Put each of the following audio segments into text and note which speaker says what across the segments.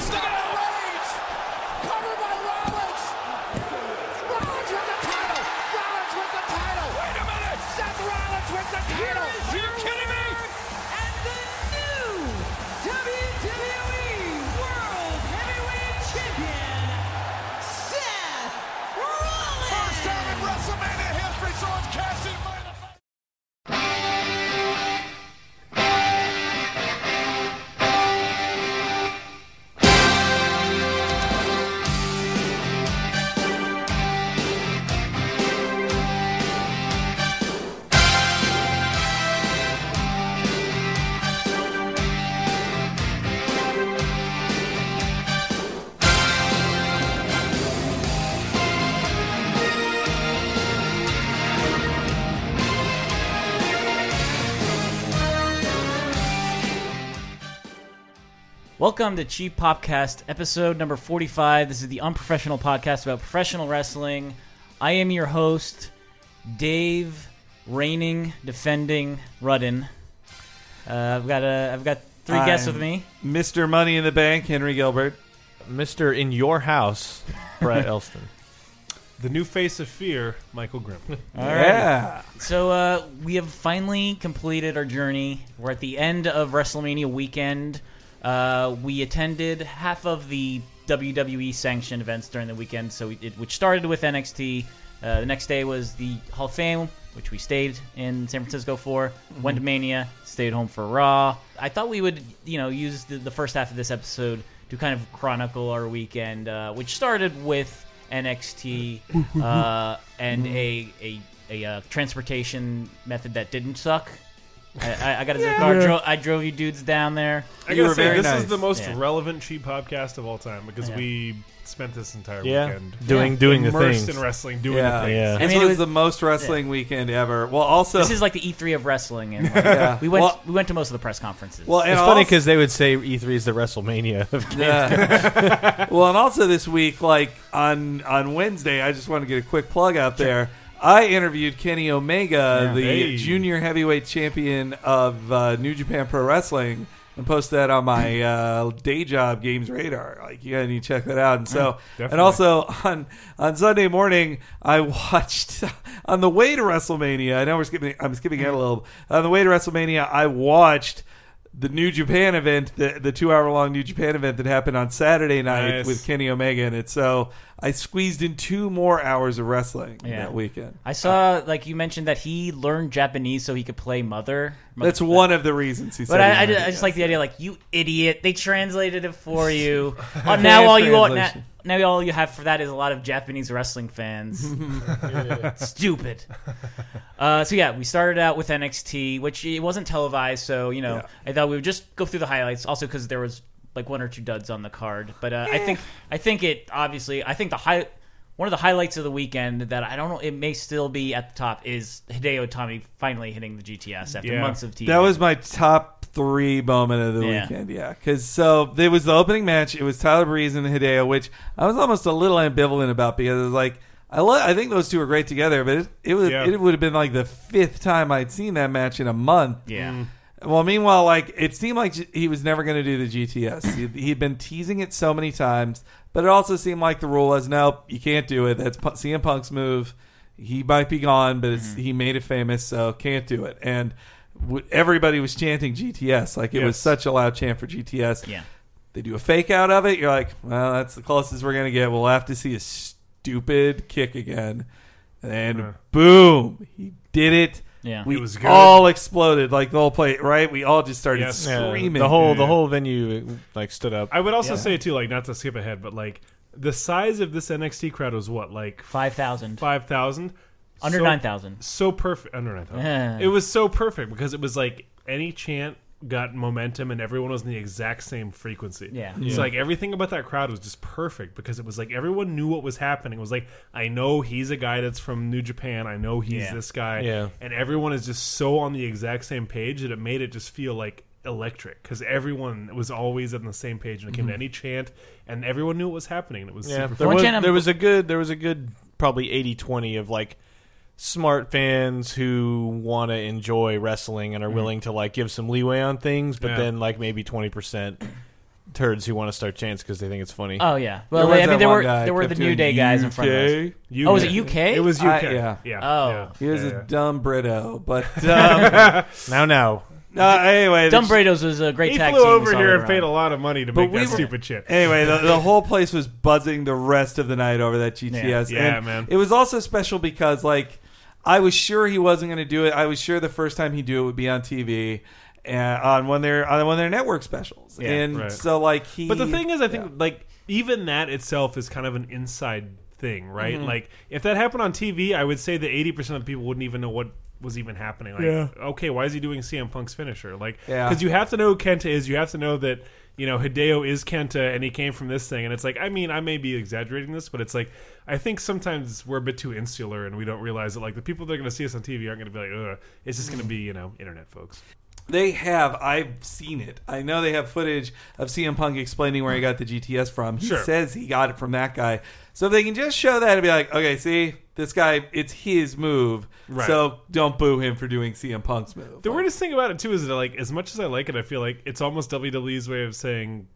Speaker 1: Sting
Speaker 2: Welcome to Cheap Popcast, episode number 45. This is the unprofessional podcast about professional wrestling. I am your host, Dave, reigning, defending Rudden. Uh, I've got a, I've got three guests
Speaker 3: I'm
Speaker 2: with me.
Speaker 3: Mr. Money in the Bank, Henry Gilbert.
Speaker 4: Mr. In Your House, Brett Elston.
Speaker 5: The new face of fear, Michael Grimm.
Speaker 3: Yeah.
Speaker 2: So uh, we have finally completed our journey. We're at the end of WrestleMania weekend. Uh, we attended half of the WWE sanctioned events during the weekend. So we did, which started with NXT. Uh, the next day was the Hall of Fame, which we stayed in San Francisco for. Went to Mania, stayed home for Raw. I thought we would, you know, use the, the first half of this episode to kind of chronicle our weekend, uh, which started with NXT uh, and a a, a uh, transportation method that didn't suck. I, I, I got to say, I, drove, I drove you dudes down there.
Speaker 5: I
Speaker 3: You
Speaker 5: gotta
Speaker 3: were
Speaker 5: say,
Speaker 3: very
Speaker 5: this
Speaker 3: nice.
Speaker 5: is the most
Speaker 2: Yeah.
Speaker 5: relevant cheap podcast of all time because
Speaker 2: Yeah.
Speaker 5: we spent this entire
Speaker 4: Yeah,
Speaker 5: weekend
Speaker 4: doing doing the
Speaker 5: immersed
Speaker 4: things.
Speaker 5: in wrestling, doing
Speaker 3: Yeah.
Speaker 5: the things.
Speaker 4: Yeah.
Speaker 2: I
Speaker 3: This
Speaker 2: mean, it
Speaker 3: was,
Speaker 2: was-
Speaker 3: the most wrestling weekend ever. Well, also,
Speaker 2: This is like the E3 of wrestling, and like,
Speaker 3: Yeah.
Speaker 2: we went
Speaker 3: Well-
Speaker 2: we went to most of the press conferences.
Speaker 3: well, and
Speaker 4: It's funny
Speaker 3: also-
Speaker 4: because they would say E3 is the WrestleMania of
Speaker 3: Yeah. well, and also this week, like on on Wednesday, I just want to get a quick plug out there. I interviewed Kenny Omega,
Speaker 2: Yeah.
Speaker 3: the
Speaker 5: Hey.
Speaker 3: junior heavyweight champion of uh, New Japan Pro Wrestling, and posted that on my uh, day job, Games Radar. Like you gotta need to check that out. And so, and also on on Sunday morning, I watched on the way to WrestleMania. I know we're skipping. I'm skipping ahead a little. On the way to WrestleMania, I watched. The New Japan event, the, the two hour long New Japan event that happened on Saturday night
Speaker 5: Nice.
Speaker 3: with Kenny Omega in it. So I squeezed in two more hours of wrestling
Speaker 2: Yeah.
Speaker 3: that weekend.
Speaker 2: I saw like you mentioned that he learned Japanese so he could play Mother.
Speaker 3: That's one of the reasons he said.
Speaker 2: But
Speaker 3: he
Speaker 2: I, I,
Speaker 3: wanted
Speaker 2: just, I
Speaker 3: to
Speaker 2: just like the idea, like you idiot, they translated it for you. Oh, now all you now,
Speaker 3: translation.
Speaker 2: now all you have for that is a lot of Japanese wrestling fans. Stupid. Uh, so yeah, we started out with NXT, which it wasn't televised, so you know
Speaker 3: Yeah.
Speaker 2: I thought we would just go through the highlights. Also because there was like one or two duds on the card, but uh, I think I think it obviously I think the high. One of the highlights of the weekend that I don't know, it may still be at the top, is Hideo Itami finally hitting the GTS after
Speaker 5: Yeah.
Speaker 2: months of TV.
Speaker 3: That was my top three moment of the
Speaker 2: Yeah.
Speaker 3: weekend. Yeah, because so it was the opening match. It was Tyler Breeze and Hideo, which I was almost a little ambivalent about because it was like I lo- I think those two were great together, but it it would
Speaker 5: Yeah.
Speaker 3: it would have been like the fifth time I'd seen that match in a month.
Speaker 2: yeah.
Speaker 3: Well, meanwhile, like it seemed like he was never going to do the GTS. He- He'd been teasing it so many times, but it also seemed like the rule was, nope, you can't do it. That's CM Punk's move. He might be gone, but it's, mm-hmm. he made it famous, so can't do it. And w- everybody was chanting GTS, like it was such a loud chant for GTS.
Speaker 2: Yeah.
Speaker 3: They do a fake out of it. You're like, well, that's the closest we're going to get. We'll have to see a stupid kick again. And
Speaker 5: Yeah.
Speaker 3: boom, he did it.
Speaker 2: Yeah.
Speaker 3: We
Speaker 5: It was good.
Speaker 3: all exploded like the whole play, right? We all just started
Speaker 5: Yes.
Speaker 4: Yeah,
Speaker 3: screaming.
Speaker 4: the whole the whole venue like stood up.
Speaker 5: I would also
Speaker 3: Yeah.
Speaker 5: say too, like not to skip ahead, but like the size of this NXT crowd was what, like
Speaker 2: Five thousand.
Speaker 5: five thousand,
Speaker 2: Under
Speaker 5: so,
Speaker 2: nine thousand.
Speaker 5: so perfect. Under nine thousand.
Speaker 2: Yeah.
Speaker 5: It was so perfect because it was like any chant got momentum and everyone was in the exact same frequency.
Speaker 2: Yeah.
Speaker 5: It's like everything about that crowd was just perfect because it was like everyone knew what was happening. It was like I know he's a guy that's from New Japan. I know he's
Speaker 2: Yeah.
Speaker 5: this guy.
Speaker 4: Yeah.
Speaker 5: And everyone is just so on the exact same page that it made it just feel like electric because everyone was always on the same page when it came to mm-hmm. any chant and everyone knew what was happening and it was
Speaker 4: Yeah,
Speaker 5: super
Speaker 4: there
Speaker 2: One
Speaker 4: was, there was a good there was a good probably 80-20 of like smart fans who want to enjoy wrestling and are willing to like give some leeway on things, but
Speaker 5: Yeah.
Speaker 4: then like maybe twenty percent turds who want to start chants because they think it's funny.
Speaker 2: Oh yeah. Well,
Speaker 3: There was
Speaker 2: I mean, there
Speaker 3: one
Speaker 2: were
Speaker 3: guy
Speaker 2: there were the
Speaker 3: kept
Speaker 2: New
Speaker 3: doing
Speaker 2: Day guys in front of us.
Speaker 3: UK.
Speaker 2: Oh, was it UK?
Speaker 5: It was UK.
Speaker 3: I- yeah.
Speaker 5: yeah.
Speaker 2: Oh.
Speaker 5: yeah.
Speaker 3: He was
Speaker 5: Yeah,
Speaker 3: a
Speaker 5: yeah.
Speaker 3: dumb Brito, but um,
Speaker 4: now, now.
Speaker 3: no, anyway, the-
Speaker 2: Dumb Brados was a great
Speaker 5: He
Speaker 2: tag
Speaker 5: flew
Speaker 2: team. we
Speaker 5: over
Speaker 2: saw
Speaker 5: here
Speaker 2: later
Speaker 5: and paid a
Speaker 2: on.
Speaker 5: lot of money to
Speaker 3: But
Speaker 5: make
Speaker 3: we
Speaker 5: that
Speaker 3: were-
Speaker 5: stupid shit.
Speaker 3: Anyway, the, the whole place was buzzing the rest of the night over that GTS.
Speaker 5: Yeah,
Speaker 3: and
Speaker 5: man.
Speaker 3: It was also special because, like, I was sure he wasn't going to do it. I was sure the first time he'd do it would be on TV and on one of their on one of their network specials.
Speaker 2: Yeah,
Speaker 3: and
Speaker 5: right.
Speaker 3: so, like, he.
Speaker 5: But the thing is, I think
Speaker 3: yeah.
Speaker 5: like even that itself is kind of an inside thing, right?
Speaker 3: Mm-hmm.
Speaker 5: Like if that happened on TV, I would say that eighty percent of people wouldn't even know what was even happening. Like,
Speaker 3: Yeah.
Speaker 5: okay, why is he doing CM Punk's finisher? Like,
Speaker 3: Yeah.
Speaker 5: because you have to know who Kenta is. You have to know that you know Hideo is Kenta, and he came from this thing. And it's like, I mean, I may be exaggerating this, but it's like I think sometimes we're a bit too insular, and we don't realize that like the people that are going to see us on TV aren't going to be like, ugh. It's just going to be you know internet folks.
Speaker 3: They have. I've seen it. I know they have footage of CM Punk explaining where he got the GTS from. He
Speaker 5: Sure.
Speaker 3: says he got it from that guy. So if they can just show that and be like, okay, see, this guy, it's his move.
Speaker 5: Right.
Speaker 3: So don't boo him for doing CM Punk's move.
Speaker 5: The weirdest thing about it too is that like as much as I like it, I feel like it's almost WWE's way of saying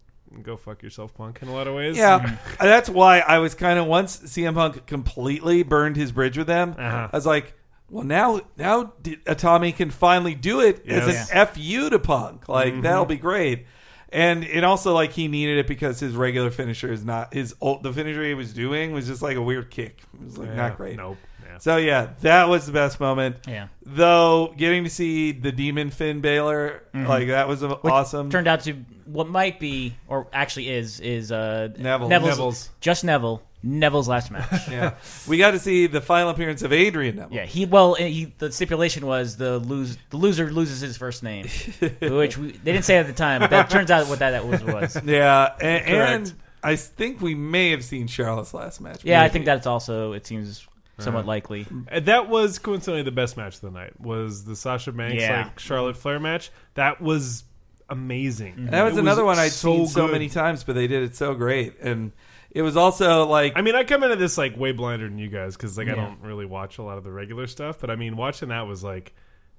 Speaker 5: "go fuck yourself, Punk" in a lot of ways.
Speaker 3: Yeah, that's why I was kind of once CM Punk completely burned his bridge with them.
Speaker 5: Uh-huh.
Speaker 3: I was like, well, now now D- Itami can finally do it as
Speaker 5: Yes.
Speaker 3: an fu to Punk. Like
Speaker 5: Mm-hmm.
Speaker 3: that'll be great. And it also like he needed it because his regular finisher is not his old the finisher he was doing was just like a weird kick. It was like
Speaker 5: Yeah,
Speaker 3: not great.
Speaker 5: Nope. Yeah.
Speaker 3: So yeah, that was the best moment.
Speaker 2: Yeah.
Speaker 3: Though getting to see the demon Finn Balor, like that was
Speaker 2: Mm-hmm. Which
Speaker 3: awesome.
Speaker 2: Turned out to what might be, or actually is, is uh,
Speaker 3: Neville.
Speaker 2: Neville's,
Speaker 5: Neville's.
Speaker 2: just Neville. Neville's last match.
Speaker 3: yeah, we got to see the final appearance of Adrian. Neville.
Speaker 2: Yeah, he well, he the stipulation was the lose the loser loses his first name, which we, they didn't say at the time. But that turns out what that, that was was.
Speaker 3: Yeah, and, and I think we may have seen Charlotte's last match.
Speaker 2: Yeah, I think that's also it seems somewhat likely.
Speaker 5: Uh, That was coincidentally the best match of the night. Was the Sasha Banks
Speaker 2: Yeah.
Speaker 5: like Charlotte Flair match? That was amazing.
Speaker 3: And that was
Speaker 5: It
Speaker 3: another one I'd
Speaker 5: so
Speaker 3: seen so
Speaker 5: good.
Speaker 3: many times, but they did it so great, and it was also like
Speaker 5: I mean, I come into this like way blinder than you guys because like I
Speaker 2: Yeah.
Speaker 5: don't really watch a lot of the regular stuff. But I mean, watching that was like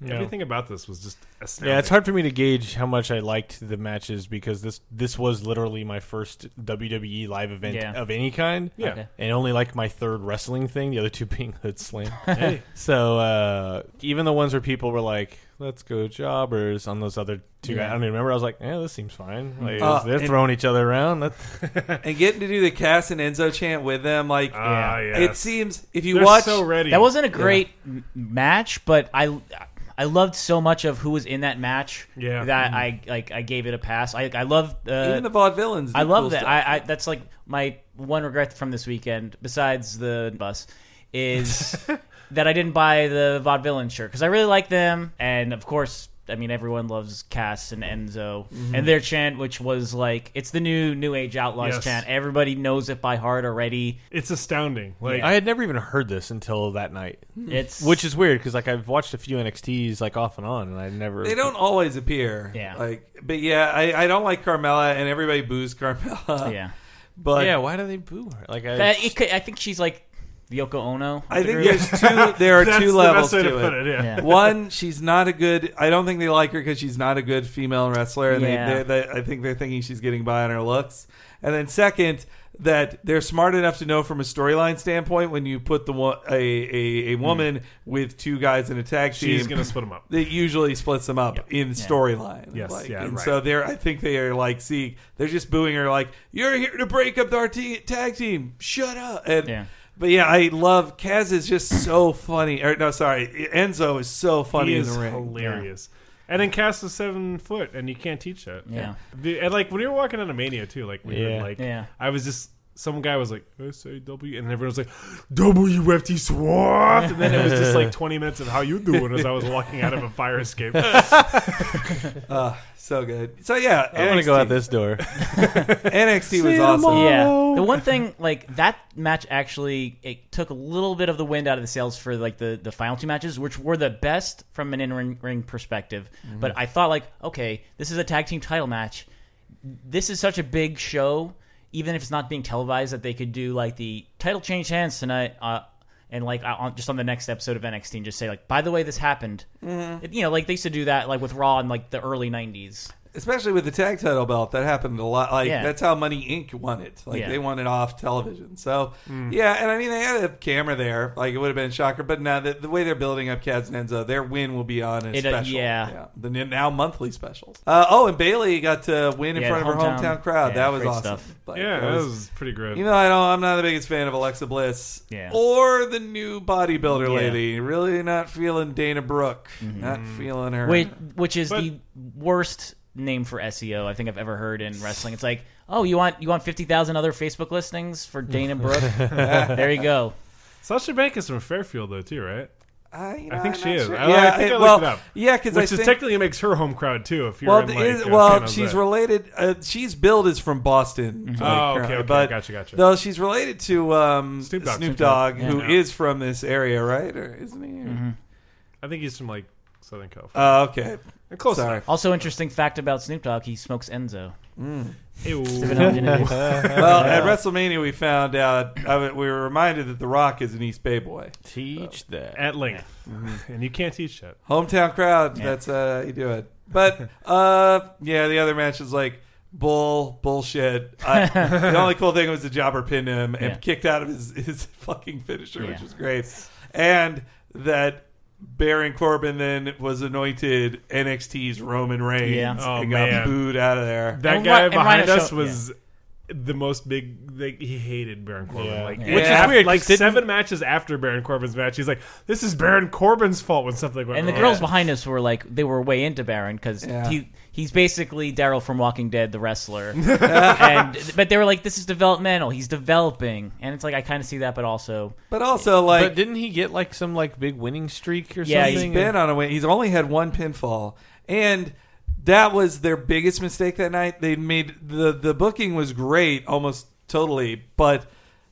Speaker 5: everything about this was just astounding.
Speaker 4: Yeah, it's hard for me to gauge how much I liked the matches because this this was literally my first WWE live event
Speaker 2: Yeah.
Speaker 4: of any kind.
Speaker 5: Yeah.
Speaker 2: Okay.
Speaker 4: And only like my third wrestling thing, the other two being Hood Slam.
Speaker 5: Hey.
Speaker 4: so uh, even the ones where people were like, "Let's go jobbers" on those other two,
Speaker 2: Yeah.
Speaker 4: I don't even remember. I was like, "Yeah, this seems fine." Like,
Speaker 3: Uh,
Speaker 4: they're
Speaker 3: and-
Speaker 4: throwing each other around. That's,
Speaker 3: and getting to do the Cass and Enzo chant with them, like
Speaker 5: Ah,
Speaker 2: Yeah.
Speaker 5: yes.
Speaker 3: it seems if you
Speaker 5: They're
Speaker 3: watch
Speaker 5: so ready.
Speaker 2: That wasn't a great m match, but I I loved so much of who was in that match.
Speaker 5: Yeah.
Speaker 2: that I like I gave it a pass. I I love uh,
Speaker 3: even the vaudevillains.
Speaker 2: I love
Speaker 3: cool
Speaker 2: that.
Speaker 3: stuff.
Speaker 2: I, I that's like my one regret from this weekend, besides the bus, is that I didn't buy the vaudevillain shirt because I really like them, and of course, I mean everyone loves Cass and Enzo and mm-hmm. their chant, which was like it's the new New Age Outlaws
Speaker 5: Yes.
Speaker 2: chant. Everybody knows it by heart already.
Speaker 5: It's astounding. Like
Speaker 4: I had never even heard this until that night, hmm.
Speaker 2: It's
Speaker 4: which is weird because like I've watched a few NXTs like off and on, and I never.
Speaker 3: they don't always appear.
Speaker 2: Yeah.
Speaker 3: like but yeah, I, I don't like Carmella, and everybody boos Carmella.
Speaker 2: yeah.
Speaker 3: but
Speaker 4: yeah, why do they boo her? Like I,
Speaker 2: That, it could, I think she's like Yoko Ono.
Speaker 3: I think there's two. There are
Speaker 5: that's
Speaker 3: two
Speaker 5: the
Speaker 3: levels
Speaker 5: best way
Speaker 3: to,
Speaker 5: to
Speaker 3: it.
Speaker 5: put it. Yeah.
Speaker 2: Yeah.
Speaker 3: One, she's not a good. I don't think they like her because she's not a good female wrestler, and
Speaker 2: Yeah.
Speaker 3: they, they, they, I think they're thinking she's getting by on her looks. And then second, that they're smart enough to know from a storyline standpoint when you put the one a a, a hmm. woman with two guys in a tag team,
Speaker 5: She's gonna split them up.
Speaker 3: that usually splits them up in storyline.
Speaker 5: Yes,
Speaker 3: like,
Speaker 5: yeah,
Speaker 3: and
Speaker 5: right.
Speaker 3: so they're. I think they are like, see, they're just booing her, like, "You're here to break up our te- tag team. Shut up." And
Speaker 2: Yeah.
Speaker 3: But yeah, I love Cass is just so funny. Or no, sorry, Enzo is so funny
Speaker 5: he
Speaker 3: in
Speaker 5: is
Speaker 3: the ring.
Speaker 5: hilarious. And then Cass is seven foot, and you can't teach that.
Speaker 2: Yeah.
Speaker 5: And like when you were walking on a Mania too, like we
Speaker 4: Yeah.
Speaker 5: heard like
Speaker 2: Yeah.
Speaker 5: I was just some guy was like SAW, and everyone was like WFT SWAT, and then it was just like twenty minutes of how you doing as I was walking out of a fire escape.
Speaker 3: Uh, so good. So yeah,
Speaker 4: I want to go out this door.
Speaker 3: NXT was awesome.
Speaker 2: Yeah. The one thing, like that match, actually, it took a little bit of the wind out of the sails for like the the final two matches, which were the best from an in ring ring perspective. But I thought, like, okay, this is a tag team title match. This is such a big show, even if it's not being televised, that they could do like the title change hands tonight. Uh, and like uh, on, just on the next episode of NXT, and just say like, by the way, this happened. It- you know, like they used to do that like with Raw in like the early '90s.
Speaker 3: Especially with the tag title belt, that happened a lot. Like
Speaker 2: Yeah.
Speaker 3: that's how Money Inc. won it. Like
Speaker 2: Yeah.
Speaker 3: they won it off television. So
Speaker 5: Hmm.
Speaker 3: yeah, and I mean they had a camera there. Like it would have been a shocker. But now the, the way they're building up Cass and Enzo, their win will be on a
Speaker 2: It, uh,
Speaker 3: special.
Speaker 2: yeah.
Speaker 3: the n- now monthly specials. Uh, oh, and Bayley got to win in
Speaker 2: Yeah,
Speaker 3: front of her
Speaker 2: hometown-
Speaker 3: hometown crowd.
Speaker 2: yeah,
Speaker 3: that was
Speaker 2: great
Speaker 3: awesome.
Speaker 2: stuff.
Speaker 3: Like,
Speaker 5: yeah,
Speaker 3: that
Speaker 5: that
Speaker 3: was-
Speaker 5: was pretty great.
Speaker 3: you know, I don't. I'm not the biggest fan of Alexa Bliss
Speaker 2: Yeah.
Speaker 3: or the new bodybuilder
Speaker 2: Yeah.
Speaker 3: lady. Really not feeling Dana Brooke. Not feeling her.
Speaker 2: Which, which is
Speaker 5: But-
Speaker 2: the worst name for SEO I think I've ever heard in wrestling. It's like, oh, you want you want fifty thousand other Facebook listings for Dana Brooke? there you go.
Speaker 5: Sasha Banks is from Fairfield though too, right?
Speaker 3: I, you know,
Speaker 5: I think
Speaker 3: I'm
Speaker 5: she is.
Speaker 3: sure.
Speaker 5: I-
Speaker 3: yeah,
Speaker 5: I think
Speaker 3: it-
Speaker 5: looked
Speaker 3: well,
Speaker 5: it up.
Speaker 3: Yeah, because I
Speaker 5: Which is
Speaker 3: think,
Speaker 5: technically makes her home crowd too. If you're
Speaker 3: well,
Speaker 5: in, like,
Speaker 3: is-
Speaker 5: uh,
Speaker 3: well,
Speaker 5: San Jose.
Speaker 3: she's related. Uh, she's billed is from Boston. like,
Speaker 5: Oh, okay,
Speaker 3: currently,
Speaker 5: okay,
Speaker 3: but
Speaker 5: gotcha, gotcha.
Speaker 3: Though she's related to um,
Speaker 5: Snoop
Speaker 3: Snoop
Speaker 5: Dogg,
Speaker 3: Dogg,
Speaker 5: Snoop Dogg.
Speaker 3: who
Speaker 5: Yeah.
Speaker 3: is from this area, right? Or isn't he?
Speaker 2: Mm-hmm.
Speaker 5: I think he's from like Southern California.
Speaker 3: Oh, okay.
Speaker 5: Close
Speaker 3: Sorry.
Speaker 5: enough.
Speaker 2: Also, interesting fact about Snoop Dogg: he smokes Enzo.
Speaker 5: Ew.
Speaker 3: well, at WrestleMania, we found out. I mean, we were reminded that The Rock is an East Bay boy.
Speaker 4: Teach that.
Speaker 5: At length, and you can't teach that.
Speaker 3: Hometown crowd. That's uh, you do it. But uh, yeah, the other match is like bull bullshit. I, the only cool thing was the jobber pinned him and
Speaker 2: Yeah.
Speaker 3: kicked out of his his fucking finisher, which was great. And that Baron Corbin then was anointed NXT's Roman Reigns
Speaker 2: Yeah.
Speaker 5: Oh,
Speaker 3: and got
Speaker 5: man.
Speaker 3: booed out of there.
Speaker 5: That
Speaker 2: And
Speaker 5: guy
Speaker 2: Ry- and
Speaker 5: behind
Speaker 2: Rhino
Speaker 5: us
Speaker 2: show-
Speaker 5: was the most big. Like, he hated Baron Corbin.
Speaker 4: Yeah.
Speaker 5: Like,
Speaker 2: Yeah.
Speaker 5: which
Speaker 3: Yeah.
Speaker 5: is weird, Like
Speaker 4: didn't-
Speaker 5: seven matches after Baron Corbin's match, he's like, "This is Baron Corbin's fault." When something went
Speaker 2: And the
Speaker 5: wrong.
Speaker 2: girls behind us were like, they were way into Baron because
Speaker 3: Yeah.
Speaker 2: he he's basically Daryl from Walking Dead, the wrestler. and but they were like, this is developmental. He's developing, and it's like I kind of see that, but also
Speaker 3: But also, like,
Speaker 4: but didn't he get like some like big winning streak or something?
Speaker 2: Yeah,
Speaker 3: he's
Speaker 4: something?
Speaker 3: been on a win. He's only had one pinfall, and that was their biggest mistake that night. They made the the booking was great, almost totally, but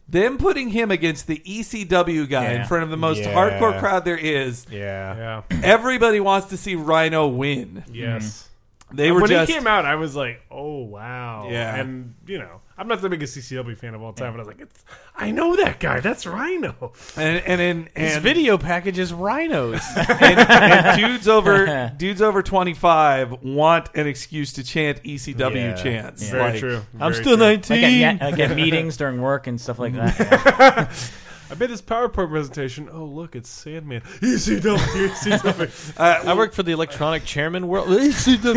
Speaker 3: them putting him against the ECW guy in
Speaker 2: Yeah.
Speaker 3: front of the most
Speaker 4: Yeah.
Speaker 3: hardcore crowd there is.
Speaker 4: yeah.
Speaker 5: yeah,
Speaker 3: Everybody wants to see Rhino win.
Speaker 5: yes.
Speaker 3: They were
Speaker 5: when
Speaker 3: just
Speaker 5: he came out, I was like, "Oh wow!"
Speaker 3: Yeah.
Speaker 5: and you know, I'm not the biggest CCW fan of all time, but I was like, "It's I know that guy. That's Rhino."
Speaker 3: and and and,
Speaker 4: His video package is rhinos.
Speaker 3: and, and dudes over dudes over 25 want an excuse to chant ECW
Speaker 4: Yeah.
Speaker 3: chants.
Speaker 5: Very
Speaker 3: Like,
Speaker 5: true.
Speaker 4: I'm still
Speaker 5: true.
Speaker 4: 19.
Speaker 2: like at, like at meetings during work and stuff like that.
Speaker 5: I made this PowerPoint presentation. Oh, look, it's Sandman. ECW, ECW.
Speaker 3: Uh,
Speaker 4: I work for the Electronic Chairman World.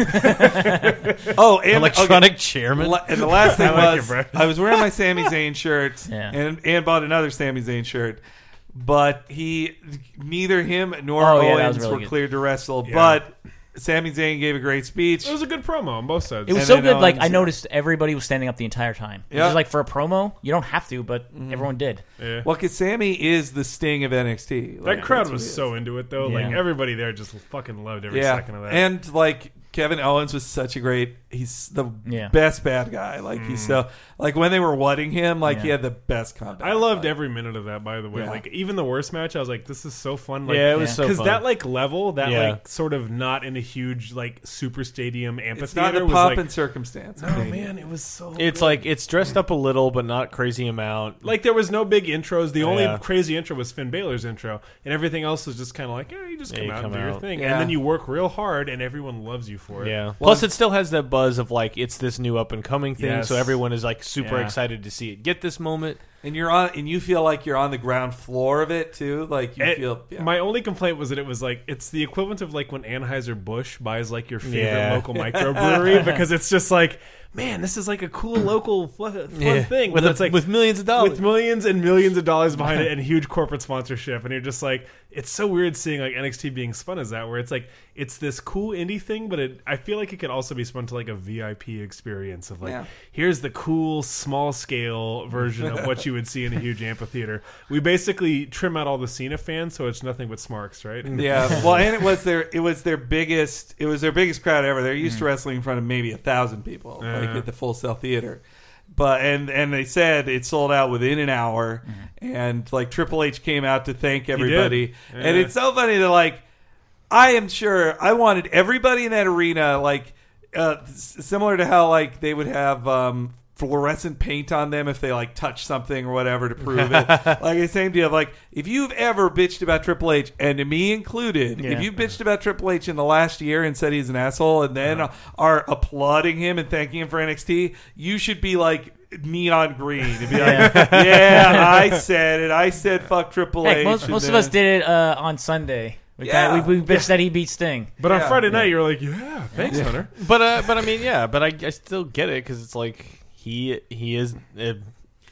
Speaker 4: ECW.
Speaker 3: oh, and,
Speaker 4: Electronic
Speaker 3: okay.
Speaker 4: Chairman.
Speaker 3: La- And the last thing
Speaker 5: I like
Speaker 3: was,
Speaker 5: it,
Speaker 3: I was wearing my Sami Zayn shirt
Speaker 2: Yeah.
Speaker 3: and and bought another Sami Zayn shirt, but he neither him nor
Speaker 2: Oh,
Speaker 3: Owens
Speaker 2: was really
Speaker 3: were
Speaker 2: good.
Speaker 3: cleared to wrestle.
Speaker 5: Yeah.
Speaker 3: But Sami Zayn gave a great speech.
Speaker 5: It was a good promo on both sides.
Speaker 2: It was
Speaker 3: And
Speaker 2: so
Speaker 3: then
Speaker 2: good. Um, like
Speaker 3: Owens-
Speaker 2: I noticed everybody was standing up the entire time. It
Speaker 3: Yeah.
Speaker 2: was like for a promo, you don't have to, but mm-hmm. everyone did.
Speaker 5: yeah.
Speaker 3: well, because Sammy is the sting of NXT.
Speaker 5: that
Speaker 3: Like,
Speaker 5: crowd
Speaker 3: that's what
Speaker 5: was
Speaker 3: he is.
Speaker 5: so into it, though. Like
Speaker 2: Yeah.
Speaker 5: everybody there just fucking loved every
Speaker 3: yeah,
Speaker 5: second of that.
Speaker 3: and like Kevin Owens was such a great. He's the
Speaker 2: Yeah.
Speaker 3: best bad guy. Like he's so mm. like when they were wutting him, like he
Speaker 2: Yeah.
Speaker 3: had the best comeback.
Speaker 5: I loved
Speaker 3: Like,
Speaker 5: every minute of that. By the way,
Speaker 3: Yeah.
Speaker 5: like even the worst match, I was like, "This is so fun." Like,
Speaker 4: yeah, it was
Speaker 2: Yeah.
Speaker 4: so
Speaker 5: because
Speaker 4: fun.
Speaker 5: that like level, that
Speaker 4: Yeah.
Speaker 5: like sort of not in a huge like super stadium amphitheater
Speaker 3: It's not the
Speaker 5: was
Speaker 3: pop
Speaker 5: like,
Speaker 3: and circumstance.
Speaker 5: oh man, it was so.
Speaker 4: it's
Speaker 5: good.
Speaker 4: like it's dressed up a little, but not crazy amount.
Speaker 5: Like there was no big intros. The only
Speaker 4: Yeah.
Speaker 5: crazy intro was Finn Balor's intro, and everything else was just kind of like, yeah, you just
Speaker 4: Yeah,
Speaker 5: come
Speaker 4: you
Speaker 5: out
Speaker 4: come
Speaker 5: and do your
Speaker 4: out.
Speaker 5: thing,
Speaker 3: Yeah.
Speaker 5: and then you work real hard, and everyone loves you for it.
Speaker 4: Yeah. Plus, it still has that buzz of like it's this new up and coming thing,
Speaker 5: Yes.
Speaker 4: so everyone is like super
Speaker 5: Yeah.
Speaker 4: excited to see it. Get this moment.
Speaker 3: and you're on, and you feel like you're on the ground floor of it too. Like you
Speaker 5: It-
Speaker 3: feel. Yeah.
Speaker 5: My only complaint was that it was like it's the equivalent of like when Anheuser Busch buys like your favorite
Speaker 4: Yeah.
Speaker 5: local microbrewery because it's just like, man, this is like a cool local fun, fun thing
Speaker 4: with
Speaker 5: but
Speaker 4: a-
Speaker 5: it's like
Speaker 4: with millions of dollars.
Speaker 5: with millions and millions of dollars behind it and huge corporate sponsorship, and you're just like, it's so weird seeing like NXT being spun as that, where it's like it's this cool indie thing, but it I feel like it could also be spun to like a VIP experience of like,
Speaker 3: Yeah.
Speaker 5: here's the cool small scale version of what you would see in a huge amphitheater. We basically trim out all the Cena fans, so it's nothing but smarks, right? Mm.
Speaker 3: yeah. Well, and it was their it was their biggest it was their biggest crowd ever. They're used mm. to wrestling in front of maybe a thousand people, like
Speaker 5: uh-huh.
Speaker 3: at the Full Sail Theater. But and and they said it sold out within an hour, and like Triple H came out to thank everybody, and it's so funny that like I am sure I wanted everybody in that arena like uh, s- similar to how like they would have um fluorescent paint on them if they like touch something or whatever to prove it. like the same deal. Like if you've ever bitched about Triple H, and me included,
Speaker 2: Yeah.
Speaker 3: if you've bitched about Triple H in the last year and said he's an asshole, and then are applauding him and thanking him for NXT, you should be like neon green and be like, "Yeah, I said it. I said fuck Triple
Speaker 2: Heck,
Speaker 3: H."
Speaker 2: most,
Speaker 3: and
Speaker 2: most of
Speaker 3: then-
Speaker 2: us did it uh, on Sunday. We,
Speaker 3: Yeah.
Speaker 2: kinda, we, we bitched that he beat Sting.
Speaker 5: But on
Speaker 3: Yeah.
Speaker 5: Friday night, you're like, "Yeah, thanks, Hunter."
Speaker 4: But uh, but I mean, yeah, but I, I still get it because it's like he he is a,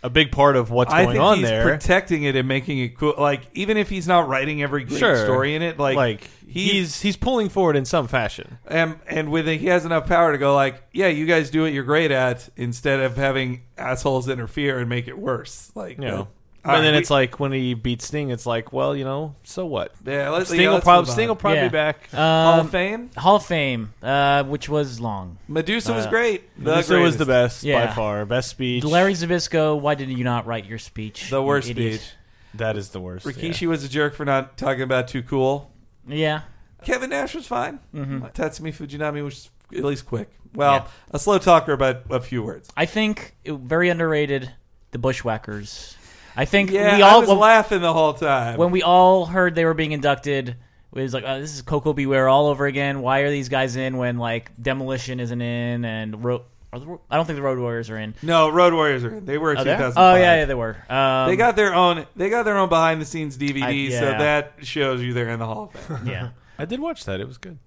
Speaker 4: a big part of what's
Speaker 3: I
Speaker 4: going
Speaker 3: think
Speaker 4: on
Speaker 3: he's
Speaker 4: there.
Speaker 3: protecting it and making it cool. Like even if he's not writing every great
Speaker 4: Sure.
Speaker 3: story in it, like,
Speaker 4: like he's he's pulling forward in some fashion.
Speaker 3: and and with it, he has enough power to go like, yeah, you guys do what you're great at, instead of having assholes interfere and make it worse. Like,
Speaker 4: You know. And
Speaker 3: all right,
Speaker 4: then
Speaker 3: we-
Speaker 4: it's like when he beats Sting, it's like, well, you know, so what?
Speaker 3: yeah, let's,
Speaker 4: Sting
Speaker 3: yeah,
Speaker 4: will
Speaker 3: let's
Speaker 4: probably
Speaker 3: move
Speaker 4: Sting will probably
Speaker 2: Yeah.
Speaker 4: be back.
Speaker 3: Hall
Speaker 2: Um,
Speaker 3: of Fame.
Speaker 2: Hall of Fame, uh, which was long.
Speaker 3: Medusa was
Speaker 2: uh,
Speaker 3: great. The
Speaker 4: Medusa was the
Speaker 3: greatest.
Speaker 4: best
Speaker 2: Yeah.
Speaker 4: by far, best speech.
Speaker 2: Larry Zbyszko, why did you not write your speech?
Speaker 3: The
Speaker 2: you
Speaker 3: worst
Speaker 2: idiot?
Speaker 3: speech.
Speaker 4: that is the worst.
Speaker 3: Rikishi was a jerk for not talking about too cool.
Speaker 2: Yeah.
Speaker 3: Kevin Nash was fine.
Speaker 2: Mm-hmm.
Speaker 3: Tatsumi Fujinami was at least quick. Well, a slow talker, but a few words.
Speaker 2: I think it, very underrated. The Bushwhackers. I think
Speaker 3: Yeah,
Speaker 2: we
Speaker 3: I
Speaker 2: all
Speaker 3: was
Speaker 2: when,
Speaker 3: laughing the whole time.
Speaker 2: when we all heard they were being inducted. It was like, oh, this is Koko B. Ware all over again. Why are these guys in when like Demolition isn't in and Ro- are the, I don't think the Road Warriors are in.
Speaker 3: no, Road Warriors are in. They were in
Speaker 2: Oh,
Speaker 3: 2005.
Speaker 2: Oh yeah, yeah, they were. Um,
Speaker 3: They got their own. They got their own behind the scenes DVD,
Speaker 2: I-
Speaker 3: so that shows you they're in the Hall of Fame.
Speaker 2: yeah,
Speaker 4: I did watch that. It was good.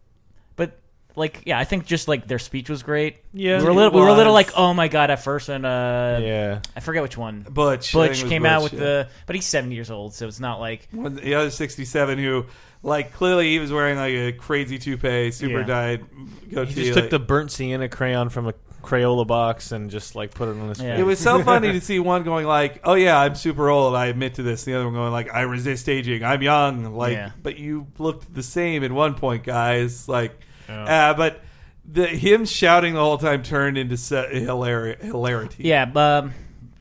Speaker 2: But like yeah, I think just like their speech was great.
Speaker 4: Yeah,
Speaker 2: we were a little, we were a little like, oh my god, at first, and uh,
Speaker 4: yeah.
Speaker 2: I forget which one.
Speaker 3: Butch, I think
Speaker 2: Butch
Speaker 3: it was
Speaker 2: came out
Speaker 3: Butch,
Speaker 2: with
Speaker 3: yeah.
Speaker 2: the, but he's seventy years old, so it's not like
Speaker 3: One- the other 67 who, like, clearly he was wearing like a crazy toupee, super
Speaker 2: Yeah.
Speaker 3: dyed goatee.
Speaker 4: He just
Speaker 3: like-
Speaker 4: took the burnt sienna crayon from a Crayola box and just like put it on his
Speaker 2: Yeah.
Speaker 4: face.
Speaker 3: It was so funny to see one going like, "Oh yeah, I'm super old. I admit to this." The other one going like, "I resist aging. I'm young." Like,
Speaker 2: Yeah.
Speaker 3: but you looked the same at one point, guys. Like,
Speaker 5: Yeah.
Speaker 3: uh, but the him shouting the whole time turned into se- hilari- hilarity.
Speaker 2: yeah. Um,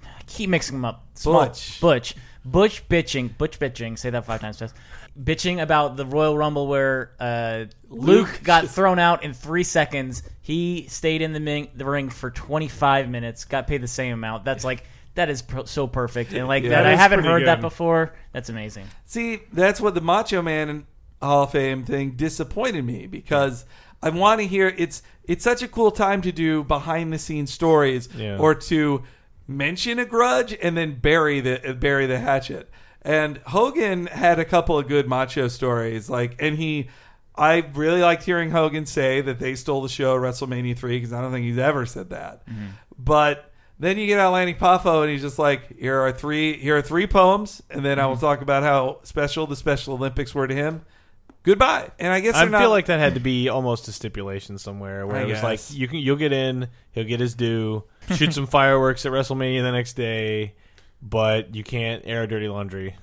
Speaker 2: I keep mixing them up. Small-
Speaker 3: Butch.
Speaker 2: Butch, Butch bitching, Butch bitching. Say that five times fast. Bitching about the Royal Rumble where uh, Luke,
Speaker 3: Luke
Speaker 2: got thrown out in three seconds. He stayed in the, ming- the ring for 25 minutes, got paid the same amount. That's like that is pro- so perfect, and like
Speaker 3: Yeah.
Speaker 2: that,
Speaker 3: That
Speaker 2: I haven't heard that before. That's amazing.
Speaker 3: See, that's what the Macho Man Hall of Fame thing disappointed me because I want to hear it's it's such a cool time to do behind the scenes stories
Speaker 4: Yeah.
Speaker 3: or to mention a grudge and then bury the bury the hatchet. And Hogan had a couple of good macho stories like and he I really liked hearing Hogan say that they stole the show at WrestleMania 3 because I don't think he's ever said that. Mm-hmm. But then you get out Lanny Poffo and he's just like, here are three here are three poems, and then I mm-hmm. will talk about how special the Special Olympics were to him. Goodbye. And I guess
Speaker 4: I
Speaker 3: they're not,
Speaker 4: feel like that had to be almost a stipulation somewhere where
Speaker 3: I
Speaker 4: it was like you can you'll get in, he'll get his due, shoot some fireworks at WrestleMania the next day, but you can't air dirty laundry.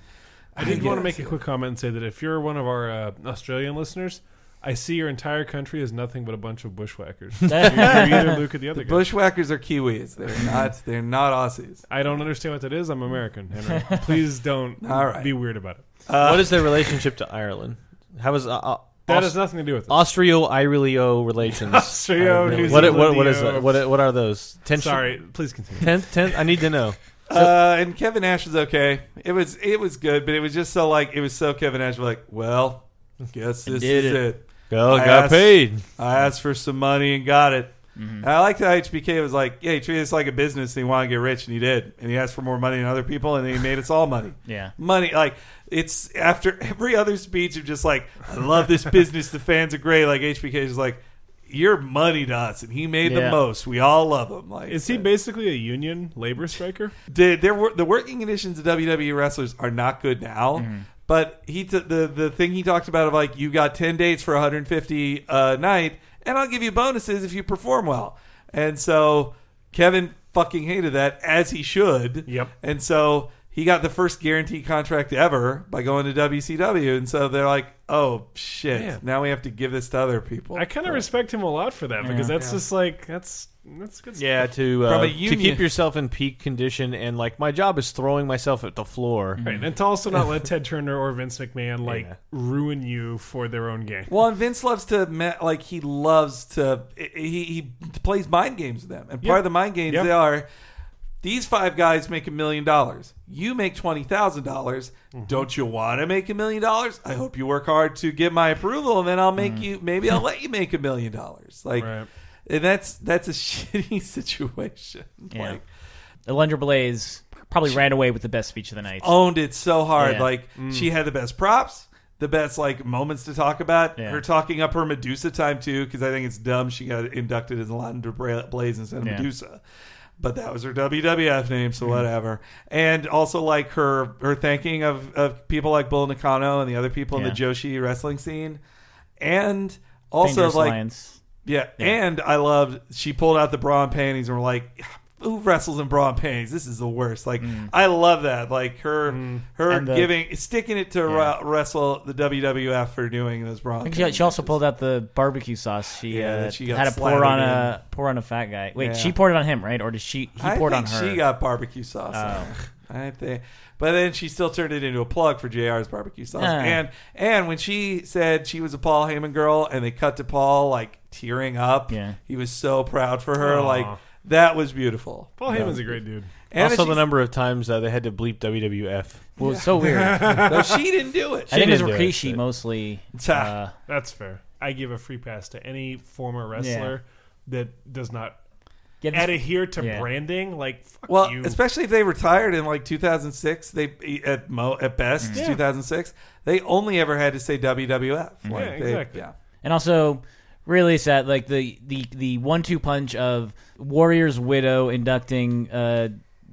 Speaker 5: I did
Speaker 3: I
Speaker 5: want to make a quick comment and say that if you're one of our uh, Australian listeners, I see your entire country as nothing but a bunch of bushwhackers. you're, you're either Luke or the other guy.
Speaker 3: Bushwhackers are Kiwis. They're not. They're not Aussies.
Speaker 5: I don't understand what that is. I'm American, Henry. Please don't
Speaker 3: All right.
Speaker 5: be weird about it.
Speaker 4: what is their relationship to Ireland? How is uh, uh,
Speaker 5: That
Speaker 4: Aus-
Speaker 5: has nothing to do with it.
Speaker 4: Austrio-Irilio relations?
Speaker 5: Austrio, New
Speaker 4: what, what, what is
Speaker 5: Zealandio.
Speaker 4: that? What, what are those? Tension?
Speaker 5: Sorry, please continue.
Speaker 4: Ten, ten, I need to know.
Speaker 3: uh, and Kevin Nash was okay. It was it was good, but it was just so like it was so Kevin Nash was like, well, guess this
Speaker 2: did
Speaker 3: is
Speaker 2: it.
Speaker 3: it.
Speaker 4: Go,
Speaker 3: I
Speaker 4: got
Speaker 3: asked-
Speaker 4: paid.
Speaker 3: I asked for some money and got it. And I liked how HBK was like, yeah, he treated us like a business and he wanted to get rich, and he did. And he asked for more money than other people, and then he made us all money.
Speaker 2: Yeah.
Speaker 3: Money, like, it's after every other speech of just like, I love this business, the fans are great. Like, HBK is like, you're money to us, and he made the most. We all love him. Like,
Speaker 5: Is he basically a union labor striker?
Speaker 3: the, there were, the working conditions of WWE wrestlers are not good now.
Speaker 2: Mm-hmm.
Speaker 3: But he t- the the thing he talked about of like you got ten dates for 150 a night, and I'll give you bonuses if you perform well. And so Kevin fucking hated that as he should.
Speaker 5: Yep.
Speaker 3: And so he got the first guaranteed contract ever by going to WCW, and so they're like, "Oh shit!
Speaker 5: Man.
Speaker 3: Now we have to give this to other people."
Speaker 5: I kind of respect him a lot for that because that's just like that's that's good. Stuff.
Speaker 4: Yeah, to
Speaker 3: From
Speaker 4: uh, to keep yourself in peak condition, and like my job is throwing myself at the floor.
Speaker 5: Right, and to also not let Ted Turner or Vince McMahon like
Speaker 4: Yeah.
Speaker 5: ruin you for their own game.
Speaker 3: Well, and Vince loves to like he loves to he, he plays mind games with them, and part
Speaker 5: Yeah.
Speaker 3: of the mind games
Speaker 5: Yeah.
Speaker 3: they are these five guys make a million dollars. You make twenty thousand dollars.
Speaker 5: Mm-hmm.
Speaker 3: Don't you want to make a million dollars? I hope you work hard to get my approval, and then I'll make you. Maybe I'll let you make a million dollars. Like,
Speaker 5: Right.
Speaker 3: and that's that's a shitty situation.
Speaker 2: Yeah.
Speaker 3: Like,
Speaker 2: Alundra Blaze probably ran away with the best speech of the night.
Speaker 3: owned it so hard.
Speaker 2: Yeah.
Speaker 3: Like she had the best props, the best like moments to talk about.
Speaker 2: Yeah.
Speaker 3: Her talking up her Medusa time too, because I think it's dumb she got inducted as Alundra Blaze instead of
Speaker 2: Yeah.
Speaker 3: Medusa. But that was her WWF name, so mm-hmm. whatever. And also like her her thanking of, of people like Bull Nakano and the other people in
Speaker 2: Yeah.
Speaker 3: the Joshi wrestling scene, and also
Speaker 2: Dangerous
Speaker 3: like
Speaker 2: Alliance.
Speaker 3: yeah, and I loved she pulled out the bra and panties and we're like, who wrestles in bra and panties? This is the worst. Like I love that. Like her her
Speaker 2: Mm. And the-
Speaker 3: giving sticking it to
Speaker 2: Yeah.
Speaker 3: re- wrestle the WWF for doing those bra. And
Speaker 2: she, she also pulled out the barbecue sauce. She,
Speaker 3: Yeah,
Speaker 2: uh,
Speaker 3: she
Speaker 2: had to pour on a pour on a fat guy. Wait,
Speaker 3: Yeah.
Speaker 2: she poured it on him, right? Or did she? He
Speaker 3: I
Speaker 2: poured on her.
Speaker 3: she got barbecue sauce.
Speaker 2: Oh.
Speaker 3: I think, but then she still turned it into a plug for Jr's barbecue sauce.
Speaker 2: Ah.
Speaker 3: And and when she said she was a Paul Heyman girl, and they cut to Paul like tearing up,
Speaker 2: Yeah.
Speaker 3: he was so proud for her.
Speaker 5: Aw.
Speaker 3: Like that was beautiful.
Speaker 5: Paul
Speaker 3: That
Speaker 5: Heyman's a great dude.
Speaker 3: And
Speaker 4: also, the number of times uh, they had to bleep WWF.
Speaker 2: well, it's so weird.
Speaker 3: No, she didn't do it.
Speaker 2: I think it was
Speaker 4: didn't do it,
Speaker 2: Rikishi
Speaker 4: but-
Speaker 2: mostly. Uh,
Speaker 5: That's fair. I give a free pass to any former wrestler that does not
Speaker 2: yeah, this-
Speaker 5: adhere to
Speaker 2: Yeah.
Speaker 5: branding. Like, fuck
Speaker 3: Well,
Speaker 5: you.
Speaker 3: especially if they retired in like 2006, they at mo at best
Speaker 5: Yeah.
Speaker 3: 2006, they only ever had to say WWF. Like,
Speaker 5: Yeah,
Speaker 3: they-
Speaker 5: exactly.
Speaker 3: yeah.
Speaker 2: and also really sad. Like the the the one two punch of Warrior's widow inducting uh,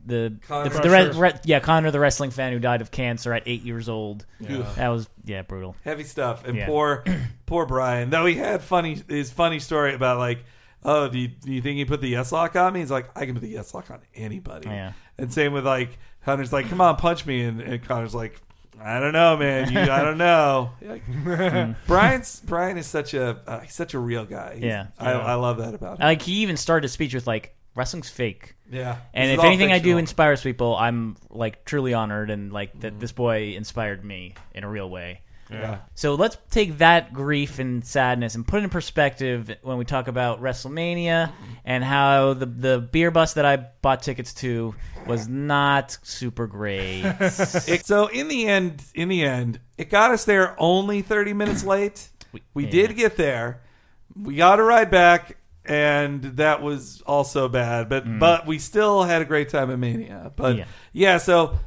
Speaker 2: the
Speaker 3: Connor
Speaker 2: the, the re- re- yeah Connor the wrestling fan who died of cancer at eight years old.
Speaker 3: Yeah.
Speaker 2: That was yeah brutal.
Speaker 3: heavy stuff. And
Speaker 2: Yeah.
Speaker 3: poor, poor Brian. Though he had funny his funny story about like, oh, do you, do you think he put the yes lock on me? He's like, I can put the yes lock on anybody.
Speaker 2: Yeah.
Speaker 3: And same with like Hunter's like, come on, punch me, and, and Connor's like. I don't know, man. You, I don't know. Like, Brian's Brian is such a uh, he's such a real guy. He's-
Speaker 2: Yeah.
Speaker 3: I, I love that about him.
Speaker 2: Like he even started his speech with like wrestling's fake.
Speaker 3: yeah,
Speaker 2: And
Speaker 3: This is
Speaker 2: if
Speaker 3: all
Speaker 2: anything I do
Speaker 3: fictional.
Speaker 2: inspires people, I'm like truly honored and like
Speaker 3: Mm-hmm.
Speaker 2: that this boy inspired me in a real way.
Speaker 5: Yeah.
Speaker 2: So let's take that grief and sadness and put it in perspective when we talk about WrestleMania and how the the beer bus that I bought tickets to was not super great.
Speaker 3: It, so in the end, in the end, it got us there only 30 minutes late. We
Speaker 2: yeah.
Speaker 3: did get there. We got a ride back, and that was also bad. But mm. but we still had a great time at Mania. But
Speaker 2: Yeah.
Speaker 3: yeah, so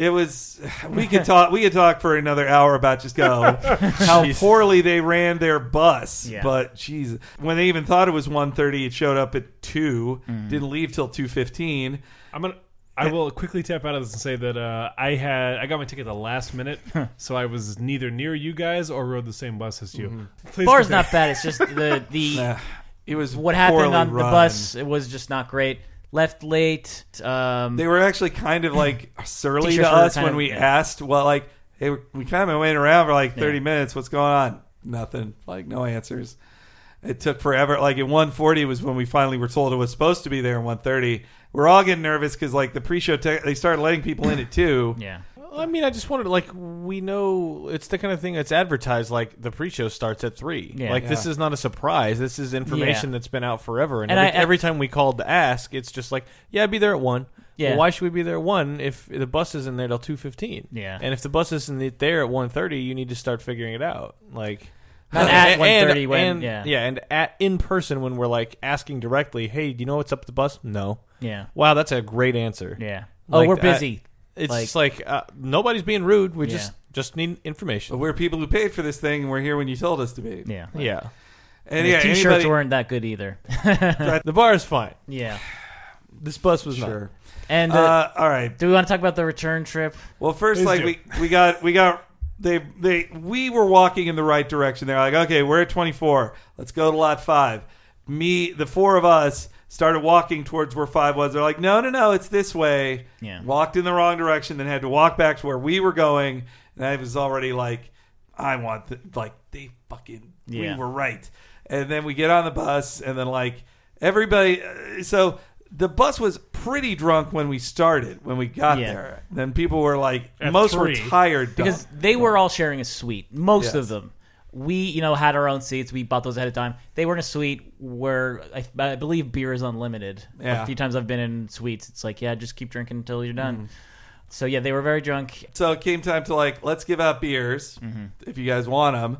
Speaker 3: it was. We could talk. We could talk for another hour about just go how poorly they ran their bus.
Speaker 2: Yeah.
Speaker 3: But jeez, when they even thought it was 1.30, it showed up at two. Didn't leave till two fifteen.
Speaker 5: I'm gonna. I will quickly tap out of this and say that uh, I had I got my ticket the last minute, so I was neither near you guys or rode the same bus as you. Please
Speaker 2: Bar's
Speaker 5: continue.
Speaker 2: not bad. It's just the the
Speaker 3: Yeah. It was
Speaker 2: what happened
Speaker 3: poorly
Speaker 2: on the
Speaker 3: run.
Speaker 2: bus. It was just not great. Left late. Um,
Speaker 3: They were actually kind of like surly to us when
Speaker 2: of-
Speaker 3: we
Speaker 2: yeah.
Speaker 3: asked. Well, like, hey, we kind of went around for like thirty
Speaker 2: Yeah.
Speaker 3: minutes. What's going on? Nothing. Like no answers. It took forever. Like at one forty was when we finally were told it was supposed to be there. at one thirty. We're all getting nervous because like the pre-show, te- they started letting people in it too.
Speaker 2: yeah.
Speaker 4: Well, I mean, I just wanted like we know it's the kind of thing that's advertised. Like the pre-show starts at three.
Speaker 2: Yeah.
Speaker 4: like this is not a surprise. This is information
Speaker 2: Yeah.
Speaker 4: that's been out forever. And,
Speaker 2: And
Speaker 4: every,
Speaker 2: I-
Speaker 4: every time we called to ask, it's just like, yeah, I'd be there at one.
Speaker 2: Yeah.
Speaker 4: Well, why should we be there at one if the bus isn't there till two fifteen?
Speaker 2: Yeah.
Speaker 4: And if the bus isn't there at one thirty, you need to start figuring it out. Like.
Speaker 2: Not at
Speaker 4: And-
Speaker 2: 1:30 when-
Speaker 4: and,
Speaker 2: yeah.
Speaker 4: yeah, and at in person when we're like asking directly, "Hey, do you know what's up with the bus?" No.
Speaker 2: Yeah.
Speaker 4: Wow, that's a great answer.
Speaker 2: Yeah. Oh,
Speaker 4: Like,
Speaker 2: we're
Speaker 4: I-
Speaker 2: busy.
Speaker 4: It's
Speaker 2: Like-
Speaker 4: just like uh, nobody's being rude. We
Speaker 2: Yeah.
Speaker 4: just just need information.
Speaker 3: But we're people who paid for this thing, and we're here when you told us to be.
Speaker 2: yeah.
Speaker 4: yeah,
Speaker 3: And
Speaker 2: The
Speaker 3: yeah,
Speaker 2: t-shirts
Speaker 3: anybody-
Speaker 2: weren't that good either.
Speaker 4: the bar is fine.
Speaker 2: yeah.
Speaker 4: This bus was
Speaker 3: sure.
Speaker 2: And uh,
Speaker 3: Uh, all right.
Speaker 2: do we want to talk about the return trip?
Speaker 3: Well, first,
Speaker 5: Please
Speaker 3: like
Speaker 5: do.
Speaker 3: we we got we got they they we were walking in the right direction. They're like, okay, we're at twenty four. Let's go to lot five. Me, the four of us started walking towards where five was. They're like, no, no, no, it's this way.
Speaker 2: Yeah.
Speaker 3: Walked in the wrong direction, then had to walk back to where we were going. And I was already like, I want the, like they fucking
Speaker 2: Yeah.
Speaker 3: we were right. And then we get on the bus, and then like everybody. uh, So the bus was pretty drunk when we started. When we got
Speaker 2: Yeah.
Speaker 3: there, then people were like,
Speaker 5: At
Speaker 3: most
Speaker 5: three.
Speaker 3: were tired
Speaker 2: Because
Speaker 3: drunk.
Speaker 2: they were all sharing a suite. Most
Speaker 3: Yes.
Speaker 2: of them. We you know had our own seats. We bought those ahead of time. They were in a suite where I, I believe beer is unlimited.
Speaker 3: Yeah.
Speaker 2: A few times I've been in suites, it's like yeah, just keep drinking until you're done.
Speaker 3: Mm.
Speaker 2: So yeah, they were very drunk.
Speaker 3: So it came time to like, let's give out beers
Speaker 2: Mm-hmm.
Speaker 3: if you guys want them.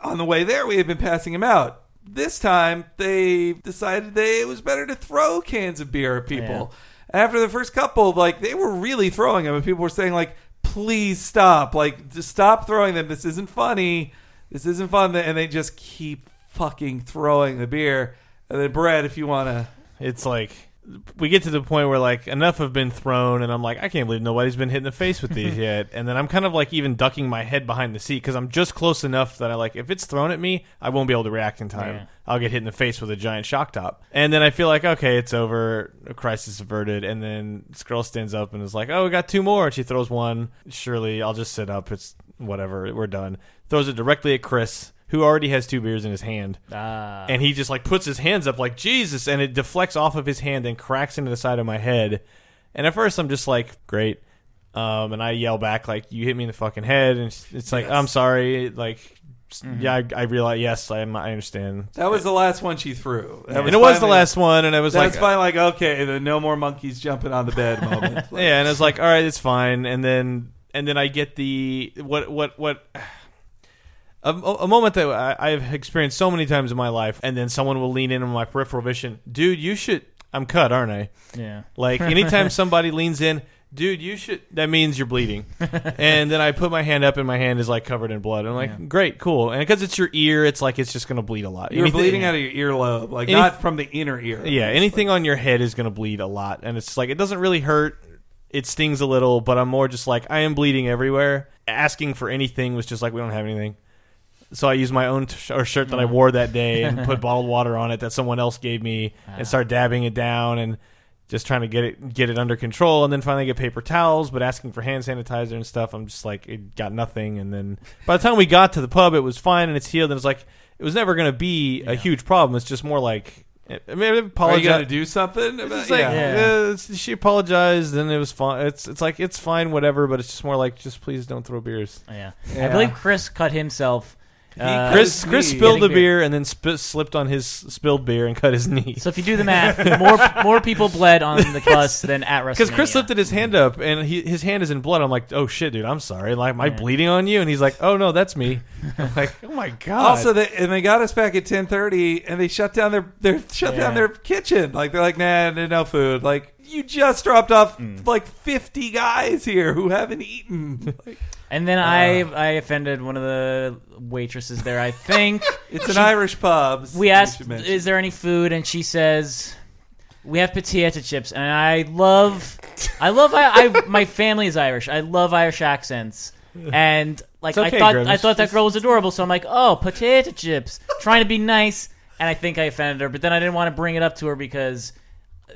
Speaker 3: On the way there, we had been passing them out. This time, they decided they it was better to throw cans of beer at people. After the first couple, like they were really throwing them, and people were saying like, "Please stop! Like, just stop throwing them. This isn't funny. This isn't fun." And they just keep fucking throwing the beer. Uh, and then, Brett, if you want to,
Speaker 4: It's like we get to the point where like enough have been thrown, and I'm like, I can't believe nobody's been hit in the face with these yet. And then I'm kind of like even ducking my head behind the seat because I'm just close enough that I like if it's thrown at me, I won't be able to react in time.
Speaker 2: Yeah.
Speaker 4: I'll get hit in the face with a giant shock top, and then I feel like okay, it's over, a crisis averted. And then this girl stands up and is like, "Oh, we got two more." And she throws one. Surely, I'll just sit up. It's whatever. We're done. Throws it directly at Chris, who already has two beers in his hand
Speaker 2: Uh,
Speaker 4: and he just like puts his hands up like Jesus, and it deflects off of his hand and cracks into the side of my head. And at first, I'm just like, great. Um, and I yell back like, "You hit me in the fucking head!" And it's- it's like,
Speaker 3: Yes.
Speaker 4: "I'm sorry." Like, yeah, I, I realize. Yes, I, I understand.
Speaker 3: that was the last one she threw. That
Speaker 4: and it was the last one, and I was
Speaker 3: That's
Speaker 4: like,
Speaker 3: fine. Like, okay, the no more monkeys jumping on the bed moment. Like,
Speaker 4: yeah, and I was like, all right, it's fine. And then and then I get the what what what. A, a moment that I, I've experienced so many times in my life, and then someone will lean in on my peripheral vision. Dude, you should. I'm cut, aren't I?
Speaker 2: yeah.
Speaker 4: Like anytime somebody leans in, dude, you should. That means you're bleeding. and then I put my hand up, and my hand is like covered in blood. I'm like, great, cool. And because it's your ear, it's like it's just gonna bleed a lot.
Speaker 3: You're
Speaker 4: Anything-
Speaker 3: bleeding out of your earlobe, like
Speaker 4: Any-
Speaker 3: not from the inner ear.
Speaker 4: Yeah, anything on your head is gonna bleed a lot, and it's like it doesn't really hurt. It stings a little, but I'm more just like I am bleeding everywhere. Asking for anything was just like we don't have anything. So I used my own t- or shirt that I wore that day and put bottled water on it that someone else gave me and start dabbing it down and just trying to get it get it under control and then finally get paper towels but asking for hand sanitizer and stuff I'm just like it got nothing and then by the time we got to the pub it was fine and it's healed and it's like it was never going to be a huge problem it's just more like I mean, I
Speaker 3: Are you
Speaker 4: apologize.
Speaker 3: gonna do something? About,
Speaker 4: It's like,
Speaker 3: yeah.
Speaker 2: Yeah.
Speaker 4: uh, it's- she apologized and it was fine. It's it's like it's fine, whatever. But it's just more like just please don't throw beers.
Speaker 2: Yeah.
Speaker 3: Yeah.
Speaker 2: I believe Chris cut himself. Uh,
Speaker 4: Chris
Speaker 3: his
Speaker 4: Chris spilled the
Speaker 2: Getting beer.
Speaker 4: beer and then sp- slipped on his spilled beer and cut his knee.
Speaker 2: so if you do the math, more more people bled on the bus than at WrestleMania.
Speaker 4: Because Chris lifted his hand up and he, his hand is in blood. I'm like, oh shit, dude, I'm sorry. Like, am I bleeding on you? And he's like, oh no, that's me. I'm like, oh my god.
Speaker 3: Also, they, and they got us back at ten thirty, and they shut down their their shut down their kitchen. Like they're like, nah, no, no food. Like you just dropped off
Speaker 4: Hmm.
Speaker 3: like fifty guys here who haven't eaten. Like,
Speaker 2: And then I uh. I offended one of the waitresses there. I think
Speaker 3: it's an Irish pub.
Speaker 2: we asked, "Is there any food?" And she says, "We have potato chips." And I love, I love, I, I my family is Irish. I love Irish accents, and like
Speaker 4: It's okay,
Speaker 2: I thought. I thought that girl was adorable. So I'm like, "Oh, potato chips," trying to be nice, and I think I offended her. But then I didn't want to bring it up to her because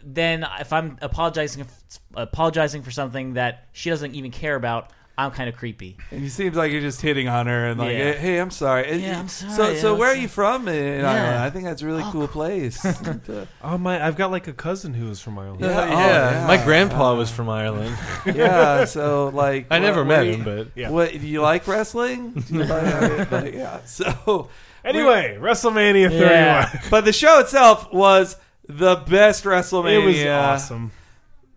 Speaker 2: then if I'm apologizing apologizing for something that she doesn't even care about, I'm kind of creepy.
Speaker 3: And he seems like you're just hitting on her and like,
Speaker 2: Yeah.
Speaker 3: hey, hey, I'm sorry. And
Speaker 2: Yeah,
Speaker 3: you-
Speaker 2: I'm sorry,
Speaker 3: So,
Speaker 2: yeah,
Speaker 3: so
Speaker 2: I'm
Speaker 3: where are
Speaker 2: sorry.
Speaker 3: you from in
Speaker 2: Yeah.
Speaker 3: Ireland? I think that's a really oh, cool place.
Speaker 5: Oh my! I've got like a cousin who is from Ireland.
Speaker 3: Yeah.
Speaker 4: yeah,
Speaker 3: Oh, yeah.
Speaker 4: my grandpa was from Ireland.
Speaker 3: yeah. So like,
Speaker 4: I never met him, but
Speaker 5: Yeah.
Speaker 3: What do you like wrestling? Do you like, like, yeah. So
Speaker 5: Anyway, WrestleMania 31.
Speaker 2: Yeah.
Speaker 3: But the show itself was the best WrestleMania.
Speaker 5: It was awesome.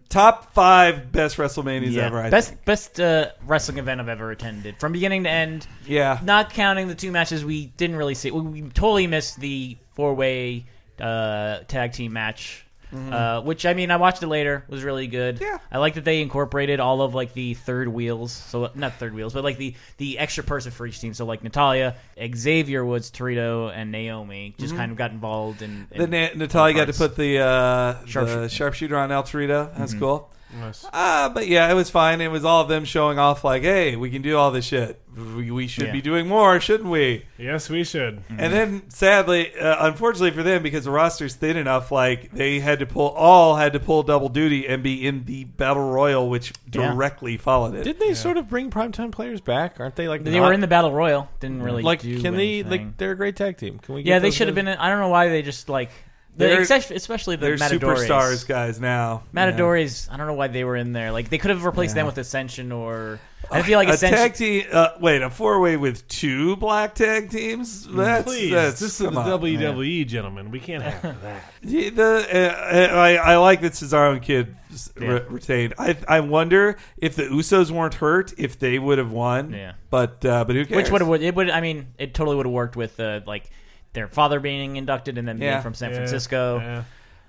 Speaker 3: Top five best WrestleManias
Speaker 2: Yeah.
Speaker 3: ever. I
Speaker 2: best
Speaker 3: think.
Speaker 2: best uh, wrestling event I've ever attended, from beginning to end.
Speaker 3: Yeah.
Speaker 2: Not counting the two matches we didn't really see. We, we totally missed the four way uh, tag team match. Uh, which I mean, I watched it later. Was really good.
Speaker 3: Mm-hmm. Yeah.
Speaker 2: I like that they incorporated all of like the third wheels. So not third wheels, but like the the extra person for each team. So like Natalya, Xavier Woods, Torito, and Naomi just kind of got involved in. in
Speaker 3: Mm-hmm. Then Na- Natalya got to put the, uh,
Speaker 2: Sharpshooter.
Speaker 3: the sharpshooter on El Torito. That's
Speaker 2: Mm-hmm.
Speaker 3: cool.
Speaker 5: Nice.
Speaker 3: Uh, but yeah, it was fine. It was all of them showing off, like, hey, we can do all this shit. We, we should
Speaker 2: Yeah.
Speaker 3: be doing more, shouldn't we?
Speaker 5: Yes, we should.
Speaker 3: And then, sadly, uh, unfortunately for them, because the roster's thin enough, like they had to pull, all had to pull double duty and be in the battle royal, which
Speaker 2: Yeah.
Speaker 3: directly followed it.
Speaker 4: didn't they sort of bring primetime players back? Aren't they like
Speaker 2: They
Speaker 4: not-
Speaker 2: were in the battle royal. Didn't really
Speaker 4: like?
Speaker 2: do
Speaker 4: Can they
Speaker 2: anything.
Speaker 4: like? They're a great tag team. Can we? Get
Speaker 2: Yeah, they
Speaker 4: those
Speaker 2: should have
Speaker 4: guys?
Speaker 2: been. In, I don't know why they just like The, especially, especially the
Speaker 3: They're
Speaker 2: Matadores.
Speaker 3: superstars guys now.
Speaker 2: Matadores, I don't know why they were in there. Like they could have replaced them with Ascension or I feel like
Speaker 3: a
Speaker 2: Ascension.
Speaker 3: tag team. Uh, wait, a four way with two black tag teams. That's
Speaker 5: Please,
Speaker 3: that's
Speaker 5: this is the
Speaker 3: come on, man.
Speaker 5: WWE, gentlemen. We can't have that.
Speaker 3: Yeah, the, uh, I, I like that Cesaro and Kidd s- re- retained. I I wonder if the Usos weren't hurt, if they would have won.
Speaker 2: Yeah.
Speaker 3: But uh, but who cares?
Speaker 2: Which would have it would I mean it totally would have worked with uh, like their father being inducted and then
Speaker 3: Yeah.
Speaker 2: being from San
Speaker 5: Yeah,
Speaker 2: Francisco.
Speaker 5: yeah.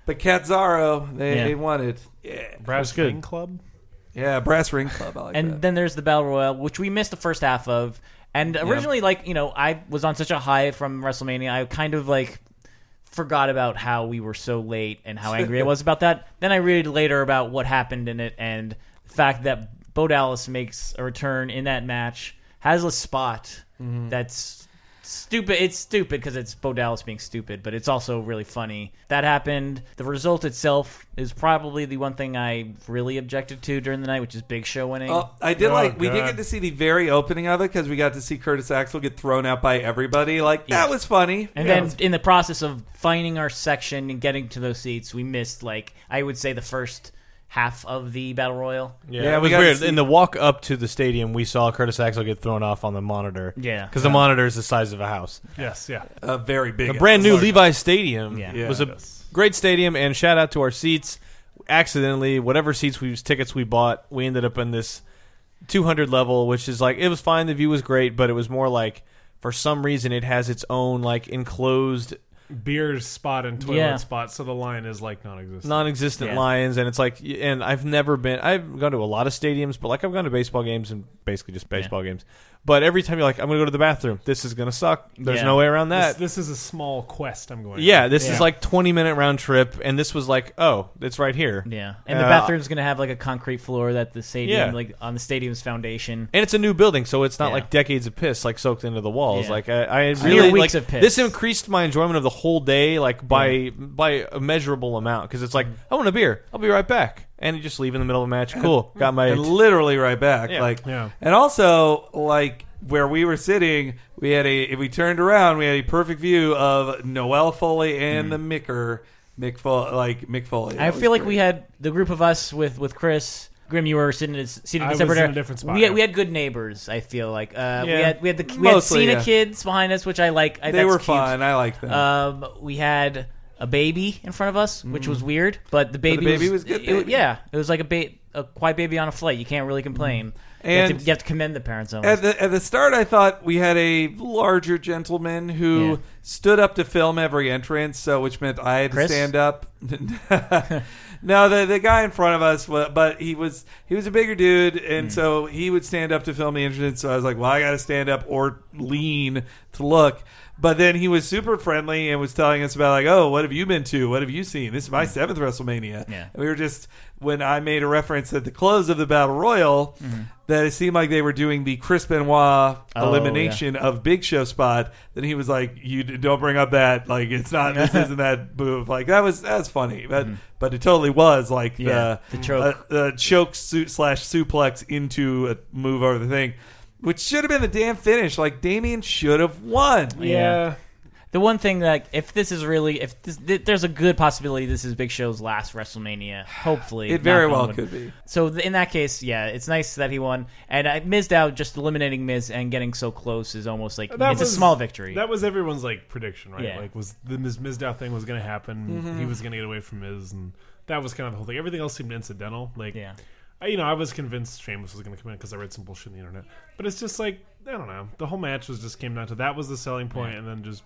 Speaker 3: But Catzaro, they,
Speaker 2: Yeah.
Speaker 3: they won it. Yeah,
Speaker 5: Brass
Speaker 4: good.
Speaker 5: Ring Club.
Speaker 3: yeah, Brass Ring Club. I like
Speaker 2: and
Speaker 3: that.
Speaker 2: then there's the battle royale, which we missed the first half of. And originally, like you know, I was on such a high from WrestleMania, I kind of like forgot about how we were so late and how angry I was about that. Then I read later about what happened in it and the fact that Bo Dallas makes a return in that match, has a spot mm-hmm. that's stupid. It's stupid because it's Bo Dallas being stupid, but it's also really funny. That happened. The result itself is probably the one thing I really objected to during the night, which is Big Show winning.
Speaker 3: Oh, I did
Speaker 5: Oh,
Speaker 3: like. We did
Speaker 5: God.
Speaker 3: get to see the very opening of it because we got to see Curtis Axel get thrown out by everybody. Like that was funny.
Speaker 2: And
Speaker 3: Yeah.
Speaker 2: then in the process of finding our section and getting to those seats, we missed like I would say the first half of the battle royal.
Speaker 4: Yeah,
Speaker 3: Yeah,
Speaker 4: it was
Speaker 3: got
Speaker 4: weird.
Speaker 3: see-
Speaker 4: In the walk up to the stadium, we saw Curtis Axel get thrown off on the monitor.
Speaker 2: Yeah.
Speaker 4: because the monitor is the size of a house.
Speaker 5: Yes, yeah.
Speaker 3: a very big,
Speaker 4: A brand new
Speaker 3: large-
Speaker 4: Levi Stadium
Speaker 2: Yeah.
Speaker 4: was a
Speaker 5: Yes.
Speaker 4: great stadium, and shout out to our seats. Accidentally, whatever seats we tickets we bought, we ended up in this 200 level, which is like it was fine. The view was great, but it was more like for some reason it has its own like enclosed,
Speaker 5: Beer spot and toilet
Speaker 2: Yeah.
Speaker 5: spot, so the line is like non-existent.
Speaker 4: non-existent
Speaker 2: Yeah.
Speaker 4: lines, and it's like, and I've never been. I've gone to a lot of stadiums, but like I've gone to baseball games and basically just baseball games. But every time you're like, I'm gonna go to the bathroom. This is gonna suck. There's
Speaker 2: Yeah.
Speaker 4: no way around that.
Speaker 5: this is a small quest I'm going.
Speaker 4: yeah,
Speaker 5: on.
Speaker 4: this
Speaker 2: Yeah.
Speaker 4: is like 20 minute round trip, and this was like, oh, it's right here.
Speaker 2: Yeah, and the
Speaker 4: Uh,
Speaker 2: bathroom's gonna have like a concrete floor that the stadium,
Speaker 4: Yeah.
Speaker 2: like on the stadium's foundation.
Speaker 4: And it's a new building, so it's not
Speaker 2: Yeah.
Speaker 4: like decades of piss like soaked into the walls.
Speaker 2: Yeah.
Speaker 4: Like I, I really
Speaker 2: weeks
Speaker 4: like
Speaker 2: of piss.
Speaker 4: this increased my enjoyment of the whole day, like by by a measurable amount. Because it's like I want a beer, I'll be right back, and you just leave in the middle of a match. Cool, got my
Speaker 3: and literally right back.
Speaker 4: Yeah.
Speaker 3: Like,
Speaker 5: Yeah.
Speaker 3: and also like where we were sitting, we had a. If we turned around, we had a perfect view of Noelle Foley and the Micker, Mick Foley, like Mick Foley.
Speaker 2: I
Speaker 3: That was
Speaker 2: feel like
Speaker 3: great.
Speaker 2: we had the group of us with with Chris. Grim, you were sitting seated in
Speaker 5: I
Speaker 2: a separate
Speaker 5: in a
Speaker 2: area.
Speaker 5: different spot,
Speaker 2: We had,
Speaker 5: yeah.
Speaker 2: we had good neighbors. I feel like uh, we
Speaker 4: Yeah.
Speaker 2: had we had the we had Cena
Speaker 3: yeah.
Speaker 2: kids behind us, which I like. I,
Speaker 3: They
Speaker 2: that's
Speaker 3: were
Speaker 2: cute.
Speaker 3: fun. I like them.
Speaker 2: Um, we had a baby in front of us, which was weird, but the baby,
Speaker 3: baby was good
Speaker 2: it-
Speaker 3: baby.
Speaker 2: yeah, it was like a ba- a quiet baby on a flight. You can't really complain. you, have
Speaker 3: And-
Speaker 2: to, you have to commend the parents. Almost.
Speaker 3: At the at the start, I thought we had a larger gentleman who
Speaker 2: Yeah.
Speaker 3: stood up to film every entrance, so which meant I had to stand up. no, the the guy in front of us, wa- but he was he was a bigger dude, and
Speaker 2: Hmm.
Speaker 3: so he would stand up to film the entrance. So I was like, well, I got to stand up or lean to look. But then he was super friendly and was telling us about like, oh, what have you been to? What have you seen? This is my seventh WrestleMania.
Speaker 2: Yeah.
Speaker 3: And we were just when I made a reference at the close of the Battle Royal that it seemed like they were doing the Chris Benoit
Speaker 2: Mm-hmm. Oh,
Speaker 3: elimination of Big Show spot. Then he was like, "You don't bring up that. Like it's not. This isn't that move. Like that was that's funny, but but it totally was like
Speaker 2: Mm-hmm. Yeah,
Speaker 3: the
Speaker 2: the choke.
Speaker 3: uh, the choke su- slash suplex into a move over the thing." Which should have been the damn finish. Like Damien should have won.
Speaker 5: yeah.
Speaker 2: The one thing that if this is really if this, th- there's a good possibility this is Big Show's last WrestleMania. Hopefully,
Speaker 3: It very
Speaker 2: knock on
Speaker 3: well
Speaker 2: wood.
Speaker 3: could be.
Speaker 2: So th- in that case, yeah, it's nice that he won. And I missed out just eliminating Miz and getting so close is almost like
Speaker 5: That
Speaker 2: it's
Speaker 5: was-
Speaker 2: a small victory.
Speaker 5: That was everyone's like prediction, right?
Speaker 2: Yeah.
Speaker 5: Like was the Miz Mizdow thing was going to happen.
Speaker 3: Mm-hmm.
Speaker 5: He was going to get away from Miz, and that was kind of the whole thing. Everything else seemed incidental. Like,
Speaker 2: yeah,
Speaker 5: I, you know, I was convinced Sheamus was going to come in because I read some bullshit on the internet. But it's just like I don't know. The whole match was just came down to that was the selling point, and then just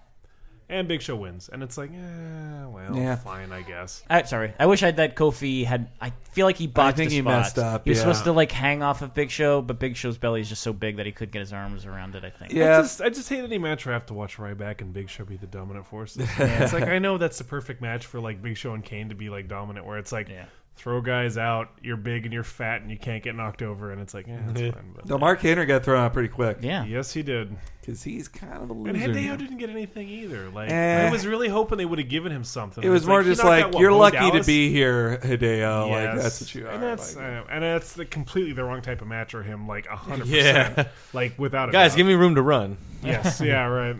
Speaker 5: and Big Show wins, and it's like, eh, well,
Speaker 3: Yeah.
Speaker 5: fine, I guess.
Speaker 2: I, sorry. I wish I had that Kofi had. I feel like he botched
Speaker 3: think
Speaker 2: the
Speaker 3: he
Speaker 2: spot.
Speaker 3: messed up,
Speaker 2: He was
Speaker 3: yeah.
Speaker 2: supposed to like hang off of Big Show, but Big Show's belly is just so big that he couldn't get his arms around it. I think.
Speaker 3: Yeah.
Speaker 5: I just, I just hate any match where I have to watch Ryback and Big Show be the dominant forces. It's like I know that's the perfect match for like Big Show and Kane to be like dominant, where it's like
Speaker 2: Yeah.
Speaker 5: Throw guys out. You're big and you're fat and you can't get knocked over, and it's like, yeah, that's
Speaker 4: Yeah.
Speaker 5: fine. But
Speaker 3: No, Mark Henry got thrown out pretty quick.
Speaker 2: Yeah.
Speaker 5: yes, he did.
Speaker 3: because he's kind of a
Speaker 5: And
Speaker 3: loser.
Speaker 5: Hideo
Speaker 3: now.
Speaker 5: didn't get anything either. Like
Speaker 3: Eh.
Speaker 5: I was really hoping they would have given him something.
Speaker 3: It was
Speaker 5: It's
Speaker 3: more
Speaker 5: he
Speaker 3: just
Speaker 5: knocked
Speaker 3: like
Speaker 5: out, what,
Speaker 3: you're
Speaker 5: Bo
Speaker 3: lucky to be here, Hideo. Like
Speaker 5: Yes.
Speaker 3: that's what you are.
Speaker 5: And that's
Speaker 3: like-
Speaker 5: uh, and that's the completely the wrong type of match for him. Like a hundred
Speaker 4: Yeah.
Speaker 5: percent. Like without a
Speaker 4: Guys,
Speaker 5: doubt.
Speaker 4: give me room to run.
Speaker 5: yes, yeah, right.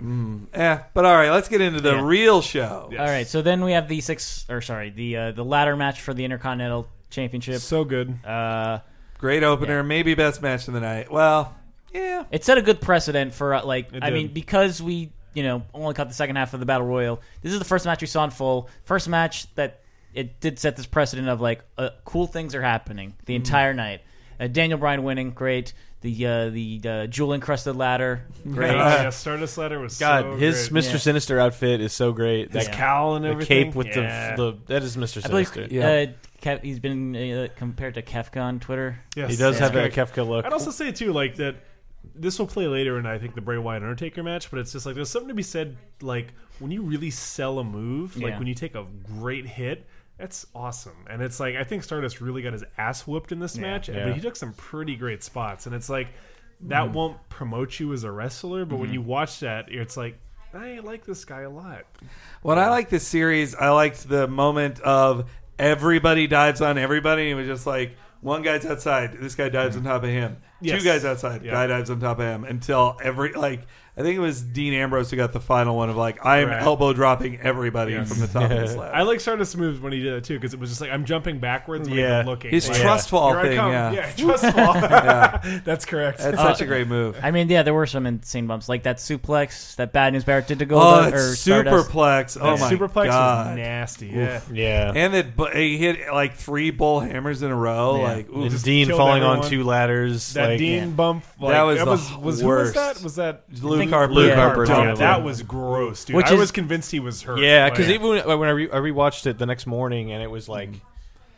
Speaker 3: Eh, but all right, let's get into the
Speaker 2: Yeah.
Speaker 3: real show.
Speaker 5: Yeah.
Speaker 2: All right, so then we have the six, or sorry, the uh, the ladder match for the Intercontinental Championship.
Speaker 5: So good.
Speaker 2: Uh,
Speaker 3: Great opener,
Speaker 2: Yeah.
Speaker 3: maybe best match of the night. Well, yeah,
Speaker 2: it set a good precedent for uh, like
Speaker 5: It
Speaker 2: I
Speaker 5: did.
Speaker 2: mean because we you know only caught the second half of the battle royal. This is the first match we saw in full. First match that it did set this precedent of like uh, cool things are happening the
Speaker 5: Mm-hmm.
Speaker 2: entire night. Uh, Daniel Bryan winning, great. The uh, the uh, jewel encrusted ladder, great.
Speaker 5: Oh, yeah, Stardust Letter was
Speaker 4: God,
Speaker 5: so
Speaker 4: his
Speaker 5: great.
Speaker 4: Mr.
Speaker 2: Yeah.
Speaker 4: Sinister outfit is so great.
Speaker 5: his
Speaker 4: That
Speaker 5: cowl and
Speaker 4: the
Speaker 5: everything.
Speaker 4: cape with
Speaker 5: yeah.
Speaker 4: the the that is Mr.
Speaker 2: I believe
Speaker 4: Sinister.
Speaker 3: Yeah.
Speaker 2: uh, he's been uh, compared to Kefka on Twitter.
Speaker 5: Yes,
Speaker 4: He does
Speaker 5: that's
Speaker 4: have that
Speaker 5: correct.
Speaker 4: Kefka look.
Speaker 5: I'd also say too, like that. This will play later in I think the Bray Wyatt Undertaker match, but it's just like there's something to be said. Like when you really sell a move, like
Speaker 2: Yeah.
Speaker 5: when you take a great hit, that's awesome. And it's like I think Stardust really got his ass whooped in this match,
Speaker 4: Yeah.
Speaker 5: but he took some pretty great spots. And it's like that mm-hmm. won't promote you as a wrestler, but when mm-hmm. you watch that, it's like I like this guy a lot.
Speaker 3: When I like this series, I liked the moment of everybody dives on everybody. It was just like one guy's outside, this guy dives mm-hmm. on top of him.
Speaker 5: Yes.
Speaker 3: Two guys outside,
Speaker 5: Yeah.
Speaker 3: guy dives on top of him until every like I think it was Dean Ambrose who got the final one of like I am
Speaker 5: Right.
Speaker 3: elbow dropping everybody
Speaker 5: Yes.
Speaker 3: from the top of this ladder.
Speaker 5: I like Stardust moves when he did that too, because it was just like I'm jumping backwards when
Speaker 4: Yeah.
Speaker 5: I'm looking.
Speaker 3: His
Speaker 5: Like,
Speaker 3: trust fall
Speaker 5: Here
Speaker 3: thing,
Speaker 5: come.
Speaker 3: yeah.
Speaker 5: trust fall. That's correct.
Speaker 3: That's such a great move.
Speaker 2: I mean, yeah, there were some insane bumps like that suplex that Bad News Barrett did to go
Speaker 3: Oh,
Speaker 2: or
Speaker 3: it's
Speaker 2: Stardust.
Speaker 3: superplex! Oh my
Speaker 5: superplex
Speaker 3: god!
Speaker 5: was nasty. Yeah.
Speaker 4: yeah.
Speaker 3: And that he hit like three bull hammers in a row.
Speaker 2: Yeah.
Speaker 3: Like, ooh,
Speaker 4: And Dean
Speaker 5: killed
Speaker 4: falling on two ladders.
Speaker 5: That
Speaker 4: like,
Speaker 5: Dean
Speaker 2: yeah.
Speaker 5: bump, like,
Speaker 3: That was the
Speaker 5: was, was
Speaker 3: worst.
Speaker 5: Who was that? Was that
Speaker 3: Luke
Speaker 2: think
Speaker 3: Harper.
Speaker 4: Luke
Speaker 2: Yeah.
Speaker 4: Harper.
Speaker 5: Yeah,
Speaker 4: Yeah.
Speaker 5: that was gross, dude.
Speaker 2: Which
Speaker 5: I
Speaker 2: is-
Speaker 5: was convinced he was hurt.
Speaker 4: Yeah, because
Speaker 5: Like,
Speaker 4: even when when I, re- I rewatched it the next morning, and it was like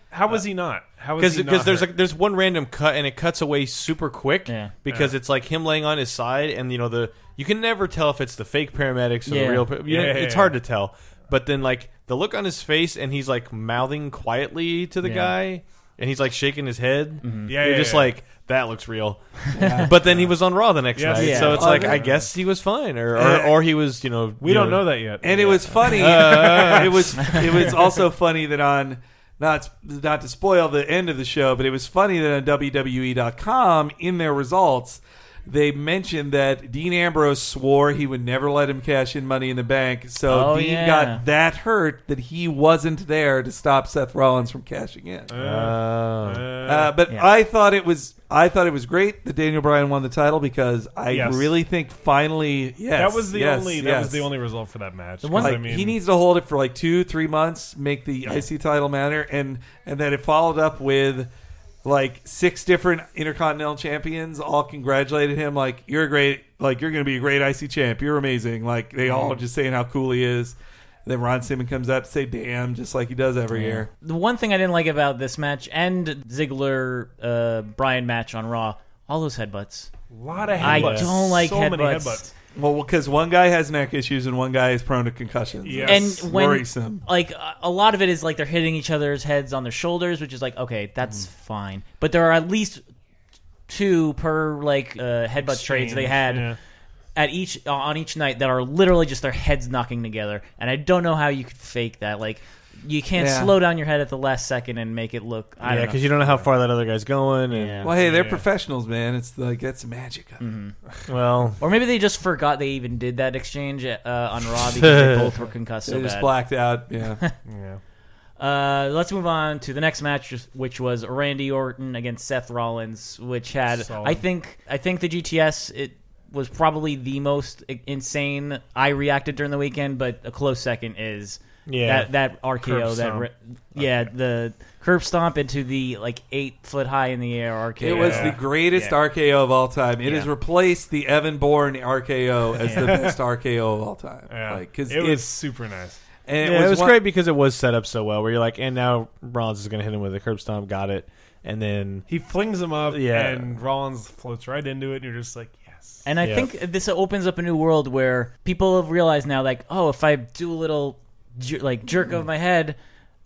Speaker 5: how was he not? How was
Speaker 4: because
Speaker 5: he
Speaker 4: because
Speaker 5: not
Speaker 4: there's
Speaker 5: hurt?
Speaker 4: like there's one random cut and it cuts away super quick.
Speaker 2: Yeah.
Speaker 4: Because it's like him laying on his side, and you know the you can never tell if it's the fake paramedics or
Speaker 2: Yeah.
Speaker 4: the real. pa- You know,
Speaker 5: Yeah, yeah,
Speaker 4: it's
Speaker 5: yeah.
Speaker 4: hard to tell. But then like the look on his face, and he's like mouthing quietly to the
Speaker 2: Yeah.
Speaker 4: guy, and he's like shaking his head. Mm-hmm.
Speaker 5: Yeah,
Speaker 4: You're
Speaker 5: yeah,
Speaker 4: just
Speaker 5: yeah.
Speaker 4: like that looks real. but then he was on Raw the next
Speaker 5: Yes.
Speaker 4: night,
Speaker 2: Yeah.
Speaker 4: so it's
Speaker 3: Oh,
Speaker 4: like
Speaker 3: yeah.
Speaker 4: I guess he was fine, or or, or he was you know
Speaker 5: we
Speaker 4: you
Speaker 5: don't know that yet.
Speaker 3: and it was funny. it was it was also funny that on not not to spoil the end of the show, but it was funny that on WWE.com in their results they mentioned that Dean Ambrose swore he would never let him cash in Money in the Bank. So
Speaker 2: Oh,
Speaker 3: Dean
Speaker 2: yeah.
Speaker 3: got that hurt that he wasn't there to stop Seth Rollins from cashing in.
Speaker 4: Uh,
Speaker 3: Uh, but
Speaker 2: Yeah.
Speaker 3: I thought it was I thought it was great that Daniel Bryan won the title because I
Speaker 5: Yes.
Speaker 3: really think finally yes
Speaker 5: that was the
Speaker 3: yes,
Speaker 5: only that
Speaker 3: yes.
Speaker 5: was the only result for that match.
Speaker 2: The one-
Speaker 3: like
Speaker 5: I mean,
Speaker 3: he needs to hold it for like two three months make the IC title matter and and then it followed up with like six different intercontinental champions all congratulated him like you're a great like you're gonna be a great IC champ you're amazing like they all
Speaker 5: Mm-hmm.
Speaker 3: just saying how cool he is then Ron Simmons comes up to say damn just like he does every year
Speaker 2: The one thing I didn't like about this match and Ziggler uh, Bryan match on Raw, all those headbutts.
Speaker 5: a lot of headbutts.
Speaker 2: I don't like
Speaker 5: so many
Speaker 2: headbutts.
Speaker 5: Headbutts.
Speaker 3: well because one guy has neck issues and one guy is prone to concussions
Speaker 5: Yes.
Speaker 2: and when
Speaker 3: worrisome.
Speaker 2: like a- a lot of it is like they're hitting each other's heads on their shoulders, which is like okay, that's
Speaker 5: Mm.
Speaker 2: fine. But there are at least two per like uh, headbutt trades they had
Speaker 5: Yeah.
Speaker 2: at each uh, on each night that are literally just their heads knocking together, and I don't know how you could fake that. Like you can't
Speaker 3: Yeah.
Speaker 2: slow down your head at the last second and make it look. I
Speaker 4: yeah,
Speaker 2: don't
Speaker 4: because you don't know how far that other guy's going. And,
Speaker 2: Yeah.
Speaker 3: well hey they're
Speaker 5: Yeah.
Speaker 3: professionals man it's like that's magic
Speaker 4: Well,
Speaker 2: Or maybe they just forgot they even did that exchange uh, on Raw because they both were concussed
Speaker 3: they
Speaker 2: so
Speaker 3: just
Speaker 2: bad.
Speaker 3: blacked out yeah
Speaker 5: Yeah.
Speaker 2: Uh, let's move on to the next match, which was Randy Orton against Seth Rollins, which had
Speaker 5: Solid.
Speaker 2: I think I think the GTS it was probably the most i- insane. I reacted during the weekend, but a close second is
Speaker 4: Yeah.
Speaker 2: that that RKO
Speaker 5: Curb
Speaker 2: that
Speaker 5: stomp.
Speaker 2: re- yeah the curb stomp into the like eight foot high in the air RKO.
Speaker 3: It was
Speaker 5: Yeah.
Speaker 3: the greatest
Speaker 2: Yeah.
Speaker 3: RKO of all time. It
Speaker 2: Yeah.
Speaker 3: has replaced the Evan Bourne RKO as the best RKO of all time.
Speaker 5: Yeah.
Speaker 3: Like, cause
Speaker 5: it was
Speaker 3: it's-
Speaker 5: super nice.
Speaker 3: and
Speaker 4: yeah, it was
Speaker 3: one-
Speaker 4: great because it was set up so well. Where you're like, and now Rollins is going to hit him with a curb stomp. Got it. And then
Speaker 5: He flings him up,
Speaker 4: Yeah.
Speaker 5: and Rollins floats right into it, and you're just like, yes.
Speaker 2: And I
Speaker 4: Yeah.
Speaker 2: think this opens up a new world where people have realized now, like, oh, if I do a little jer- like jerk of my head,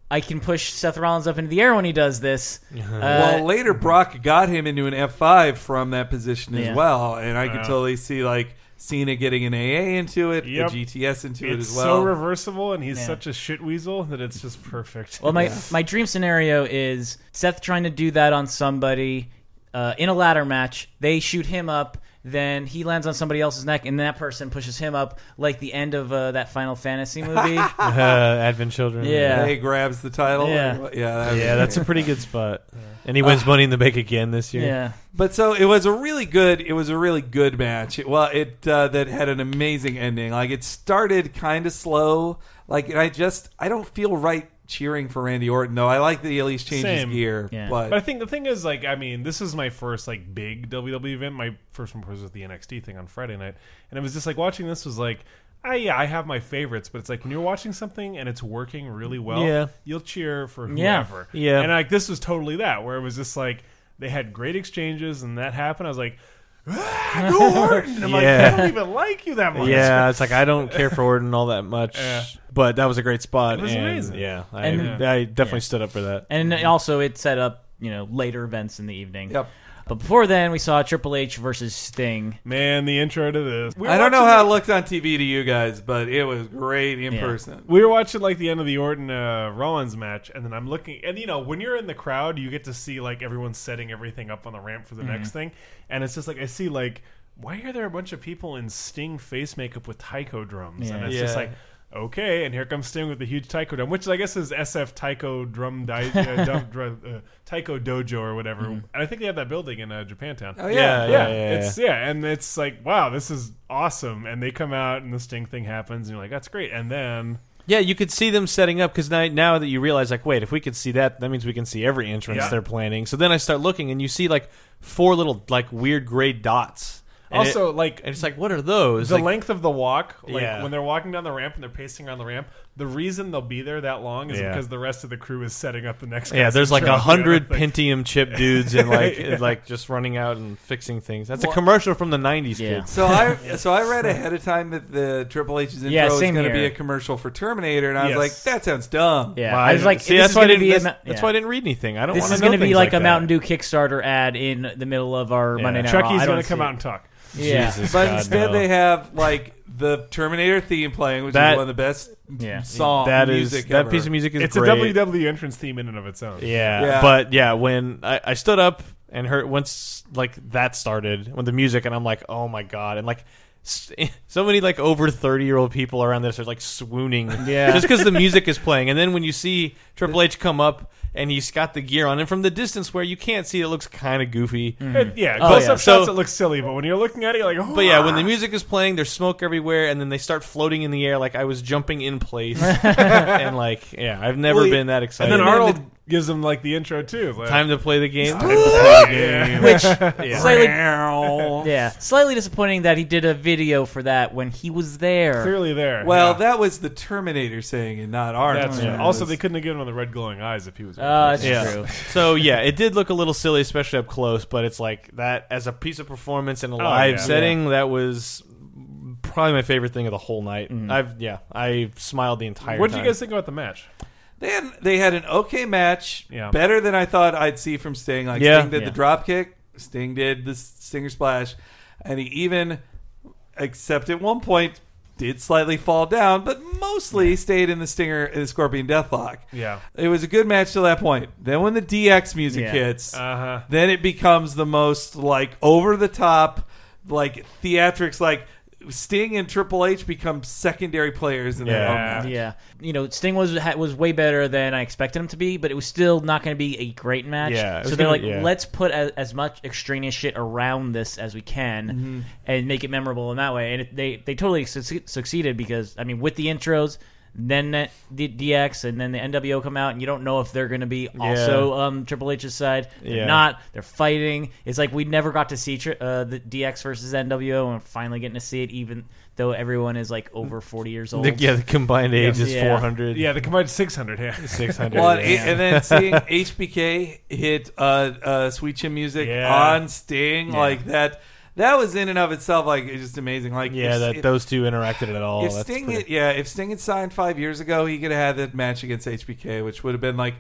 Speaker 2: I can push Seth Rollins up into the air when he does this. Uh,
Speaker 3: well, later Brock got him into an F5 from that position as
Speaker 2: Yeah.
Speaker 3: well, and I could
Speaker 5: Wow.
Speaker 3: totally see like Cena getting an AA into it,
Speaker 5: Yep.
Speaker 3: the GTS into it
Speaker 5: It's
Speaker 3: as well.
Speaker 5: so reversible, and he's
Speaker 2: Yeah.
Speaker 5: such a shit weasel that it's just perfect.
Speaker 2: Well, my my dream scenario is Seth trying to do that on somebody uh, in a ladder match. They shoot him up, then he lands on somebody else's neck, and that person pushes him up, like the end of uh, that Final Fantasy movie.
Speaker 4: Uh, Advent Children.
Speaker 2: Yeah.
Speaker 3: He grabs the title.
Speaker 2: Yeah.
Speaker 3: or what- yeah, that'd
Speaker 4: Yeah, that's a pretty good spot. And he wins Money in the Bank again this year.
Speaker 2: yeah,
Speaker 3: But so it was a really good. It was a really good match. It, well, it uh, that had an amazing ending. Like it started kind of slow. Like and I just I don't feel right cheering for Randy Orton though. I like that he at least changed
Speaker 5: Same.
Speaker 3: his gear.
Speaker 2: Yeah.
Speaker 3: But,
Speaker 5: But I think the thing is, like, I mean, this is my first like big WWE event. My first one was with the NXT thing on Friday night, and it was just like watching this was like, I yeah, I have my favorites, but it's like when you're watching something and it's working really well,
Speaker 4: Yeah.
Speaker 5: you'll cheer for
Speaker 2: Yeah.
Speaker 4: Yeah.
Speaker 5: and like this was totally that, where it was just like they had great exchanges, and that happened. I was like. Ah, go Orton! I'm like,
Speaker 4: Yeah.
Speaker 5: I don't even like you that much.
Speaker 4: Yeah, it's like I don't care for Orton all that much,
Speaker 5: Yeah.
Speaker 4: but that was a great spot.
Speaker 5: It was
Speaker 4: and,
Speaker 5: amazing.
Speaker 4: Yeah, I,
Speaker 2: And-
Speaker 4: I definitely
Speaker 2: Yeah.
Speaker 4: stood up for that.
Speaker 2: and also it set up you know later events in the evening.
Speaker 3: Yep.
Speaker 2: But before then, we saw Triple H versus Sting.
Speaker 5: Man, the intro to this. We were
Speaker 3: I don't know
Speaker 5: watching
Speaker 3: how
Speaker 5: it-
Speaker 3: it looked on TV to you guys, but it was great in
Speaker 2: Yeah.
Speaker 3: person.
Speaker 5: we were watching like the end of the Orton uh, Rollins match, and then I'm looking, and you know, when you're in the crowd, you get to see like everyone setting everything up on the ramp for the
Speaker 2: Mm-hmm.
Speaker 5: next thing, and it's just like I see like, why are there a bunch of people in Sting face makeup with taiko drums? And
Speaker 2: Yeah.
Speaker 5: it's just
Speaker 3: Yeah.
Speaker 5: like. Okay, and here comes Sting with the huge taiko drum, which I guess is SF Taiko Drum di- uh, drum, drum, uh, Taiko Dojo or whatever.
Speaker 2: Mm-hmm.
Speaker 5: And I think they have that building in uh, Japantown.
Speaker 3: Oh
Speaker 4: Yeah,
Speaker 3: yeah,
Speaker 5: yeah,
Speaker 4: yeah,
Speaker 5: it's yeah, and it's like wow, this is awesome. And they come out, and the Sting thing happens, and you're like, that's great. And then
Speaker 4: Yeah, you could see them setting up because now, now that you realize, like, wait, if we could see that, that means we can see every entrance
Speaker 5: Yeah.
Speaker 4: they're planning. So then I start looking, and you see like four little like weird gray dots. And
Speaker 5: also
Speaker 4: it-
Speaker 5: like
Speaker 4: and it's like, what are those?
Speaker 5: the
Speaker 4: Like,
Speaker 5: length of the walk, like
Speaker 4: Yeah.
Speaker 5: when they're walking down the ramp and they're pacing around the ramp, the reason they'll be there that long is
Speaker 4: Yeah.
Speaker 5: because the rest of the crew is setting up the next.
Speaker 4: yeah, there's like a
Speaker 5: and the other
Speaker 4: hundred. Pentium chip dudes and like
Speaker 5: Yeah.
Speaker 4: like just running out and fixing things. That's
Speaker 3: Well-
Speaker 4: a commercial from the '90s,
Speaker 2: Yeah.
Speaker 4: kids.
Speaker 3: So I so I read ahead of time that the Triple H's intro
Speaker 2: Yeah,
Speaker 3: was going to be a commercial for Terminator, and I was
Speaker 5: Yes.
Speaker 3: like, that sounds dumb.
Speaker 2: Yeah,
Speaker 4: Wow,
Speaker 2: I was like,
Speaker 4: see, that's why I didn't.
Speaker 2: be a
Speaker 4: That's,
Speaker 2: yeah.
Speaker 4: why I didn't read anything. I don't.
Speaker 2: This
Speaker 4: wanna
Speaker 2: is
Speaker 4: know
Speaker 2: going to be
Speaker 4: things
Speaker 2: like, a. Mountain Dew Kickstarter ad in the middle of our Monday Night Raw. I
Speaker 5: Chucky's going to come out and talk.
Speaker 2: Yeah,
Speaker 4: Jesus.
Speaker 3: But
Speaker 4: God,
Speaker 3: instead,
Speaker 4: no.
Speaker 3: they have like the Terminator theme playing, which
Speaker 4: That-
Speaker 3: is one of the best
Speaker 2: Yeah.
Speaker 3: song
Speaker 4: That is
Speaker 3: music
Speaker 4: that
Speaker 3: ever.
Speaker 4: piece of music is
Speaker 5: It's
Speaker 4: great.
Speaker 5: a WWE entrance theme in and of its own.
Speaker 4: Yeah,
Speaker 3: Yeah.
Speaker 4: but yeah, when I, I stood up and heard once like that started when the music, and I'm like, oh my god, and like s- so many like over thirty year old people around this are like swooning,
Speaker 2: Yeah.
Speaker 4: just because the music is playing, and then when you see Triple H come up and he's got the gear on, and from the distance where you can't see, it looks kind of goofy. Mm-hmm.
Speaker 5: It- yeah,
Speaker 2: Oh,
Speaker 5: close
Speaker 2: yeah.
Speaker 5: up shots
Speaker 4: So-
Speaker 5: it looks silly, but when you're looking at it, you're like, oh,
Speaker 4: But yeah, when the music is playing, there's smoke everywhere, and then they start floating in the air like I was jumping in place, and like yeah, I've never
Speaker 5: Well,
Speaker 4: been that excited.
Speaker 5: and
Speaker 3: then
Speaker 5: Arnold gives him like the intro too. Like,
Speaker 4: Time to play the game.
Speaker 2: Which
Speaker 4: Yeah.
Speaker 2: slightly, yeah, slightly disappointing that he did a video for that when he was there.
Speaker 5: clearly there.
Speaker 3: well
Speaker 5: yeah.
Speaker 3: that was the Terminator saying and not Arnold.
Speaker 5: That's Also, they couldn't have given him the red glowing eyes if he was.
Speaker 2: Uh, that's
Speaker 4: Yeah.
Speaker 2: true.
Speaker 4: So yeah, it did look a little silly, especially up close. But it's like that as a piece of performance in a live
Speaker 5: yeah.
Speaker 4: setting. That was probably my favorite thing of the whole night. I've yeah, I smiled the entire. Time.
Speaker 5: What did
Speaker 4: time.
Speaker 5: you guys think about the match?
Speaker 3: They had, they had an okay match,
Speaker 5: Yeah.
Speaker 3: better than I thought I'd see from Sting. Like
Speaker 4: Yeah.
Speaker 3: Sting did
Speaker 2: Yeah.
Speaker 3: the drop kick, Sting did the Stinger splash, and he even, except at one point, did slightly fall down, but mostly stayed in the Stinger, in the Scorpion Deathlock.
Speaker 5: Yeah.
Speaker 3: It was a good match to that point. Then when the DX music
Speaker 2: Yeah.
Speaker 3: hits,
Speaker 5: Uh huh.
Speaker 3: then it becomes the most like over the top, like theatrics. Like Sting and Triple H become secondary players in their
Speaker 4: Yeah.
Speaker 3: own match.
Speaker 2: Yeah, you know, Sting was ha- was way better than I expected him to be, but it was still not going to be a great match.
Speaker 4: Yeah, it
Speaker 2: so
Speaker 4: was
Speaker 2: they're
Speaker 4: gonna-
Speaker 2: like,
Speaker 4: yeah.
Speaker 2: let's put as, as much extraneous shit around this as we can
Speaker 4: Mm-hmm.
Speaker 2: and make it memorable in that way. And it, they they totally succe- succeeded because I mean, with the intros. Then the DX and then the NWO come out, and you don't know if they're going to be also um, Triple H's side. They're
Speaker 4: Yeah.
Speaker 2: not. They're fighting. It's like we never got to see tri- uh, the DX versus NWO, and we're finally getting to see it, even though everyone is like over forty years old.
Speaker 4: The, yeah, the combined age is four hundred.
Speaker 5: Yeah, the combined 600. Yeah.
Speaker 4: six hundred.
Speaker 3: Well, and, and then seeing HBK hit uh, uh, Sweet Chin music
Speaker 5: Yeah.
Speaker 3: on Sting like that. That was in and of itself like it's just amazing. Like
Speaker 4: Yeah,
Speaker 3: if-
Speaker 4: that
Speaker 3: if-
Speaker 4: those two interacted at all.
Speaker 3: if
Speaker 4: that's
Speaker 3: Sting,
Speaker 4: pretty-
Speaker 3: had, yeah, if Sting had signed five years ago, he could have had that match against HBK, which would have been like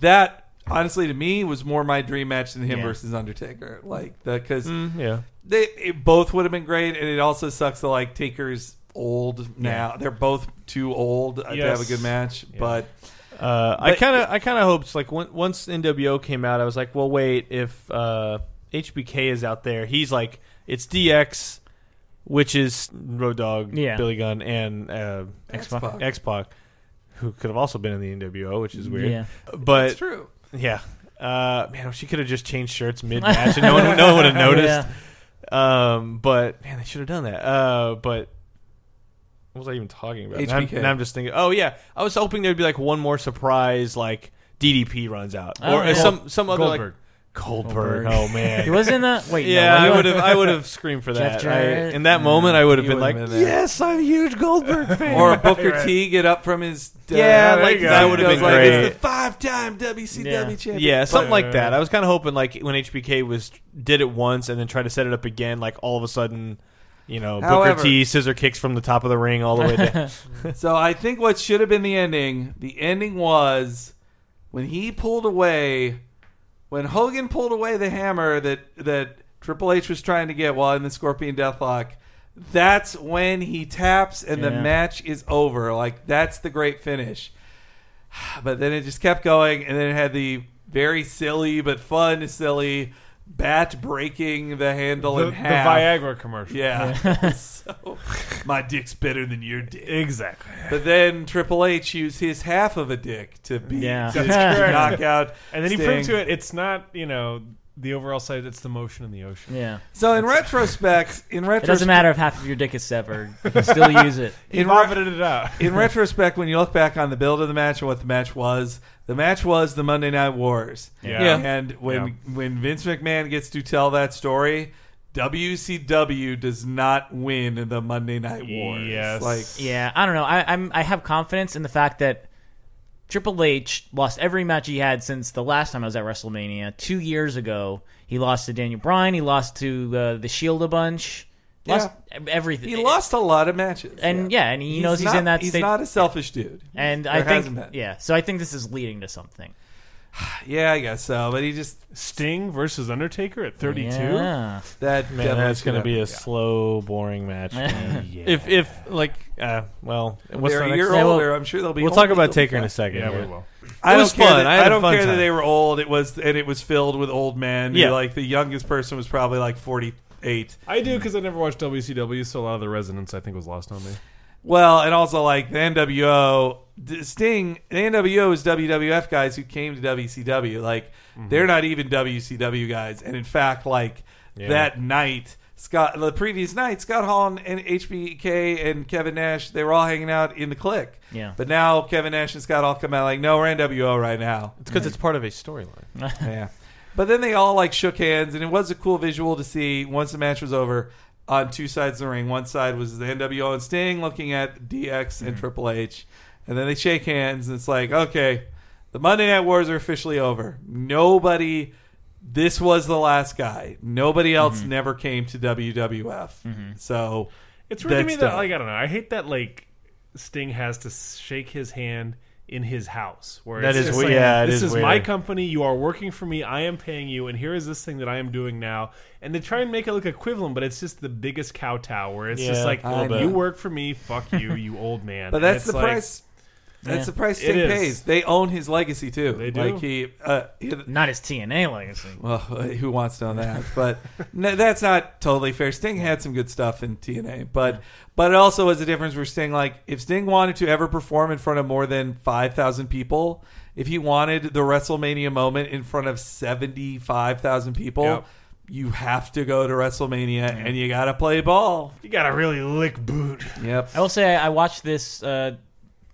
Speaker 3: that. Honestly, to me, was more my dream match than him
Speaker 2: Yeah.
Speaker 3: versus Undertaker. Like that because
Speaker 4: Mm, yeah.
Speaker 3: they it both would have been great, and it also sucks that like Taker's old now. They're both too old uh, to have a
Speaker 5: Yes.
Speaker 3: good match, but.
Speaker 4: Uh, I
Speaker 3: But-
Speaker 4: kind of, I kind of hoped like when, once NWO came out, I was like, well, wait, if uh, HBK is out there, he's like, it's DX, which is Road Dogg,
Speaker 2: Yeah.
Speaker 4: Billy Gunn, and uh,
Speaker 3: X-Pac.
Speaker 4: X Pac, who could have also been in the NWO, which is weird.
Speaker 2: Yeah.
Speaker 4: But
Speaker 3: It's true.
Speaker 4: yeah, uh, man, she could have just changed shirts mid match and no one, no one would have noticed. Um, but man, they should have done that. Uh, but what was I even talking about? Now I'm,
Speaker 3: HBK.
Speaker 4: now I'm just thinking. Oh yeah, I was hoping there'd be like one more surprise, like DDP runs out,
Speaker 2: Oh,
Speaker 4: or
Speaker 2: yeah.
Speaker 4: some some other
Speaker 5: Goldberg.
Speaker 4: like Goldberg.
Speaker 2: Goldberg.
Speaker 4: Oh man,
Speaker 2: He was in the wait.
Speaker 4: yeah,
Speaker 2: no,
Speaker 4: I would have. I would have screamed for
Speaker 2: Jeff
Speaker 4: that. I, in that moment, I would have been like,
Speaker 3: been
Speaker 4: "Yes, I'm a huge Goldberg fan."
Speaker 3: Or Booker T get up from his uh,
Speaker 4: Yeah,
Speaker 5: there
Speaker 3: like
Speaker 5: you go.
Speaker 4: that would have been
Speaker 3: like,
Speaker 4: great.
Speaker 3: It's the five-time WCW
Speaker 2: Yeah.
Speaker 3: champion.
Speaker 4: Yeah, something
Speaker 5: But-
Speaker 4: like that. I was kind of hoping like when HBK was did it once and then tried to set it up again, like all of a sudden, you know,
Speaker 3: However-
Speaker 4: Booker T scissor kicks from the top of the ring all the way down.
Speaker 3: So I think what should have been the ending, the ending was when he pulled away, when Hogan pulled away the hammer that that Triple H was trying to get while in the Scorpion Deathlock. That's when he taps and the
Speaker 2: Yeah.
Speaker 3: match is over. Like that's the great finish. But then it just kept going, and then it had the very silly but fun, silly bat breaking the handle
Speaker 5: The,
Speaker 3: in
Speaker 5: the. Viagra commercial.
Speaker 3: Yeah. so my dick's better than your dick.
Speaker 5: Exactly.
Speaker 3: But then Triple H used his half of a dick to beat
Speaker 2: Yeah.
Speaker 3: to,
Speaker 2: That's
Speaker 3: to
Speaker 5: correct.
Speaker 3: knock out.
Speaker 5: And then he
Speaker 3: Sting.
Speaker 5: proved to it it's not, you know, the overall size, it's the motion in the ocean.
Speaker 2: Yeah.
Speaker 3: So in retrospect, in retrospect, It
Speaker 2: doesn't matter if half of your dick is severed. You can still use it.
Speaker 5: He
Speaker 3: In re-
Speaker 5: it out.
Speaker 3: in retrospect, when you look back on the build of the match and what the match was, the match was the Monday Night Wars.
Speaker 5: Yeah.
Speaker 4: Yeah.
Speaker 3: And when when Vince McMahon gets to tell that story, WCW does not win the Monday Night Wars.
Speaker 5: Yes.
Speaker 3: Like
Speaker 2: Yeah, I don't know. I, I'm I have confidence in the fact that Triple H lost every match he had since the last time I was at WrestleMania two years ago. He lost to Daniel Bryan. He lost to uh, the Shield a bunch. Lost everything.
Speaker 3: he lost a lot of matches.
Speaker 2: and yeah, and he knows he's in that state.
Speaker 3: He's
Speaker 2: state.
Speaker 3: not a selfish dude.
Speaker 2: and
Speaker 3: There
Speaker 2: I
Speaker 3: hasn't
Speaker 2: think
Speaker 3: been.
Speaker 2: yeah, so I think this is leading to something.
Speaker 3: Yeah, I guess so. But he just
Speaker 5: Sting versus Undertaker at 32?
Speaker 2: Yeah.
Speaker 3: that
Speaker 4: Man, that's going to be a
Speaker 3: happen.
Speaker 4: slow, boring match. man.
Speaker 5: Yeah.
Speaker 4: If if like, uh, well, what's
Speaker 3: They're
Speaker 4: the
Speaker 3: a
Speaker 4: next?
Speaker 3: year
Speaker 2: Yeah, well,
Speaker 3: older. I'm sure they'll be.
Speaker 4: We'll talk about Taker in a second.
Speaker 5: yeah,
Speaker 4: here.
Speaker 5: we will.
Speaker 3: I
Speaker 4: It
Speaker 3: don't
Speaker 4: was
Speaker 3: care
Speaker 4: fun.
Speaker 3: That,
Speaker 4: I
Speaker 3: I, don't
Speaker 4: fun
Speaker 3: care that they were old. It was and it was filled with old men.
Speaker 4: Yeah.
Speaker 3: like the youngest person was probably like 48.
Speaker 5: I do because I never watched WCW, so a lot of the resonance I think was lost on me.
Speaker 3: Well, and also like the NWO, the Sting, the NWO is WWF guys who came to WCW. Like mm-hmm. they're not even WCW guys. And in fact, like
Speaker 4: Yeah.
Speaker 3: that night, Scott, the previous night, Scott Hall and, and HBK and Kevin Nash, they were all hanging out in the clique.
Speaker 2: Yeah.
Speaker 3: But now Kevin Nash and Scott all come out like, no, we're NWO right now.
Speaker 4: It's because it's part of a storyline.
Speaker 3: yeah. But then they all like shook hands, and it was a cool visual to see once the match was over on two sides of the ring. One side was the NWO and Sting looking at DX and mm-hmm. Triple H, and then they shake hands, and it's like, okay, the Monday Night Wars are officially over. Nobody, this was the last guy. Nobody else mm-hmm. never came to WWF. Mm-hmm. So
Speaker 5: It's weird to me that,
Speaker 3: dumb.
Speaker 5: like, I don't know. I hate that, like, Sting has to shake his hand in his house. Where
Speaker 4: That
Speaker 5: it's
Speaker 4: is
Speaker 5: just
Speaker 4: we-
Speaker 5: like,
Speaker 4: yeah,
Speaker 5: this
Speaker 4: is
Speaker 5: is my company. You are working for me. I am paying you, and here is this thing that I am doing now. And they try and make it look equivalent, but it's just the biggest kowtow. Where it's
Speaker 4: Yeah,
Speaker 5: just like,
Speaker 4: a
Speaker 3: little bit.
Speaker 5: you work for me. Fuck you, you old man.
Speaker 3: But
Speaker 5: And
Speaker 3: that's the
Speaker 5: like,
Speaker 3: price. That's
Speaker 2: Yeah.
Speaker 3: the price
Speaker 5: It
Speaker 3: Sting
Speaker 5: is.
Speaker 3: pays. They own his legacy too.
Speaker 5: They do.
Speaker 3: Like he, uh, he-
Speaker 2: Not his TNA legacy.
Speaker 3: Well, who wants to know that? But no, that's not totally fair. Sting had some good stuff in TNA, but but it also was a difference where Sting, like, if Sting wanted to ever perform in front of more than five thousand people, if he wanted the WrestleMania moment in front of seventy five thousand people.
Speaker 5: Yep.
Speaker 3: You have to go to WrestleMania and you got to play ball.
Speaker 5: You gotta really lick boot.
Speaker 3: Yep.
Speaker 2: I will say I watched this, uh,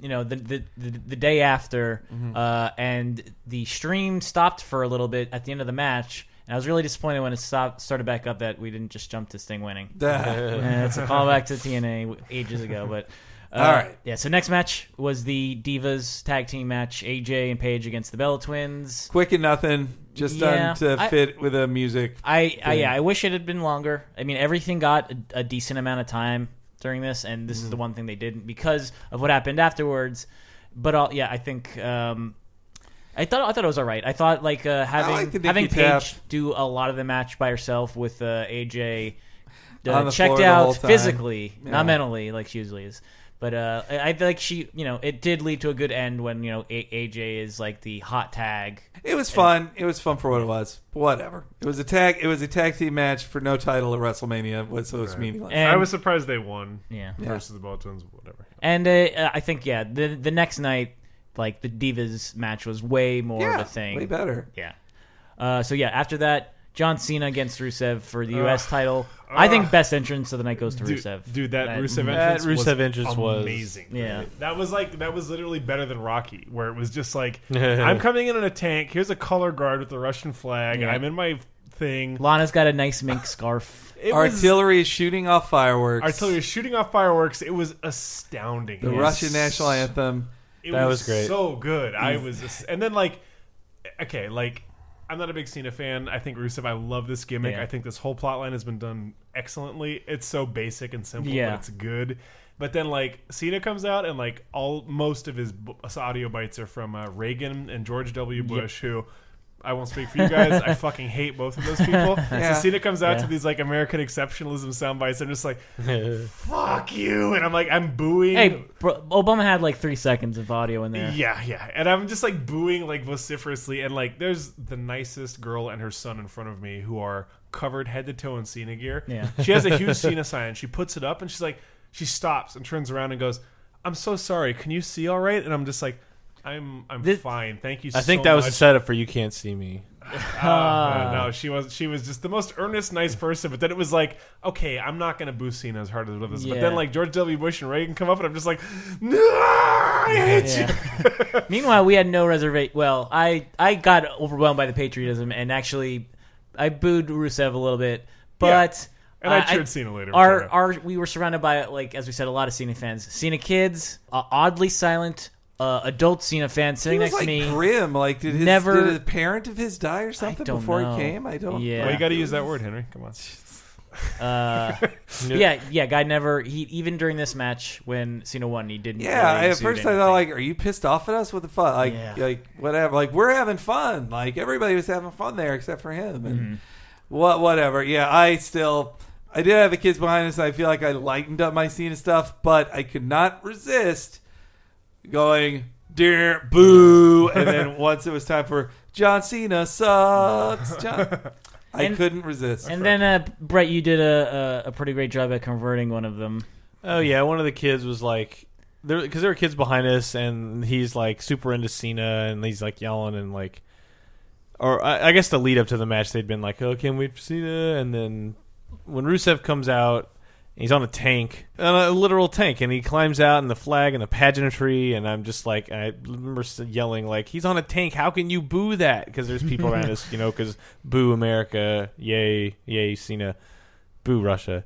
Speaker 2: you know, the the, the, the day after, uh, and the stream stopped for a little bit at the end of the match, and I was really disappointed when it stopped, started back up that we didn't just jump to Sting winning. It's a callback to TNA ages ago, but Uh,
Speaker 3: All right.
Speaker 2: Yeah. So next match was the Divas tag team match: AJ and Paige against the Bella Twins.
Speaker 3: Quick and nothing, just
Speaker 2: Yeah,
Speaker 3: done to
Speaker 2: I-
Speaker 3: fit with the music.
Speaker 2: I, I yeah, I wish it had been longer. I mean, everything got a, a decent amount of time during this, and this is
Speaker 3: Mm-hmm.
Speaker 2: the one thing they didn't because of what happened afterwards. But all, yeah, I think um, I thought I thought it was all right. I thought like uh, having
Speaker 3: like
Speaker 2: having
Speaker 3: tap.
Speaker 2: Paige do a lot of the match by herself with uh, AJ uh, checked
Speaker 3: floor the whole
Speaker 2: out physically,
Speaker 3: Yeah.
Speaker 2: not mentally, like she usually is. But uh, I, I feel like she, you know, it did lead to a good end when you know a- AJ is like the hot tag.
Speaker 3: It was fun. It was fun for what it was. Whatever. It was a tag. It was a tag team match for no title at WrestleMania. Was so it was meaningless.
Speaker 2: And,
Speaker 5: I was surprised they won
Speaker 2: yeah.
Speaker 5: versus the Bella Twins. Whatever.
Speaker 2: And uh, I think yeah, the the next night, like the Divas match was way more
Speaker 3: yeah,
Speaker 2: of a thing.
Speaker 3: way better.
Speaker 2: Yeah. Uh, so yeah, after that, John Cena against Rusev for the U.S. title. I think ah. best entrance of the night goes to
Speaker 5: Dude,
Speaker 2: Rusev.
Speaker 5: dude, that, Rusev
Speaker 4: That
Speaker 5: entrance, was
Speaker 4: entrance was-
Speaker 5: amazing.
Speaker 2: Yeah.
Speaker 5: that was like that was literally better than Rocky, where it was just like I'm coming in on a tank. Here's a color guard with the Russian flag.
Speaker 2: Yeah.
Speaker 5: I'm in my thing.
Speaker 2: Lana's got a nice mink scarf.
Speaker 5: It was-
Speaker 3: Artillery is shooting off fireworks.
Speaker 5: artillery is shooting off fireworks. It was astounding.
Speaker 3: The
Speaker 5: It was
Speaker 3: Russian national anthem.
Speaker 5: It
Speaker 4: That was great.
Speaker 5: So good. I was, just, and then like, okay, like I'm not a big Cena fan. I think Rusev. I love this gimmick.
Speaker 2: Yeah.
Speaker 5: I think this whole plot line has been done excellently. It's so basic and simple,
Speaker 2: Yeah.
Speaker 5: but it's good. But then like Cena comes out and like all most of his audio bites are from uh, Reagan and George W. Bush, who. I won't speak for you guys. I fucking hate both of those people.
Speaker 3: Yeah.
Speaker 5: So Cena comes out
Speaker 2: Yeah.
Speaker 5: to these like American exceptionalism sound bites. I'm just like, "Fuck you!" And I'm like, I'm booing.
Speaker 2: Hey, bro, Obama had like three seconds of audio in there.
Speaker 5: Yeah, yeah. And I'm just like booing like vociferously and like there's the nicest girl and her son in front of me who are covered head to toe in Cena gear.
Speaker 2: Yeah.
Speaker 5: She has a huge Cena sign. She puts it up and she's like she stops and turns around and goes, "I'm so sorry. Can you see all right?" And I'm just like I'm I'm
Speaker 2: This-
Speaker 5: fine. Thank you
Speaker 4: I
Speaker 5: so
Speaker 4: think that was a
Speaker 5: much.
Speaker 4: setup for "You Can't See Me."
Speaker 5: Uh, no, she was she was just the most earnest, nice person. But then it was like, okay, I'm not gonna boo Cena as hard as others. But
Speaker 2: Yeah.
Speaker 5: then like George W. Bush and Reagan come up, and I'm just like, no, I hate you.
Speaker 2: Meanwhile, we had no reservation. Well, I I got overwhelmed by the patriotism and actually I booed Rusev a little bit, but
Speaker 5: And I
Speaker 2: uh,
Speaker 5: cheered Cena later.
Speaker 2: Our
Speaker 5: Sorry.
Speaker 2: our we were surrounded by like as we said a lot of Cena fans, Cena kids, uh, oddly silent uh, adult Cena fans
Speaker 3: He
Speaker 2: sitting
Speaker 3: was
Speaker 2: next
Speaker 3: like
Speaker 2: to me.
Speaker 3: grim. Like did his
Speaker 2: Never-
Speaker 3: did a parent of his die or something
Speaker 2: don't
Speaker 3: before
Speaker 2: know.
Speaker 3: he came? I don't.
Speaker 2: Yeah.
Speaker 5: Well, you got to use that word, Henry. Come on.
Speaker 2: Uh, yeah, yeah, guy never. He even during this match when Cena won, he didn't.
Speaker 3: Yeah,
Speaker 2: really
Speaker 3: at
Speaker 2: suit
Speaker 3: first I
Speaker 2: anything.
Speaker 3: thought like, are you pissed off at us? What the fuck? Like,
Speaker 2: Yeah.
Speaker 3: like whatever. Like we're having fun. Like everybody was having fun there except for him. And
Speaker 2: Mm-hmm.
Speaker 3: what, whatever. Yeah, I still, I did have the kids behind us. I feel like I lightened up my scene and stuff, but I could not resist going dear boo. and then once it was time for John Cena sucks, John, I
Speaker 2: And-
Speaker 3: couldn't resist.
Speaker 2: And then uh, Brett, you did a, a a pretty great job at converting one of them.
Speaker 4: Oh yeah, one of the kids was like, there because there were kids behind us, and he's like super into Cena, and he's like yelling and like, or I, I guess the lead up to the match, they'd been like, "Oh, can't wait for Cena," and then when Rusev comes out, he's on a tank, on a literal tank, and he climbs out, and the flag and the pageantry, and I'm just like, I remember yelling like, "He's on a tank! How can you boo that?" Because there's people around us, you know, because boo America, yay, yay Cena. Boo Russia.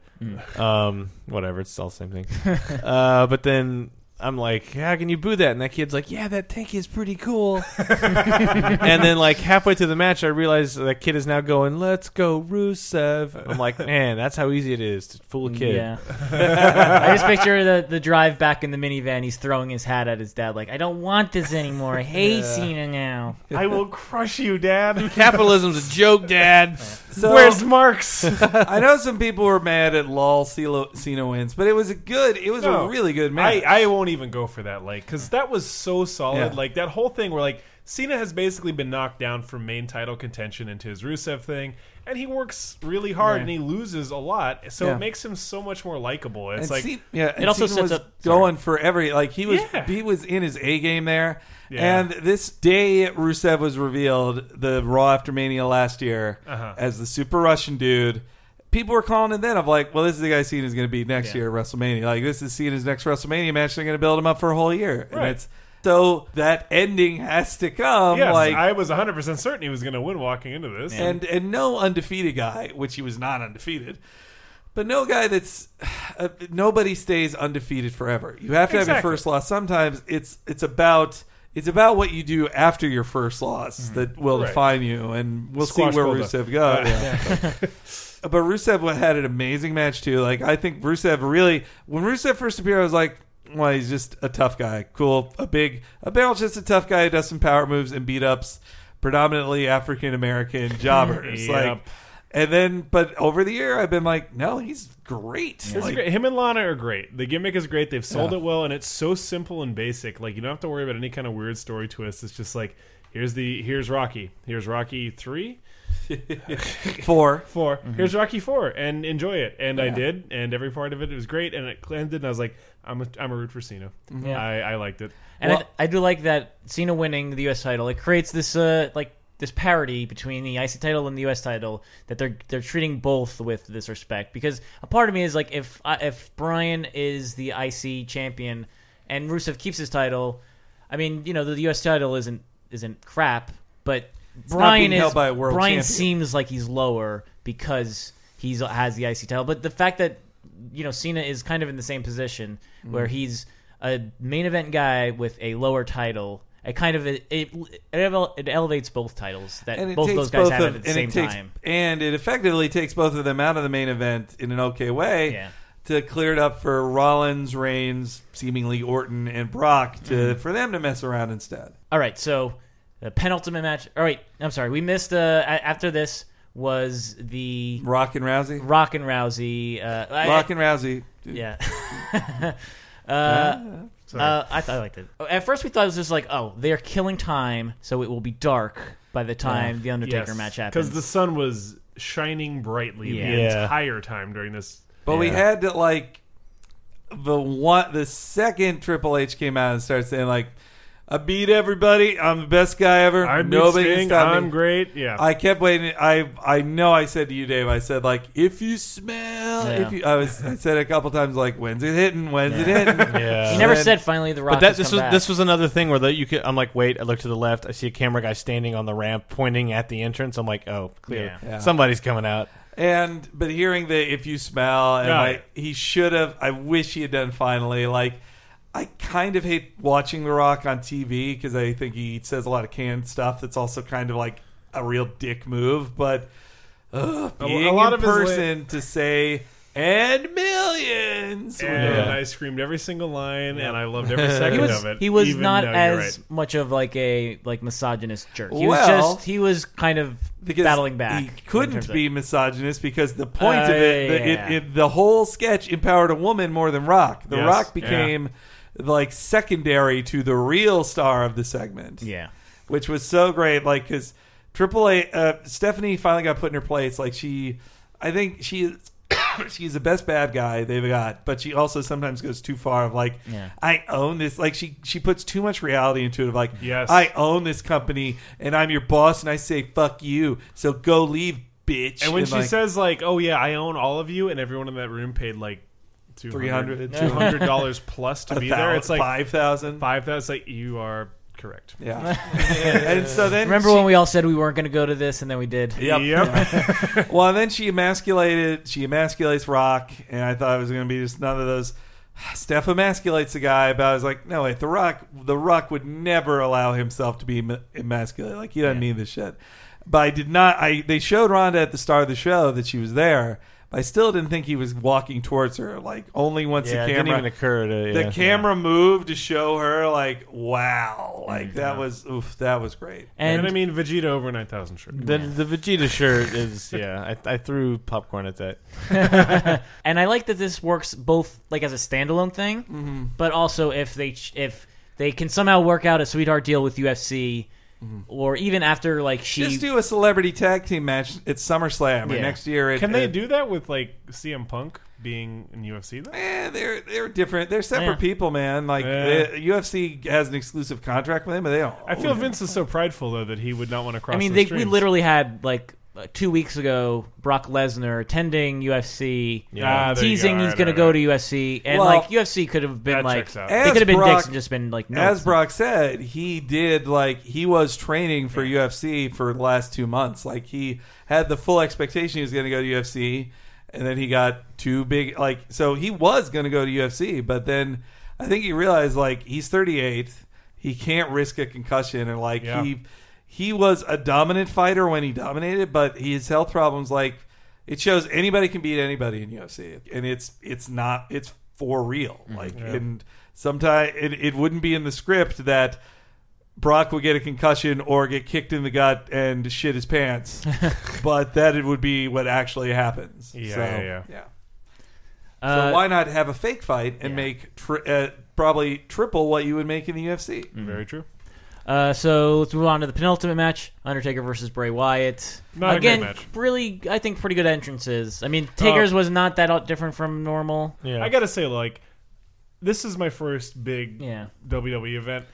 Speaker 4: Um, whatever, it's all the same thing. uh, but then I'm like, how can you boo that? And that kid's like, yeah, that tank is pretty cool. and then like halfway through the match, I realize that kid is now going, let's go Rusev. I'm like, man, that's how easy it is to fool a kid.
Speaker 2: Yeah. I just picture the, the drive back in the minivan. He's throwing his hat at his dad, like, I don't want this anymore. I hate Cena now.
Speaker 5: I will crush you, Dad.
Speaker 4: Capitalism's a joke, Dad.
Speaker 3: So-
Speaker 5: Where's Marx?
Speaker 3: I know some people were mad at lol Cena Cena wins, but it was a good, it was
Speaker 5: No.
Speaker 3: a really good match.
Speaker 5: I, I won't even go for that, like, because that was so solid.
Speaker 3: Yeah.
Speaker 5: Like that whole thing where like Cena has basically been knocked down from main title contention into his Rusev thing, and he works really hard
Speaker 2: Yeah.
Speaker 5: and he loses a lot, so
Speaker 3: Yeah.
Speaker 5: it makes him so much more likable. It's
Speaker 3: And
Speaker 5: like
Speaker 3: Ce- yeah, and
Speaker 2: also
Speaker 3: Cena
Speaker 2: sets
Speaker 3: was
Speaker 2: up- sorry.
Speaker 3: going for every like he was
Speaker 5: Yeah.
Speaker 3: he was in his A game there.
Speaker 5: Yeah.
Speaker 3: And this day Rusev was revealed the Raw after Mania last year
Speaker 5: Uh-huh.
Speaker 3: as the Super Russian dude. People were calling it then. I'm like, well, this is the guy Cena's going to be next
Speaker 2: Yeah.
Speaker 3: year at WrestleMania. Like this is Cena's next WrestleMania match. They're going to build him up for a whole year, and
Speaker 5: Right.
Speaker 3: it's so that ending has to come.
Speaker 5: yes,
Speaker 3: like
Speaker 5: I was 100 percent certain he was going to win walking into this.
Speaker 3: and and no undefeated guy, which he was not undefeated. but no guy that's uh, nobody stays undefeated forever. You have to have your first loss. Sometimes it's it's about it's about what you do after your first loss that will
Speaker 5: Right.
Speaker 3: define you, and we'll
Speaker 5: Squash
Speaker 3: see where
Speaker 5: Bulldog.
Speaker 3: Rusev goes. but Rusev had an amazing match too. Like I think Rusev really when Rusev first appeared, I was like, well, he's just a tough guy. Cool, a big, a barrel's just a tough guy who does some power moves and beat ups, predominantly African American jobbers.
Speaker 5: Yep.
Speaker 3: Like, and then, but over the year, I've been like, no, he's great. Like,
Speaker 5: great. Him and Lana are great. The gimmick is great. They've sold
Speaker 3: Yeah.
Speaker 5: it well, and it's so simple and basic. Like you don't have to worry about any kind of weird story twist. It's just like here's the here's Rocky. Here's Rocky three,
Speaker 3: four.
Speaker 5: 4
Speaker 2: Mm-hmm.
Speaker 5: Here's Rocky four, and enjoy it. And I did, and every part of it it was great. And it ended, and I was like, I'm a, I'm a root for Cena.
Speaker 2: Yeah.
Speaker 5: I, I liked it.
Speaker 2: And
Speaker 3: Well-
Speaker 2: I, I do like that Cena winning the U.S. title. It creates this uh like this parity between the IC title and the U.S. title that they're they're treating both with this respect. Because a part of me is like if I if Bryan is the IC champion and Rusev keeps his title, I mean you know the U.S. title isn't isn't crap, but
Speaker 3: not Bryan
Speaker 2: is
Speaker 3: held by a world
Speaker 2: Bryan
Speaker 3: champion.
Speaker 2: seems like he's lower because he's has the IC title. But the fact that you know Cena is kind of in the same position
Speaker 3: Mm-hmm.
Speaker 2: where he's a main event guy with a lower title. It kind of it it, it elevates both titles that both those guys
Speaker 3: both
Speaker 2: have
Speaker 3: of,
Speaker 2: at the same
Speaker 3: takes,
Speaker 2: time.
Speaker 3: and it effectively takes both of them out of the main event in an okay way
Speaker 2: Yeah.
Speaker 3: to clear it up for Rollins, Reigns, seemingly Orton, and Brock to
Speaker 2: Mm-hmm.
Speaker 3: for them to mess around instead.
Speaker 2: All right, so the penultimate match. All right, I'm sorry, we missed. Uh, after this was the
Speaker 3: Rock and Rousey,
Speaker 2: Rock and Rousey. Uh,
Speaker 3: Rock and Rousey.
Speaker 2: yeah. uh, uh, I thought I liked it. At first, we thought it was just like, oh, they're killing time, so it will be dark by the time the Undertaker match happens.
Speaker 5: because the sun was shining brightly
Speaker 2: Yeah.
Speaker 5: the
Speaker 4: Yeah.
Speaker 5: entire time during this.
Speaker 3: But we had to like the one the second Triple H came out and started saying like, "I beat everybody. I'm the best guy ever.
Speaker 5: I beat
Speaker 3: Nobody can
Speaker 5: Sting.
Speaker 3: stop
Speaker 5: I'm
Speaker 3: me."
Speaker 5: great. Yeah,
Speaker 3: I kept waiting. I I know I said to you, Dave. I said like, if you smell,
Speaker 2: Yeah.
Speaker 3: if you, I was, I said a couple times like, when's it hitting? When's it
Speaker 2: Yeah.
Speaker 3: hitting?
Speaker 4: Yeah.
Speaker 2: he never
Speaker 3: then-
Speaker 2: said finally the Rock.
Speaker 4: But that
Speaker 2: has
Speaker 4: this
Speaker 2: come
Speaker 4: was
Speaker 2: back.
Speaker 4: this was another thing where the, you could. I'm like, wait. I look to the left. I see a camera guy standing on the ramp, pointing at the entrance. I'm like, oh, clear.
Speaker 2: Yeah.
Speaker 3: Yeah.
Speaker 4: Somebody's coming out.
Speaker 3: And but hearing the if you smell, and
Speaker 5: Yeah.
Speaker 3: like he should have. I wish he had done finally. Like I kind of hate watching The Rock on TV because I think he says a lot of canned stuff. That's also kind of like a real dick move. But ugh,
Speaker 5: A- a lot
Speaker 3: in
Speaker 5: of his la-
Speaker 3: person to say and millions.
Speaker 5: and
Speaker 4: Yeah.
Speaker 5: I screamed every single line, and I loved every second
Speaker 2: he was
Speaker 5: of it.
Speaker 2: he was not as
Speaker 5: right.
Speaker 2: much of like a like misogynist jerk. He
Speaker 3: Well,
Speaker 2: was just he was kind of
Speaker 3: because
Speaker 2: battling back.
Speaker 3: He couldn't
Speaker 2: of-
Speaker 3: be misogynist because the point of
Speaker 2: Uh,
Speaker 3: it, the,
Speaker 2: yeah.
Speaker 3: it, it, the whole sketch empowered a woman more than Rock. The
Speaker 5: Yes,
Speaker 3: Rock became like secondary to the real star of the segment.
Speaker 2: Yeah.
Speaker 3: which was so great. Like because Triple A, uh, Stephanie finally got put in her place. Like she, I think she is. she's the best bad guy they've got, but she also sometimes goes too far. Of like,
Speaker 2: Yeah.
Speaker 3: I own this. Like she she puts too much reality into it. Of like,
Speaker 5: Yes.
Speaker 3: I own this company and I'm your boss, and I say fuck you. So go leave, bitch.
Speaker 5: And when she
Speaker 3: like,
Speaker 5: says like, "Oh yeah, I own all of you, and everyone in that room paid like
Speaker 3: 300,
Speaker 5: two hundred dollars plus to be there," it's like
Speaker 3: five thousand.
Speaker 5: five thousand. It's like you are correct.
Speaker 3: Yeah, and so then
Speaker 2: Remember
Speaker 3: she-
Speaker 2: when we all said we weren't going to go to this and then we did?
Speaker 3: Yep.
Speaker 5: Yep.
Speaker 3: well, and then she emasculated. She emasculates Rock, and I thought it was going to be just none of those. Steph emasculates the guy, but I was like, no, wait, the Rock, the Rock would never allow himself to be em- emasculated. Like he doesn't
Speaker 2: Yeah.
Speaker 3: need this shit. But I did not. I they showed Ronda at the start of the show that she was there. But I still didn't think he was walking towards her. Like only once
Speaker 4: Yeah,
Speaker 3: the
Speaker 4: it didn't
Speaker 3: camera
Speaker 4: even occur to
Speaker 3: the
Speaker 4: yeah.
Speaker 3: camera moved to show her. Like wow, like that was oof, that was great.
Speaker 5: And,
Speaker 2: And,
Speaker 5: I mean Vegeta over nine thousand shirt.
Speaker 4: The the Vegeta shirt is yeah. I, I threw popcorn at that.
Speaker 2: and I like that this works both like as a standalone thing,
Speaker 3: Mm-hmm.
Speaker 2: but also if they if they can somehow work out a sweetheart deal with UFC, or even after like she
Speaker 3: Mm-hmm. Just do a celebrity tag team match at SummerSlam or
Speaker 2: Yeah.
Speaker 3: next year. At,
Speaker 5: Can they
Speaker 3: at-
Speaker 5: do that with like CM Punk being in UFC? Though?
Speaker 3: Eh, they're they're different. They're separate
Speaker 2: Yeah.
Speaker 3: people, man. Like
Speaker 5: Yeah.
Speaker 3: the UFC has an exclusive contract with them, but they don't.
Speaker 5: I feel
Speaker 3: own
Speaker 5: Vince is so prideful though that he would not want to cross.
Speaker 2: I mean,
Speaker 5: those
Speaker 2: they, we
Speaker 5: streams.
Speaker 2: literally had like uh, two weeks ago Brock Lesnar attending UFC,
Speaker 5: Ah, there you
Speaker 2: teasing
Speaker 5: go.
Speaker 2: he's
Speaker 5: Right,
Speaker 2: going to go
Speaker 5: right.
Speaker 2: to UFC, and
Speaker 3: Well,
Speaker 2: like UFC could have been
Speaker 5: that
Speaker 2: like
Speaker 5: checks out.
Speaker 2: they
Speaker 3: As
Speaker 2: could have been
Speaker 3: Brock-
Speaker 2: dicks and just been like no,
Speaker 3: As
Speaker 2: it's
Speaker 3: Brock said, he did like he was training for UFC for the last two months. Like he had the full expectation he was going to go to UFC, and then he got too big. Like so, he was going to go to UFC, but then I think he realized like he's 38, he can't risk a concussion, and like
Speaker 5: Yeah.
Speaker 3: he he was a dominant fighter when he dominated, but his health problems like it shows anybody can beat anybody in UFC, and it's it's not it's for real. Like and sometimes it, it wouldn't be in the script that. Brock would get a concussion or get kicked in the gut and shit his pants, but that it would be what actually happens.
Speaker 5: Yeah,
Speaker 3: So,
Speaker 5: yeah, yeah.
Speaker 3: so
Speaker 2: Uh,
Speaker 3: why not have a fake fight and make tri- uh, probably triple what you would make in the UFC?
Speaker 5: Very true.
Speaker 2: Uh, so let's move on to the penultimate match: Undertaker versus Bray Wyatt.
Speaker 5: Not a great
Speaker 2: Again,
Speaker 5: match.
Speaker 2: really, I think pretty good entrances. I mean, Taker's was not that out different from normal.
Speaker 4: Yeah.
Speaker 5: I gotta say, like, this is my first big
Speaker 2: Yeah.
Speaker 5: WWE event.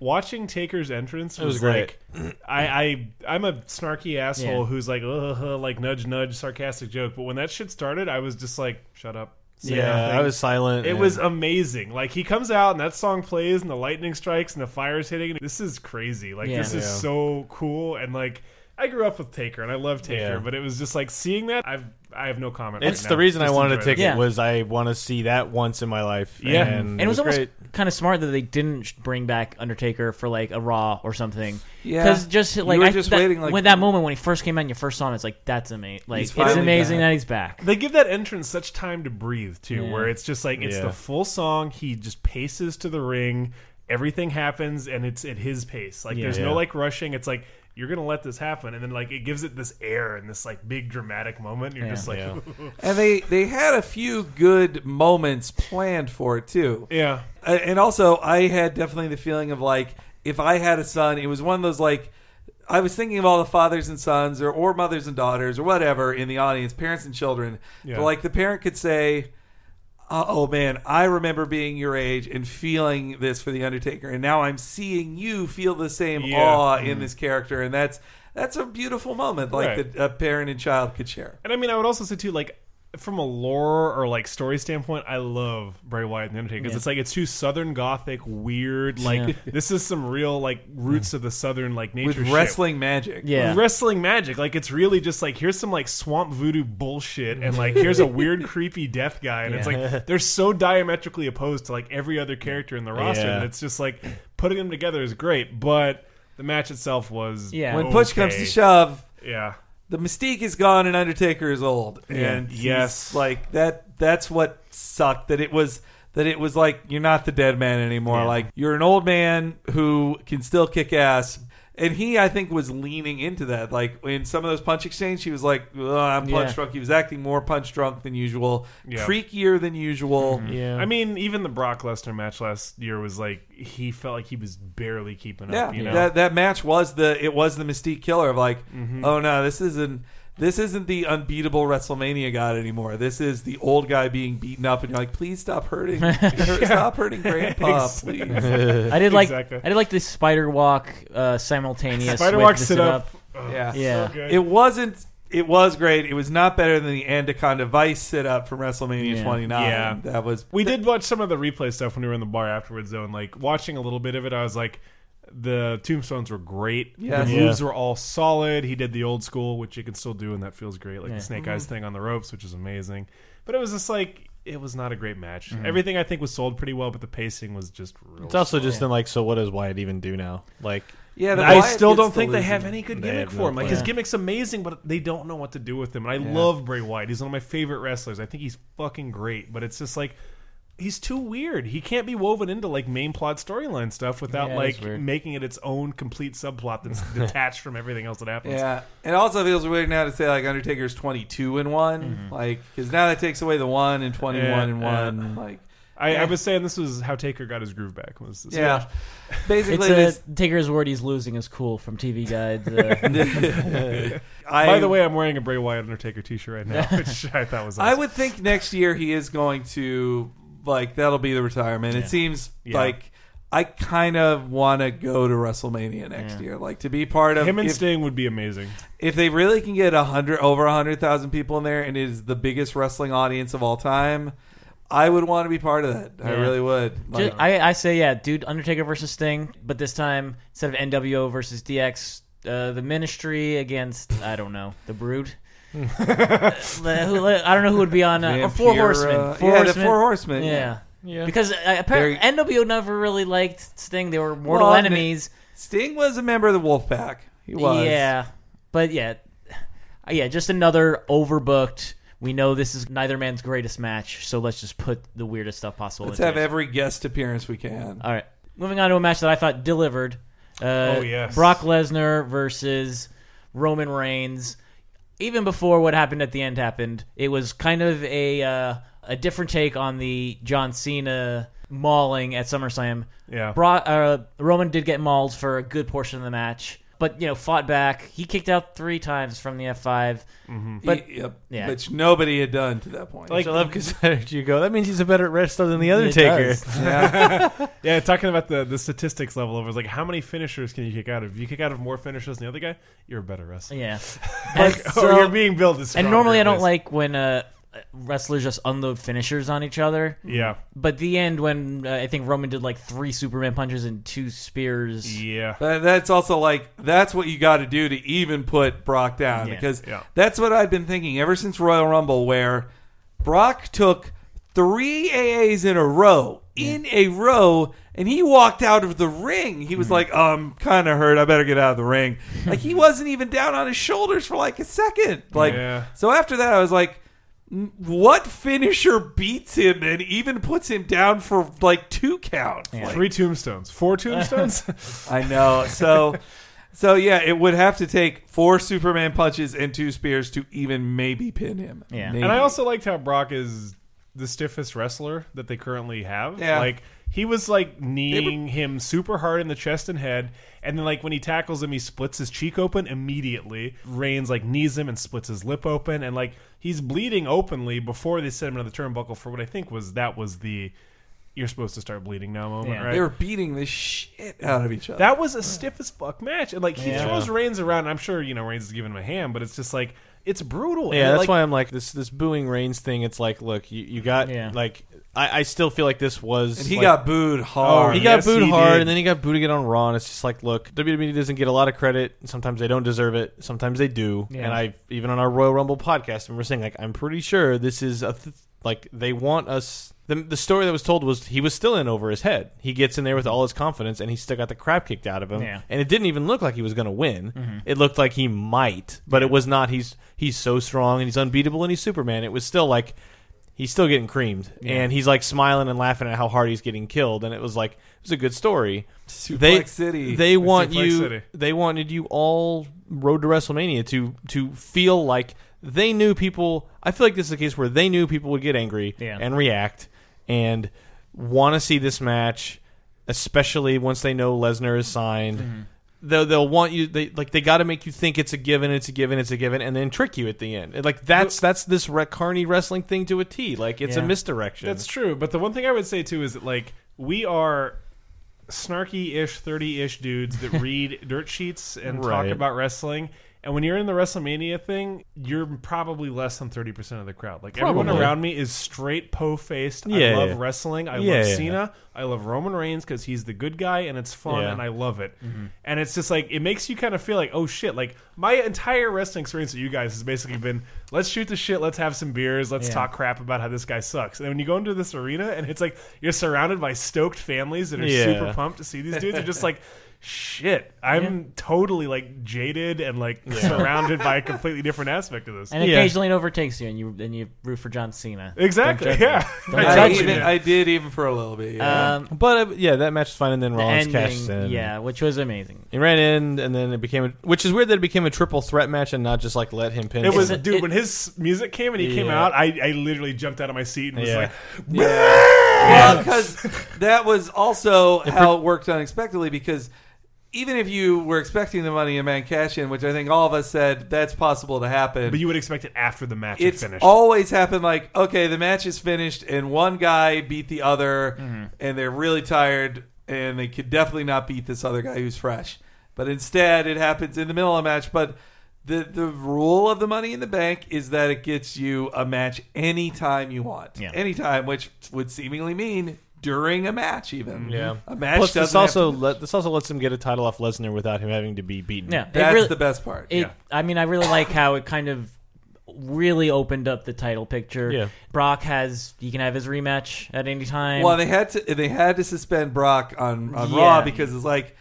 Speaker 5: Watching Taker's entrance was,
Speaker 4: was great.
Speaker 5: like, I, I, I'm a snarky asshole
Speaker 2: Yeah.
Speaker 5: who's like, ugh, like nudge, nudge, sarcastic joke. But when that shit started, I was just like, shut up. Say
Speaker 4: yeah,
Speaker 5: nothing.
Speaker 4: I was silent.
Speaker 5: It
Speaker 4: and-
Speaker 5: was amazing. Like he comes out and that song plays and the lightning strikes and the fire's hitting. This is crazy. Like
Speaker 2: Yeah.
Speaker 5: this is
Speaker 4: Yeah.
Speaker 5: so cool and like I grew up with Taker and I love Taker,
Speaker 4: Yeah.
Speaker 5: but it was just like seeing that. I've I have no comment.
Speaker 4: It's
Speaker 5: right
Speaker 4: the
Speaker 5: now.
Speaker 4: reason I wanted a
Speaker 5: enjoy it.
Speaker 4: ticket
Speaker 2: Yeah.
Speaker 4: was I want to see that once in my life.
Speaker 5: Yeah.
Speaker 4: and,
Speaker 2: And it was, almost kind of smart that they didn't bring back Undertaker for like a Raw or something.
Speaker 3: Yeah.
Speaker 2: because just
Speaker 3: You
Speaker 2: like
Speaker 3: were
Speaker 2: I,
Speaker 3: just
Speaker 2: that,
Speaker 3: waiting, like-
Speaker 2: when that moment when he first came out and you first saw him, it's like that's amazing. Like it's amazing
Speaker 3: back.
Speaker 2: that he's back.
Speaker 5: They give that entrance such time to breathe too,
Speaker 2: Yeah.
Speaker 5: where it's just like it's
Speaker 4: Yeah.
Speaker 5: the full song. He just paces to the ring. Everything happens, and it's at his pace. Like
Speaker 2: Yeah.
Speaker 5: there's
Speaker 4: Yeah.
Speaker 5: no like rushing. It's like you're gonna let this happen, and then like it gives it this air and this like big dramatic moment. You're
Speaker 2: Yeah.
Speaker 5: just like,
Speaker 4: Yeah.
Speaker 3: And they they had a few good moments planned for it too.
Speaker 5: yeah,
Speaker 3: Uh, and also I had definitely the feeling of like if I had a son, it was one of those like I was thinking of all the fathers and sons or or mothers and daughters or whatever in the audience, parents and children.
Speaker 5: Yeah.
Speaker 3: But like the parent could say, "Uh, "Oh man, I remember being your age and feeling this for the Undertaker, and now I'm seeing you feel the same
Speaker 5: Yeah.
Speaker 3: awe in this character, and that's that's a beautiful moment, like
Speaker 5: Right.
Speaker 3: that a parent and child could share."
Speaker 5: And I mean, I would also say too, like from a lore or like story standpoint, I love Bray Wyatt and the Undertaker because
Speaker 2: Yeah.
Speaker 5: it's like it's too Southern Gothic, weird. Like
Speaker 2: Yeah.
Speaker 5: this is some real like roots of the Southern like nature
Speaker 3: With
Speaker 5: shit.
Speaker 3: wrestling magic,
Speaker 2: Yeah,
Speaker 5: Wrestling magic, like it's really just like here's some like swamp voodoo bullshit, and like here's a weird, creepy death guy, and it's like they're so diametrically opposed to like every other character in the roster
Speaker 4: Yeah.
Speaker 5: that it's just like putting them together is great, but the match itself was
Speaker 2: Yeah.
Speaker 3: When push comes to shove,
Speaker 5: yeah,
Speaker 3: the mystique is gone and Undertaker is old. And he's
Speaker 5: Yes.
Speaker 3: like that. That's what sucked. That it was that it was like you're not the dead man anymore.
Speaker 2: Yeah.
Speaker 3: Like you're an old man who can still kick ass. And he, I think, was leaning into that. Like in some of those punch exchange, he was like, "Ugh, "I'm punch
Speaker 2: Yeah.
Speaker 3: drunk." He was acting more punch drunk than usual,
Speaker 5: Yeah.
Speaker 3: creakier than usual.
Speaker 4: Yeah.
Speaker 5: I mean, even the Brock Lesnar match last year was like he felt like he was barely keeping
Speaker 3: Yeah,
Speaker 5: up. You know,
Speaker 3: that that match was the it was the mystique killer of like,
Speaker 5: Mm-hmm.
Speaker 3: oh no, this isn't this isn't the unbeatable WrestleMania god anymore. This is the old guy being beaten up, and you're like, please stop hurting, stop hurting Grandpa, please.
Speaker 2: I did like
Speaker 5: Exactly.
Speaker 2: I did like the spider walk uh, simultaneous.
Speaker 5: Spider
Speaker 2: with
Speaker 5: walk
Speaker 2: the
Speaker 5: sit up.
Speaker 3: Yeah,
Speaker 2: Yeah.
Speaker 5: So good.
Speaker 3: It wasn't. It was great. It was not better than the Anaconda Vice sit up from WrestleMania
Speaker 2: Yeah.
Speaker 3: 29.
Speaker 5: Yeah.
Speaker 3: that was.
Speaker 5: We did watch some of the replay stuff when we were in the bar afterwards, though, and like watching a little bit of it, I was like, the tombstones were great.
Speaker 3: Yes.
Speaker 5: The
Speaker 4: Yeah.
Speaker 5: moves were all solid. He did the old school, which you can still do, and that feels great, like
Speaker 2: Yeah.
Speaker 5: the Snake
Speaker 3: Mm-hmm.
Speaker 5: Eyes thing on the ropes, which is amazing. But it was just like it was not a great match.
Speaker 3: Mm-hmm.
Speaker 5: Everything I think was sold pretty well, but the pacing was just real.
Speaker 4: it's also
Speaker 5: slow.
Speaker 4: just in like, so what does Wyatt even do now? Like,
Speaker 3: Yeah, the
Speaker 5: I
Speaker 3: Wyatt
Speaker 5: still
Speaker 3: gets
Speaker 5: don't
Speaker 3: the
Speaker 5: think they
Speaker 3: losing.
Speaker 5: have any good
Speaker 4: They
Speaker 5: gimmick
Speaker 4: have
Speaker 5: for
Speaker 4: no
Speaker 5: him. Like
Speaker 4: plan.
Speaker 5: his gimmick's amazing, but they don't know what to do with him. And I
Speaker 3: Yeah.
Speaker 5: love Bray Wyatt. He's one of my favorite wrestlers. I think he's fucking great. But it's just like he's too weird. He can't be woven into like main plot storyline stuff without
Speaker 2: Yeah,
Speaker 5: like
Speaker 2: weird.
Speaker 5: making it its own complete subplot that's detached from everything else that happens.
Speaker 3: Yeah, it also feels weird now to say like Undertaker's 22 and one, like because now that takes away the one and 21
Speaker 5: Yeah,
Speaker 3: and
Speaker 5: yeah.
Speaker 3: one, like.
Speaker 5: I,
Speaker 3: Yeah.
Speaker 5: I was saying this was how Taker got his groove back. Was this
Speaker 3: Yeah,
Speaker 2: It's
Speaker 3: basically.
Speaker 2: a
Speaker 3: this,
Speaker 2: Taker's word he's losing is cool from TV Guide. Uh,
Speaker 3: I,
Speaker 5: By the way, I'm wearing a Bray Wyatt Undertaker T-shirt right now, which I thought was. Awesome.
Speaker 3: I would think next year he is going to like that'll be the retirement. It seems
Speaker 5: Yeah.
Speaker 3: like I kind of want to go to WrestleMania next
Speaker 2: Yeah.
Speaker 3: year, like to be part of
Speaker 5: him and
Speaker 3: if,
Speaker 5: Sting would be amazing.
Speaker 3: if they really can get a hundred over a hundred thousand people in there and it is the biggest wrestling audience of all time. I would want to be part of that. I
Speaker 2: Yeah.
Speaker 3: really would.
Speaker 2: Ju- I, I say yeah, dude. Undertaker versus Sting, but this time instead of NWO versus DX, uh, the Ministry against I don't know the Brood. Who- I don't know who would be on uh, or Four
Speaker 3: Vampira-
Speaker 2: Horsemen. Four
Speaker 3: yeah, the
Speaker 2: Horsemen.
Speaker 3: Four Horsemen.
Speaker 2: Yeah.
Speaker 4: Yeah.
Speaker 2: Because uh, apparently NWO never really liked Sting. They were mortal
Speaker 3: Well,
Speaker 2: enemies.
Speaker 3: Sting was a member of the Wolfpack. He was.
Speaker 2: Yeah, but yeah, yeah, just another overbooked. We know this is neither man's greatest match, so let's just put the weirdest stuff possible.
Speaker 3: Let's
Speaker 2: into
Speaker 3: have
Speaker 2: it.
Speaker 3: every guest appearance we can.
Speaker 2: All right, moving on to a match that I thought delivered. Uh,
Speaker 5: Oh, yes.
Speaker 2: Brock Lesnar versus Roman Reigns. Even before what happened at the end happened, it was kind of a uh, a different take on the John Cena mauling at SummerSlam.
Speaker 5: Yeah.
Speaker 2: Brock, uh, Roman did get mauled for a good portion of the match, but you know fought back. He kicked out three times from the F 5 But
Speaker 3: He- yep,
Speaker 2: yeah.
Speaker 3: which nobody had done to that point.
Speaker 4: Like, I love because you go. That means he's a better wrestler than the
Speaker 2: It
Speaker 4: taker.
Speaker 2: does.
Speaker 5: Yeah, talking about the, the statistics level of it, like how many finishers can you kick out of? If you kick out of more finishers than the other guy, you're a better wrestler.
Speaker 2: Yeah, and,
Speaker 5: Like,
Speaker 2: so-
Speaker 5: or you're being billed as
Speaker 2: and normally I don't like when uh, wrestlers just unload finishers on each other.
Speaker 5: Yeah,
Speaker 2: But the end when uh, I think Roman did like three Superman punches and two spears.
Speaker 5: yeah.
Speaker 3: But that's also like that's what you got to do to even put Brock down
Speaker 2: Yeah.
Speaker 3: because
Speaker 5: Yeah.
Speaker 3: that's what I've been thinking ever since Royal Rumble, where Brock took three AAs in a row, in a row, and he walked out of the ring. He was
Speaker 2: Mm-hmm.
Speaker 3: like, oh, "I'm kind of hurt. I better get out of the ring." like he wasn't even down on his shoulders for like a second. Like
Speaker 5: Yeah.
Speaker 3: so after that, I was like. "N- What finisher beats him and even puts him down for like two counts? Like,
Speaker 5: Three tombstones, four tombstones.
Speaker 3: I know. So, so yeah, it would have to take four Superman punches and two spears to even maybe pin him.
Speaker 2: Yeah.
Speaker 3: Maybe.
Speaker 5: and I also liked how Brock is the stiffest wrestler that they currently have.
Speaker 3: Yeah.
Speaker 5: Like he was like kneeing him super hard in the chest and head, and then like when he tackles him, he splits his cheek open immediately. Reigns like knees him and splits his lip open, and like he's bleeding openly before they set him into the turnbuckle for what I think was that was the you're supposed to start bleeding now moment,
Speaker 2: Yeah.
Speaker 5: right?
Speaker 3: they were beating the shit out of each other.
Speaker 5: That was a stiff as fuck match, and like he
Speaker 2: Yeah.
Speaker 5: throws Reigns around. And I'm sure you know Reigns is giving him a hand, but it's just like it's brutal.
Speaker 4: Yeah,
Speaker 5: And,
Speaker 4: that's
Speaker 5: like,
Speaker 4: why I'm like this. This booing Reigns thing. It's like, look, you, you got
Speaker 2: Yeah.
Speaker 4: like I, I still feel like this was.
Speaker 3: and he
Speaker 4: like-
Speaker 3: got booed hard.
Speaker 4: He got
Speaker 5: Yes,
Speaker 4: booed
Speaker 5: he
Speaker 4: hard,
Speaker 5: did.
Speaker 4: and then he got booed again on Raw. And it's just like, look, WWE doesn't get a lot of credit. Sometimes they don't deserve it. Sometimes they do.
Speaker 2: Yeah.
Speaker 4: And I even on our Royal Rumble podcast, and we're saying like, I'm pretty sure this is a th- like they want us. The, the story that was told was he was still in over his head. He gets in there with all his confidence, and he still got the crap kicked out of him.
Speaker 2: Yeah.
Speaker 4: And it didn't even look like he was going to win.
Speaker 2: Mm-hmm.
Speaker 4: It looked like he might, but it was not. He's he's so strong and he's unbeatable and he's Superman. It was still like he's still getting creamed and he's like smiling and laughing at how hard he's getting killed and it was like it was a good story
Speaker 3: Suplex
Speaker 4: they
Speaker 3: City.
Speaker 4: they want
Speaker 5: Suplex
Speaker 4: you
Speaker 5: City.
Speaker 4: they wanted you all road to wrestlemania to to feel like they knew people i feel like this is a case where they knew people would get angry
Speaker 2: Yeah.
Speaker 4: and react and want to see this match especially once they know lesnar is signed
Speaker 2: Mm-hmm.
Speaker 4: They'll, they'll want you they like they got to make you think it's a given it's a given it's a given and then trick you at the end like that's that's this re- carney wrestling thing to a t like it's
Speaker 2: Yeah.
Speaker 4: a misdirection
Speaker 5: That's true, but the one thing I would say too is that like we are snarky-ish, thirty-ish dudes that read dirt sheets and talk
Speaker 4: Right.
Speaker 5: about wrestling. And when you're in the WrestleMania thing, you're probably less than thirty percent of the crowd. Like everyone around me is straight po-faced.
Speaker 4: Yeah, I
Speaker 5: love
Speaker 4: yeah.
Speaker 5: wrestling. I
Speaker 4: Yeah,
Speaker 5: love
Speaker 4: yeah.
Speaker 5: Cena. I love Roman Reigns because he's the good guy and it's fun
Speaker 4: Yeah.
Speaker 5: and I love it. Mm-hmm. And it's just like it makes you kind of feel like, oh shit! Like my entire wrestling experience with you guys has basically been let's shoot the shit, let's have some beers, let's
Speaker 2: Yeah.
Speaker 5: talk crap about how this guy sucks. And when you go into this arena and it's like you're surrounded by stoked families that are
Speaker 4: Yeah.
Speaker 5: super pumped to see these dudes, are just like. Shit, I'm totally like jaded and like surrounded by a completely different aspect of this.
Speaker 2: And
Speaker 4: Yeah.
Speaker 2: occasionally it overtakes you, and you and you root for John Cena.
Speaker 5: exactly, yeah. I
Speaker 3: I,
Speaker 2: judge
Speaker 5: totally
Speaker 3: even,
Speaker 5: did.
Speaker 3: I did even for a little bit. Yeah.
Speaker 2: Um,
Speaker 4: but uh, yeah that match was fine and then
Speaker 2: the
Speaker 4: Rollins
Speaker 2: ending,
Speaker 4: cashed in
Speaker 2: yeah, which was amazing.
Speaker 4: He ran in, and then it became, a, which is weird that it became a triple threat match and not just like let him pin.
Speaker 5: It was, dude.
Speaker 2: it-
Speaker 5: when his music came and he came out, I, I literally jumped out of my seat and was
Speaker 4: Yeah.
Speaker 5: like,
Speaker 3: Well, because that was also how it worked unexpectedly. Because even if you were expecting the Money in Man cash in, which I think all of us said that's possible to happen,
Speaker 5: but you would expect it after the match
Speaker 3: it's
Speaker 5: finished.
Speaker 3: always happened like okay, the match is finished and one guy beat the other,
Speaker 5: Mm-hmm.
Speaker 3: and they're really tired and they could definitely not beat this other guy who's fresh. But instead, it happens in the middle of a match. But the the rule of the Money in the Bank is that it gets you a match anytime you want,
Speaker 2: Yeah.
Speaker 3: anytime, which would seemingly mean during a match, even.
Speaker 4: Yeah.
Speaker 3: a match.
Speaker 4: Plus, this
Speaker 3: doesn't have
Speaker 4: also
Speaker 3: to-
Speaker 4: let, this also lets him get a title off Lesnar without him having to be beaten.
Speaker 2: Yeah, it
Speaker 3: that's
Speaker 2: really-
Speaker 3: the best part.
Speaker 2: It,
Speaker 5: Yeah.
Speaker 2: I mean, I really like how it kind of really opened up the title picture.
Speaker 4: Yeah.
Speaker 2: Brock has he can have his rematch at any time.
Speaker 3: Well, they had to they had to suspend Brock on, on
Speaker 2: Yeah.
Speaker 3: Raw because it's like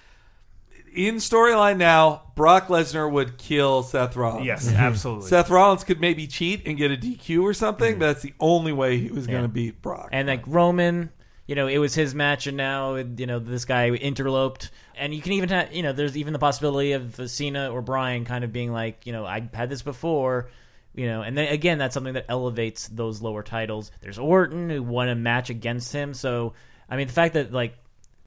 Speaker 3: in storyline now, Brock Lesnar would kill Seth Rollins.
Speaker 5: Yes, mm-hmm. absolutely.
Speaker 3: Seth Rollins could maybe cheat and get a DQ or something, mm-hmm. but that's the only way he was going to beat Brock.
Speaker 2: and like Roman, you know, it was his match, and now you know this guy interloped, and you can even have, you know, there's even the possibility of Cena or Bryan kind of being like, you know, I had this before, you know, and then again, that's something that elevates those lower titles. There's Orton who won a match against him, so I mean, the fact that like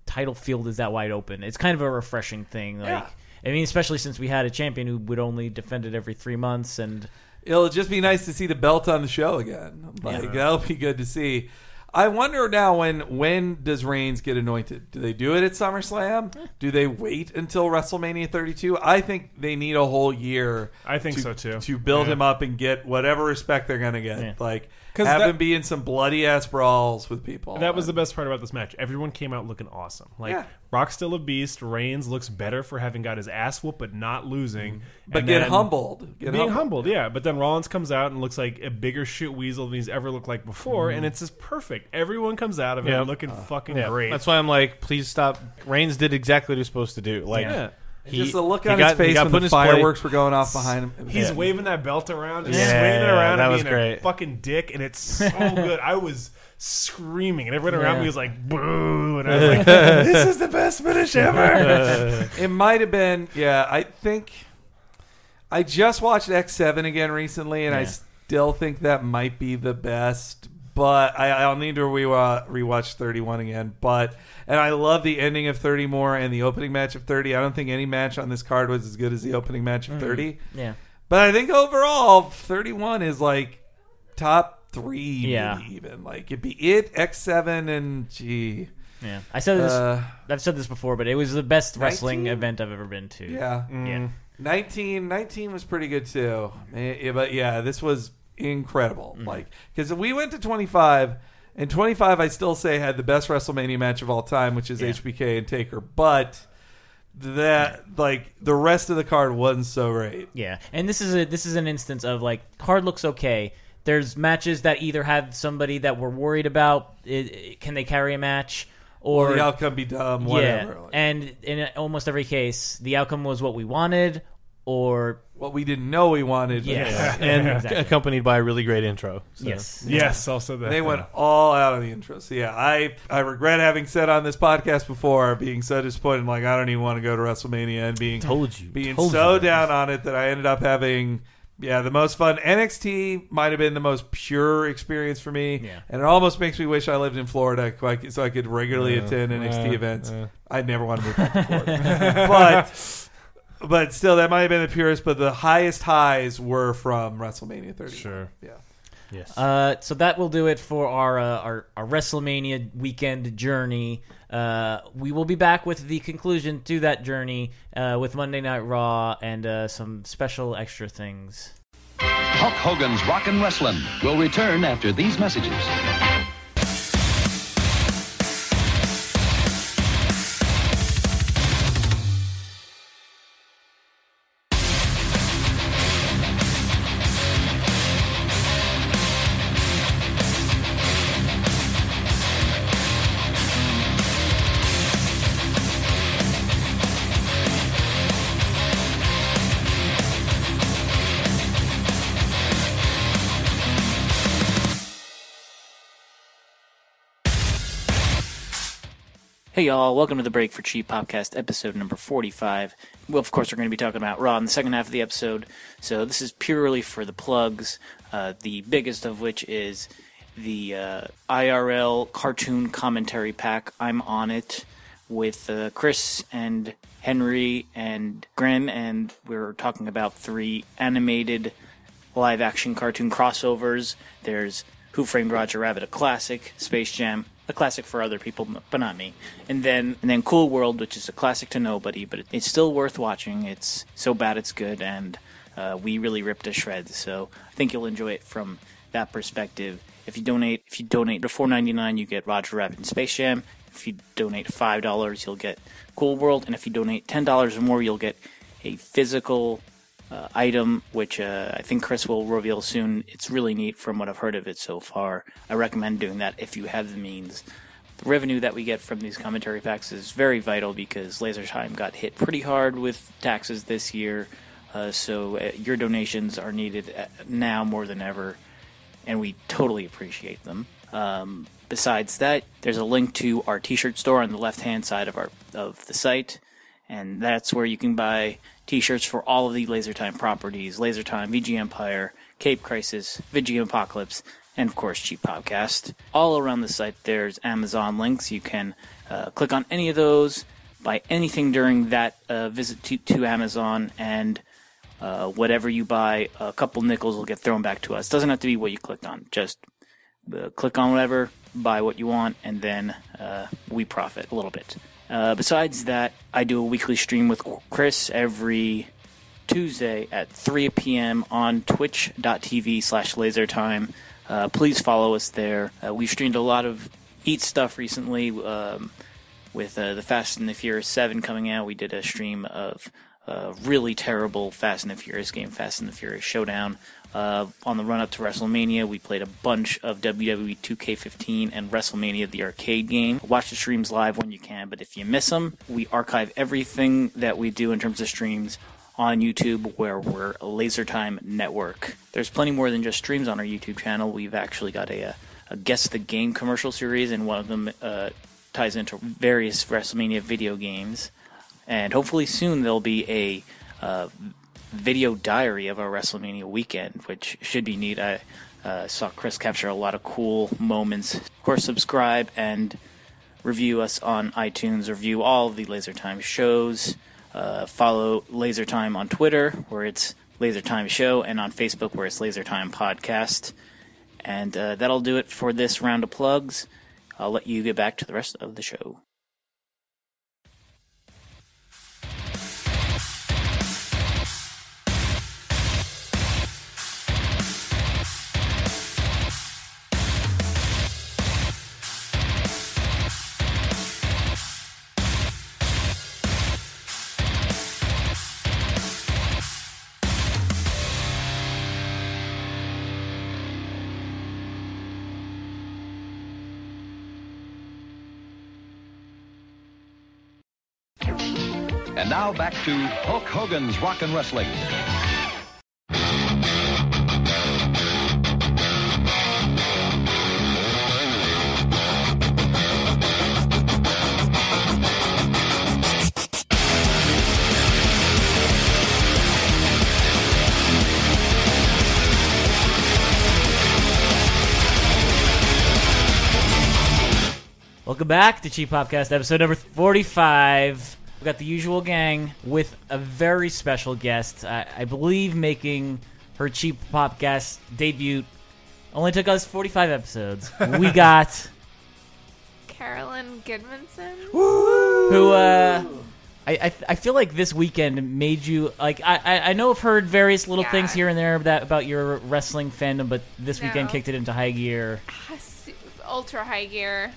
Speaker 2: title field is that wide open, it's kind of a refreshing thing. Like,
Speaker 3: Yeah.
Speaker 2: I mean, especially since we had a champion who would only defend it every three months, and
Speaker 3: It'll just be nice to see the belt on the show again. Like that'll be good to see. I wonder now when when does Reigns get anointed? Do they do it at SummerSlam? Do they wait until WrestleMania 32? I think they need a whole year.
Speaker 5: I think
Speaker 3: to,
Speaker 5: so, too.
Speaker 3: To build
Speaker 5: Yeah.
Speaker 3: him up and get whatever respect they're gonna get.
Speaker 2: Yeah.
Speaker 3: Like have
Speaker 5: that-
Speaker 3: him be in some bloody ass brawls with people.
Speaker 5: That was the best part about this match. Everyone came out looking awesome. Like
Speaker 3: Yeah.
Speaker 5: Brock's still a beast. Reigns looks better for having got his ass whooped but not losing.
Speaker 3: but
Speaker 5: And
Speaker 3: get humbled. Get
Speaker 5: being humbled, yeah. But then Rollins comes out and looks like a bigger shit weasel than he's ever looked like before,
Speaker 3: Mm-hmm.
Speaker 5: and it's just perfect. Everyone comes out of it
Speaker 4: Yeah.
Speaker 5: looking fucking
Speaker 4: Yeah,
Speaker 5: great.
Speaker 4: That's why I'm like, please stop. Reigns did exactly what he was supposed to do. Like,
Speaker 5: Yeah.
Speaker 4: He,
Speaker 3: Just the look on
Speaker 4: got-
Speaker 3: his face when the
Speaker 4: in his
Speaker 3: fireworks were going off behind him.
Speaker 5: He's
Speaker 3: Yeah.
Speaker 5: waving that belt around, just
Speaker 4: Yeah,
Speaker 5: swinging it around,
Speaker 4: that
Speaker 5: and
Speaker 4: was
Speaker 5: being
Speaker 4: great.
Speaker 5: a fucking dick, and it's so good. I was screaming, and everyone around
Speaker 2: Yeah.
Speaker 5: me was like, "Boo!" And I was like, "This is the best finish ever."
Speaker 3: It might have been, yeah. I think I just watched X Seven again recently, and I still think that might be the best. But I, I'll need to rewatch, rewatch Thirty One again. But and I love the ending of Thirty more and the opening match of Thirty. I don't think any match on this card was as good as the opening match of Thirty.
Speaker 2: yeah.
Speaker 3: But I think overall, Thirty One is like top three,
Speaker 2: Yeah.
Speaker 3: maybe even like it'd be it X Seven and G.
Speaker 2: Yeah, I said this.
Speaker 3: uh,
Speaker 2: I've said this before, but it was the best wrestling event I've ever been to.
Speaker 3: yeah.
Speaker 2: yeah.
Speaker 3: 19, 19 was pretty good too. Eh, yeah, But yeah, this was incredible. Mm-hmm. Like because we went to 25 and 25 I still say had the best WrestleMania match of all time, which is
Speaker 2: Yeah.
Speaker 3: HBK and Taker, but that like the rest of the card wasn't so great.
Speaker 2: Yeah, and this is a this is an instance of like card looks okay. There's matches that either have somebody that we're worried about. It, it- can they carry a match? Or
Speaker 3: Or the outcome be dumb, whatever.
Speaker 2: yeah,
Speaker 3: Like,
Speaker 2: and in almost every case, the outcome was what we wanted, or
Speaker 3: what we didn't know we wanted.
Speaker 2: yes,
Speaker 4: and
Speaker 2: Exactly.
Speaker 4: accompanied by a really great intro. So.
Speaker 2: yes,
Speaker 5: yes, also that
Speaker 3: They went all out of the intro. So yeah, I I regret having said on this podcast before being so disappointed. Like I don't even want to go to WrestleMania and being
Speaker 4: Told you,
Speaker 3: being
Speaker 4: told
Speaker 3: so
Speaker 4: you.
Speaker 3: down on it that I ended up having yeah the most fun. NXT might have been the most pure experience for me,
Speaker 2: Yeah.
Speaker 3: and it almost makes me wish I lived in Florida so I could, so I could regularly attend NXT
Speaker 4: uh,
Speaker 3: events.
Speaker 4: uh.
Speaker 3: I'd never want to move back to Florida, but. But still, that might have been the purest. But the highest highs were from WrestleMania 30.
Speaker 5: Sure.
Speaker 3: Yeah.
Speaker 4: Yes.
Speaker 2: Uh, so that will do it for our uh, our, our WrestleMania weekend journey. Uh, we will be back with the conclusion to that journey uh, with Monday Night Raw and uh, some special extra things.
Speaker 6: Hulk Hogan's Rockin' Wrestling will return after these messages.
Speaker 2: Hey y'all, welcome to the Break for Cheap Popcast, episode number 45. Well, of course, we're going to be talking about Raw in the second half of the episode, so this is purely for the plugs, uh, the biggest of which is the uh, IRL cartoon commentary pack. I'm on it with uh, Chris and Henry and Grim, and we're talking about three animated live action cartoon crossovers. There's Who Framed Roger Rabbit, a classic, Space Jam, a classic for other people, but not me. And then and then Cool World, which is a classic to nobody, but it's still worth watching. It's so bad it's good, and uh, we really ripped to shreds. So I think you'll enjoy it from that perspective. If you donate, if you donate to four ninety nine, you get Roger Rabbit and Space Jam. If you donate five dollars, you'll get Cool World, and if you donate ten dollars or more, you'll get a physical uh, item, which uh, I think Chris will reveal soon. It's really neat from what I've heard of it so far. I recommend doing that if you have the means. The revenue that we get from these commentary packs is very vital because Laser Time got hit pretty hard with taxes this year. Uh, so uh, your donations are needed uh, now more than ever, and we totally appreciate them. Um, besides that, there's a link to our T-shirt store on the left-hand side of our of the site, and that's where you can buy T-shirts for all of the Laser Time properties: Laser Time, VG Empire, Cape Crisis, VG Apocalypse, and of course Cheap Popcast. All around the site, there's Amazon links. You can uh, click on any of those, buy anything during that uh, visit to, to Amazon, and uh, whatever you buy, a couple nickels will get thrown back to us. Doesn't have to be what you clicked on. Just uh, click on whatever, buy what you want, and then uh, we profit a little bit. Uh, besides that, I do a weekly stream with Chris every Tuesday at 3 p.m. on twitch.tv slash lasertime. Uh, please follow us there. Uh, we've streamed a lot of Eat stuff recently um, with uh, the Fast and the Furious 7 coming out. We did a stream of uh, really terrible Fast and the Furious game, Fast and the Furious Showdown. Uh, on the run up to WrestleMania, we played a bunch of WWE 2K15 and WrestleMania the arcade game. Watch the streams live when you can, but if you miss them, we archive everything that we do in terms of streams on YouTube, where we're a Laser Time network. There's plenty more than just streams on our YouTube channel. We've actually got a, a guess the game commercial series, and one of them uh, ties into various WrestleMania video games. And hopefully soon there'll be a uh, video diary of our WrestleMania weekend, which should be neat. I uh, saw Chris capture a lot of cool moments. Of course, subscribe and review us on iTunes. Review all of the Laser Time shows. Uh, follow Laser Time on Twitter, where it's Laser Time Show, and on Facebook, where it's Laser Time Podcast. And uh, that'll do it for this round of plugs. I'll let you get back to the rest of the show.
Speaker 6: Now back to Hulk Hogan's Rock and Wrestling.
Speaker 7: Welcome back to Cheap Popcast, episode number 45. We've got the usual gang with a very special guest. I, I believe making her Cheap Popcast debut only took us 45 episodes. We got
Speaker 8: Carolyn Goodmanson.
Speaker 7: who uh I, I I feel like this weekend made you like I I, I know I've heard various little
Speaker 8: Yeah.
Speaker 7: things here and there that about your wrestling fandom, but this weekend kicked it into high gear.
Speaker 8: Ultra high gear.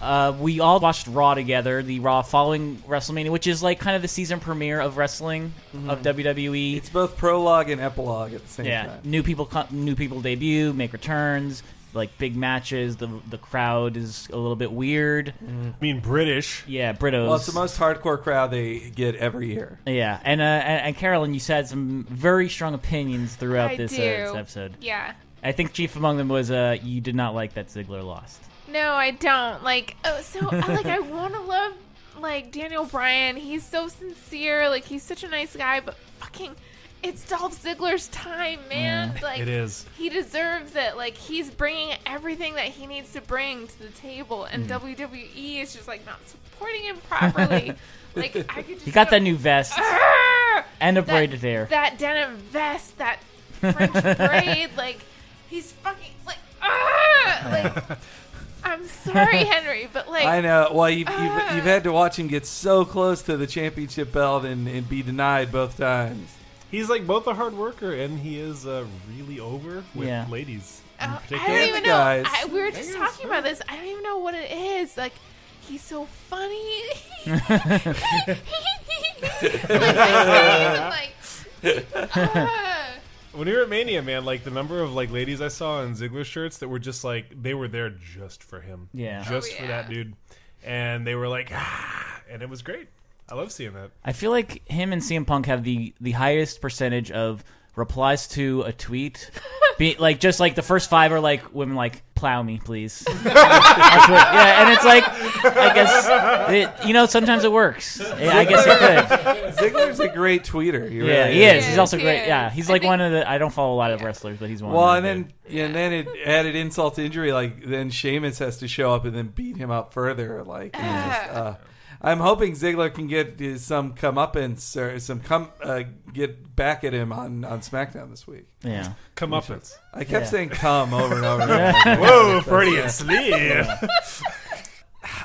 Speaker 7: Uh, we all watched Raw together, the Raw following WrestleMania, which is like kind of the season premiere of wrestling of WWE.
Speaker 3: It's both prologue and epilogue at the same
Speaker 7: yeah,
Speaker 3: time.
Speaker 7: new people, new people debut, make returns, like big matches. The the crowd is a little bit weird.
Speaker 5: I mean, British.
Speaker 7: Yeah, Britos.
Speaker 3: Well, it's the most hardcore crowd they get every year.
Speaker 7: Yeah, and uh, and, and Carolyn, you said some very strong opinions throughout this. Uh, this episode.
Speaker 8: Yeah.
Speaker 7: I think chief among them was uh, you did not like that Ziggler lost.
Speaker 8: No, I don't. Like, oh, so like I want to love like Daniel Bryan. He's so sincere. Like, he's such a nice guy, but fucking. It's Dolph Ziggler's time, man. like
Speaker 5: it is.
Speaker 8: He deserves it. Like he's bringing everything that he needs to bring to the table, and
Speaker 7: Mm.
Speaker 8: WWE is just like not supporting him properly. like I could just
Speaker 7: He got
Speaker 8: go,
Speaker 7: that new vest
Speaker 8: "Arrgh!"
Speaker 7: and a braided hair.
Speaker 8: That denim vest, that French braid, like he's fucking like, "Argh!" like I'm sorry, Henry, but like
Speaker 3: I know. Well, you've, you've,
Speaker 8: Ah.
Speaker 3: you've had to watch him get so close to the championship belt and, and be denied both times.
Speaker 5: He's like both a hard worker and he is uh, really over with
Speaker 7: Yeah.
Speaker 5: ladies. In
Speaker 8: Uh, I don't even
Speaker 3: the
Speaker 8: know. I, we were just talking about this. I don't even know what it is. Like, he's so funny. like, I can't even, like,
Speaker 5: When we were at Mania, man, like the number of like ladies I saw in Ziggler shirts that were just like they were there just for him,
Speaker 2: Yeah.
Speaker 5: just
Speaker 8: Oh,
Speaker 5: for
Speaker 8: yeah.
Speaker 5: that dude, and they were like, ah, and it was great. I love seeing that.
Speaker 2: I feel like him and CM Punk have the the highest percentage of replies to a tweet. Be, like just like the first five are like women like plow me please. What- yeah, and it's like I guess it, you know sometimes it works. Yeah, I guess it could.
Speaker 3: Ziggler's a great tweeter. He
Speaker 2: Yeah,
Speaker 3: really
Speaker 2: he is.
Speaker 8: is.
Speaker 2: He's also
Speaker 8: He
Speaker 2: great.
Speaker 8: is.
Speaker 2: Yeah, he's
Speaker 8: I
Speaker 2: like
Speaker 8: think-
Speaker 2: one of the. I don't follow a lot of wrestlers, but he's one.
Speaker 3: Well,
Speaker 2: of
Speaker 3: and then yeah, and then it added insult to injury. Like then Sheamus has to show up and then beat him up further. Like it's just, uh, I'm hoping Ziggler can get uh, some comeuppance or some come uh, get back at him on on SmackDown this week.
Speaker 2: yeah.
Speaker 5: Come up,
Speaker 3: I kept
Speaker 2: Yeah.
Speaker 3: saying "come" over and over. And over.
Speaker 5: whoa, Freudian slip.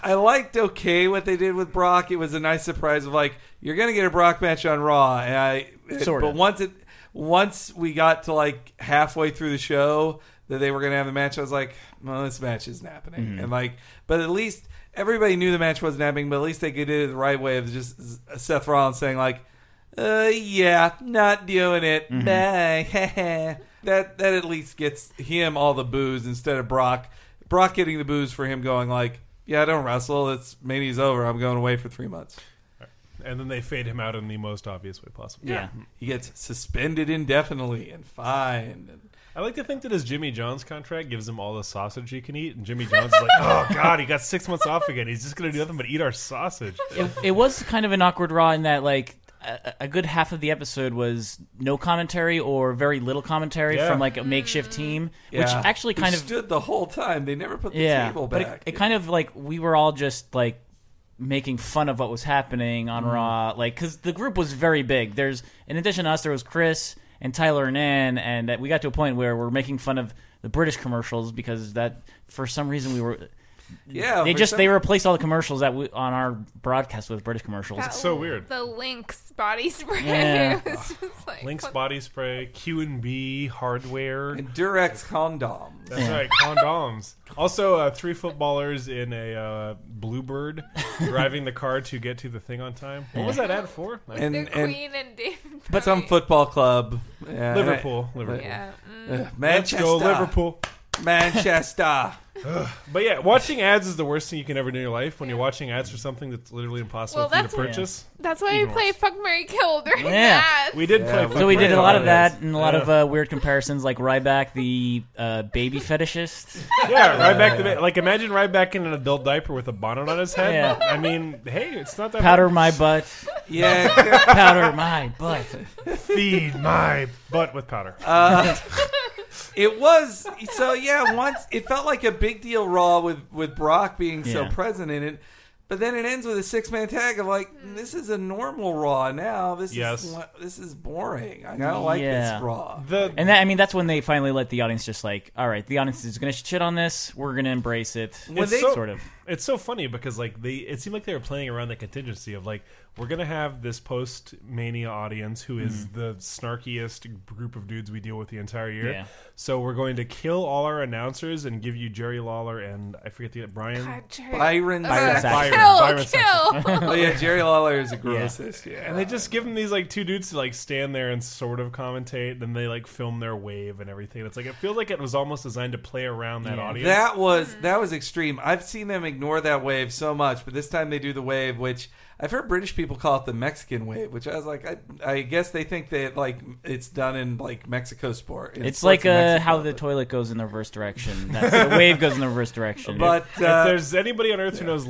Speaker 3: I liked okay what they did with Brock. It was a nice surprise of like you're gonna get a Brock match on Raw, and I.
Speaker 2: Sorta.
Speaker 3: But once it once we got to like halfway through the show that they were gonna have the match, I was like, well, this match isn't happening. And like, but at least everybody knew the match wasn't happening. But at least they did it the right way of just Seth Rollins saying like, uh, yeah, not doing it. Bye. that that at least gets him all the boos instead of Brock. Brock getting the boos for him going like, yeah, I don't wrestle. It's Mania's over. I'm going away for three months.
Speaker 5: and then they fade him out in the most obvious way possible.
Speaker 2: Yeah.
Speaker 3: He gets suspended indefinitely and fined. And
Speaker 5: I like to think that his Jimmy John's contract gives him all the sausage he can eat, and Jimmy John's is like, oh god, he got six months off again. He's just gonna do nothing but eat our sausage.
Speaker 2: it, it was kind of an awkward Raw in that like a, a good half of the episode was no commentary or very little commentary
Speaker 5: Yeah.
Speaker 2: from like a makeshift team, which
Speaker 3: Yeah.
Speaker 2: actually
Speaker 3: Who
Speaker 2: kind of
Speaker 3: stood the whole time. They never put the
Speaker 2: yeah,
Speaker 3: table
Speaker 2: but
Speaker 3: back.
Speaker 2: it, it kind of like we were all just like making fun of what was happening on mm-hmm. Raw, like because the group was very big. There's in addition to us, there was Chris and Tyler and Ann, and we got to a point where we're making fun of the British commercials because that for some reason we were
Speaker 3: yeah,
Speaker 2: they just
Speaker 3: some-
Speaker 2: they replaced all the commercials that we, on our broadcast with British commercials.
Speaker 8: That-
Speaker 5: so weird.
Speaker 8: The Lynx body spray.
Speaker 2: Yeah.
Speaker 8: It was just like,
Speaker 5: Lynx
Speaker 8: what-
Speaker 5: body spray, Q and B hardware.
Speaker 3: and Durex condoms.
Speaker 5: That's right, condoms. Also, uh, three footballers in a uh, bluebird driving the car to get to the thing on time. What was that ad for? Like,
Speaker 3: And
Speaker 8: The
Speaker 3: and
Speaker 8: Queen and David.
Speaker 3: but some football club. Yeah,
Speaker 5: Liverpool, Liverpool.
Speaker 8: Yeah. mm.
Speaker 5: Let's
Speaker 3: Manchester.
Speaker 5: go Liverpool.
Speaker 3: Manchester.
Speaker 5: But yeah, watching ads is the worst thing you can ever do in your life. When you're watching ads for something that's literally impossible
Speaker 8: Well,
Speaker 5: for you to
Speaker 8: that's what-
Speaker 5: purchase.
Speaker 8: That's why
Speaker 5: Even
Speaker 8: we play
Speaker 5: worse.
Speaker 8: Fuck Mary Kill during
Speaker 2: Yeah.
Speaker 8: that.
Speaker 5: We did
Speaker 3: Yeah,
Speaker 5: play.
Speaker 2: So we did a lot of
Speaker 3: Yeah.
Speaker 2: that and a lot of uh, weird comparisons, like Ryback, the uh, baby fetishist.
Speaker 5: Yeah, right back to the, like imagine Ryback in an adult diaper with a bonnet on his head.
Speaker 2: Yeah.
Speaker 5: I mean, hey, it's not that
Speaker 2: Powder my butt,
Speaker 3: Yeah.
Speaker 2: powder my butt.
Speaker 5: feed my butt with powder.
Speaker 3: Uh, it was so yeah. Once it felt like a big deal Raw with with Brock being so
Speaker 2: Yeah.
Speaker 3: present in it, but then it ends with a six man tag of like this is a normal Raw now. This
Speaker 5: Yes.
Speaker 3: is what- this is boring. I don't like
Speaker 2: Yeah.
Speaker 3: this Raw.
Speaker 5: the
Speaker 2: And that, I mean, that's when they finally let the audience just like, all right, the audience is going to shit on this. We're going to embrace it.
Speaker 5: It's
Speaker 2: It's
Speaker 5: so-
Speaker 2: sort of.
Speaker 5: It's so funny because like they it seemed like they were playing around the contingency of like we're gonna have this post mania audience who is
Speaker 2: Mm-hmm.
Speaker 5: the snarkiest group of dudes we deal with the entire year.
Speaker 2: Yeah.
Speaker 5: So we're going to kill all our announcers and give you Jerry Lawler and I forget the Brian.
Speaker 8: God, Jerry.
Speaker 3: Byron.
Speaker 8: Uh,
Speaker 2: Byron
Speaker 3: Saxton.
Speaker 2: Saxton.
Speaker 8: Kill,
Speaker 5: Byron
Speaker 8: kill.
Speaker 3: oh yeah, Jerry Lawler is the grossest. Yeah.
Speaker 5: And they just give them these like two dudes to like stand there and sort of commentate. Then they like film their wave and everything. It's like it feels like it was almost designed to play around that
Speaker 2: Yeah.
Speaker 5: audience.
Speaker 3: That was that was extreme. I've seen them ignore that wave so much, but this time they do the wave, which I've heard British people call it the Mexican wave, which I was like, I, I guess they think that like it's done in like Mexico sport. in
Speaker 2: It's like
Speaker 3: in
Speaker 2: uh,
Speaker 3: Mexico,
Speaker 2: how the
Speaker 3: but-
Speaker 2: toilet goes in the reverse direction. That's, the wave goes in the reverse direction.
Speaker 3: But
Speaker 5: if
Speaker 3: uh,
Speaker 5: there's anybody on earth who knows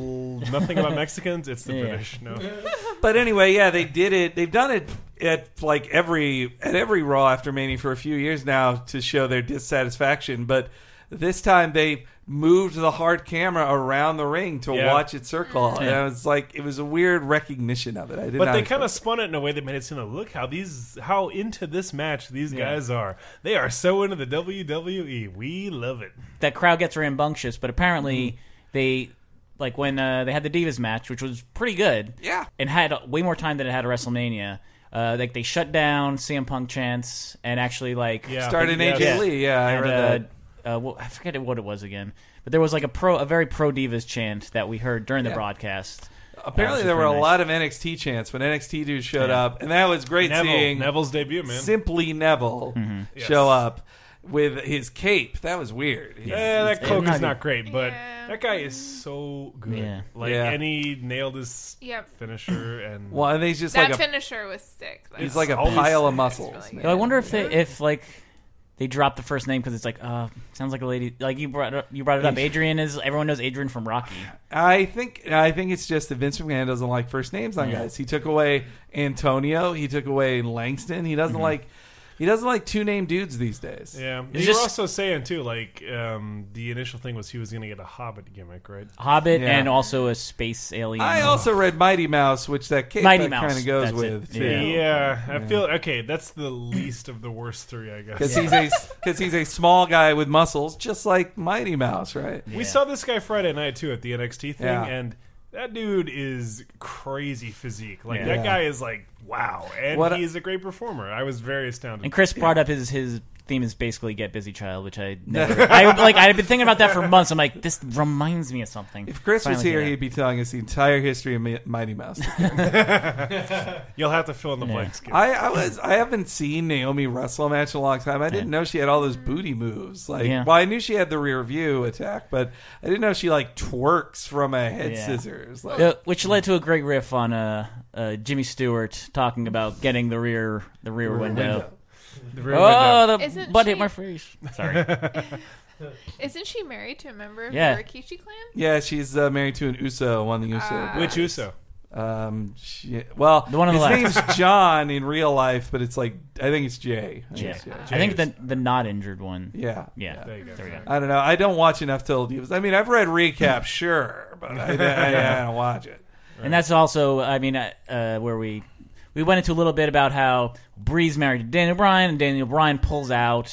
Speaker 5: nothing about Mexicans, it's the
Speaker 2: Yeah.
Speaker 5: British. No,
Speaker 3: but anyway, yeah, they did it. They've done it at like every at every Raw after Mania for a few years now to show their dissatisfaction. But this time they moved the hard camera around the ring to
Speaker 5: Yeah.
Speaker 3: watch it circle, and
Speaker 2: Yeah.
Speaker 3: it was like it was a weird recognition of it. I did
Speaker 5: but
Speaker 3: not
Speaker 5: they kind of spun it in a way that made it seem like, look how these, how into this match these
Speaker 2: Yeah.
Speaker 5: guys are. They are so into the WWE. We love it.
Speaker 2: that crowd gets rambunctious, but apparently
Speaker 3: Mm-hmm.
Speaker 2: they like when uh, they had the Divas match, which was pretty good.
Speaker 3: Yeah.
Speaker 2: and had way more time than it had at WrestleMania. Uh, like they shut down CM Punk chants and actually like
Speaker 5: Yeah.
Speaker 3: started
Speaker 5: Yes.
Speaker 3: AJ
Speaker 2: Yeah.
Speaker 3: Lee. Yeah, I
Speaker 2: and,
Speaker 3: read
Speaker 2: uh,
Speaker 3: that.
Speaker 2: Uh, well, I forget what it was again, but there was like a pro, a very pro Divas chant that we heard during the
Speaker 3: Yeah.
Speaker 2: broadcast.
Speaker 3: apparently
Speaker 2: Yeah,
Speaker 3: there were a
Speaker 2: nice.
Speaker 3: lot of NXT chants when NXT dudes showed
Speaker 2: Yeah.
Speaker 3: up, and that was great
Speaker 5: Neville,
Speaker 3: seeing
Speaker 5: Neville's debut, man.
Speaker 3: Simply Neville
Speaker 5: Yes.
Speaker 3: show up with his cape. That was weird. His-
Speaker 5: Yeah, that
Speaker 3: his-
Speaker 5: cloak
Speaker 2: not
Speaker 5: is not great, but
Speaker 8: Yeah.
Speaker 5: that guy is so good.
Speaker 2: Yeah.
Speaker 5: Like,
Speaker 3: Yeah.
Speaker 5: and he nailed his
Speaker 8: Yep.
Speaker 5: finisher, and
Speaker 3: Well, and he's just
Speaker 8: That
Speaker 3: like a
Speaker 8: finisher was sick.
Speaker 3: he's like a
Speaker 5: always-
Speaker 3: pile of
Speaker 8: it's
Speaker 3: muscles.
Speaker 8: really
Speaker 2: So I wonder if they, if like they dropped the first name because it's like uh sounds like a lady like you brought up, you brought it up. Adrian is everyone knows Adrian from Rocky.
Speaker 3: I think I think it's just that Vince McMahon doesn't like first names on
Speaker 2: Yeah.
Speaker 3: guys. He took away Antonio. He took away Langston. He
Speaker 2: Mm-hmm.
Speaker 3: doesn't like he doesn't like two name dudes these days.
Speaker 5: yeah.
Speaker 2: It's
Speaker 5: You
Speaker 2: just-
Speaker 5: were also saying too, like um, the initial thing was he was going to get a Hobbit gimmick, right?
Speaker 2: Hobbit
Speaker 3: Yeah.
Speaker 2: and also a space alien.
Speaker 3: I also read Mighty Mouse, which that cape
Speaker 2: Mighty Mouse,
Speaker 3: kind of goes
Speaker 2: that's it.
Speaker 3: with too.
Speaker 2: Yeah.
Speaker 5: Yeah, I feel okay. That's the least of the worst three, I guess.
Speaker 3: Because he's a because he's a small guy with muscles, just like Mighty Mouse, right?
Speaker 5: We saw this guy Friday night too at the NXT thing,
Speaker 3: Yeah.
Speaker 5: and that dude is crazy physique. Like
Speaker 2: Yeah.
Speaker 5: that guy is like wow, and
Speaker 3: What-
Speaker 5: he's a great performer. I was very astounded.
Speaker 2: And Chris brought up his his theme is basically "Get Busy Child," which I never. I like. I've been thinking about that for months. I'm like, this reminds me of something.
Speaker 3: If Chris was
Speaker 2: Finally
Speaker 3: here,
Speaker 2: get it.
Speaker 3: he'd be telling us the entire history of Mi- Mighty Mouse.
Speaker 5: You'll have to fill in the
Speaker 2: Yeah.
Speaker 5: blanks. Skip.
Speaker 3: I, I was I haven't seen Naomi wrestle a match in a long time. I didn't know she had all those booty moves. Like,
Speaker 2: Yeah.
Speaker 3: well, I knew she had the rear view attack, but I didn't know she like twerks from a head
Speaker 2: Yeah.
Speaker 3: scissors. Like,
Speaker 2: Uh, which led to a great riff on uh, uh, Jimmy Stewart talking about getting the rear the rear, window.
Speaker 5: The rear
Speaker 2: Oh,
Speaker 5: window.
Speaker 2: the
Speaker 8: Isn't
Speaker 2: butt
Speaker 8: she-
Speaker 2: hit my face. Sorry.
Speaker 8: Isn't she married to a member of
Speaker 2: Yeah.
Speaker 8: the Rikishi clan?
Speaker 3: yeah, she's uh, married to an Uso, one of the Uso.
Speaker 8: Ah.
Speaker 5: Which Uso?
Speaker 3: Um, she, well,
Speaker 2: The one on
Speaker 3: his
Speaker 2: left.
Speaker 3: name's John in real life, but it's like I think it's Jay. I think
Speaker 2: Yeah.
Speaker 3: it's Jay.
Speaker 2: I think the the not injured one.
Speaker 3: Yeah,
Speaker 2: Yeah.
Speaker 5: There you go.
Speaker 2: There we go.
Speaker 3: I don't know. I don't watch enough Total Divas. I mean, I've read recaps, sure, but I, I, I don't watch it.
Speaker 2: And that's also, I mean, uh, uh, where we we went into a little bit about how Brie's married to Daniel Bryan, and Daniel Bryan pulls out.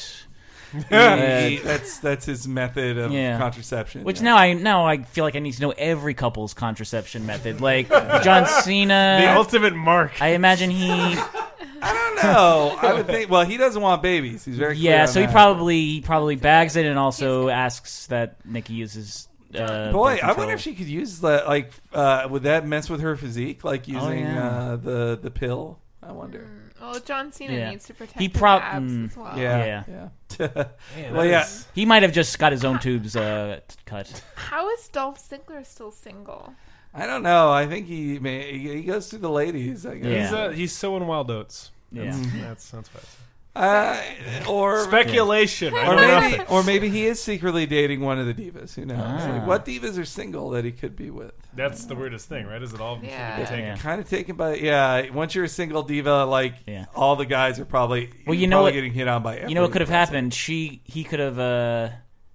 Speaker 3: He- that's that's his method of
Speaker 2: Yeah.
Speaker 3: contraception.
Speaker 2: Which
Speaker 3: yeah.
Speaker 2: now I now I feel like I need to know every couple's contraception method. Like John Cena,
Speaker 5: The ultimate mark.
Speaker 2: I imagine he,
Speaker 3: I don't know. I would think. Well, he doesn't want babies. He's very clear
Speaker 2: yeah.
Speaker 3: on
Speaker 2: So he
Speaker 3: that.
Speaker 2: probably he probably bags it and also asks that Nikki uses. Uh,
Speaker 3: Boy, I wonder if she could use that. Like, uh, would that mess with her physique? Like using
Speaker 2: Oh, yeah.
Speaker 3: uh, the the pill? I wonder.
Speaker 8: Well, John Cena
Speaker 2: Yeah.
Speaker 8: needs to protect
Speaker 2: He
Speaker 8: his
Speaker 2: prob-
Speaker 8: abs
Speaker 2: mm,
Speaker 8: as well.
Speaker 3: Yeah,
Speaker 2: Yeah.
Speaker 3: yeah.
Speaker 5: Man,
Speaker 3: well,
Speaker 5: that
Speaker 3: yeah.
Speaker 5: is-
Speaker 2: He might have just got his own tubes uh, t- cut.
Speaker 8: How is Dolph Ziggler still single?
Speaker 3: I don't know. I think he may, he he goes through the ladies. I guess.
Speaker 2: Yeah.
Speaker 5: He's, uh, he's so in Wild Oats.
Speaker 2: Yeah.
Speaker 5: That's that's, that's what.
Speaker 3: Uh, or
Speaker 5: Speculation. I
Speaker 3: or
Speaker 5: don't know.
Speaker 3: maybe or maybe he is secretly dating one of the divas. Who knows?
Speaker 2: Ah.
Speaker 3: Like, what divas are single that he could be with?
Speaker 5: That's the weirdest thing, right? Is it all
Speaker 8: Yeah.
Speaker 5: yeah. taken?
Speaker 2: Yeah.
Speaker 3: Kind of taken by yeah. Once you're a single diva, like
Speaker 2: Yeah.
Speaker 3: all the guys are probably
Speaker 2: Well, you know
Speaker 3: probably
Speaker 2: what-
Speaker 3: getting hit on by.
Speaker 2: You know what could have happened? She he could have uh,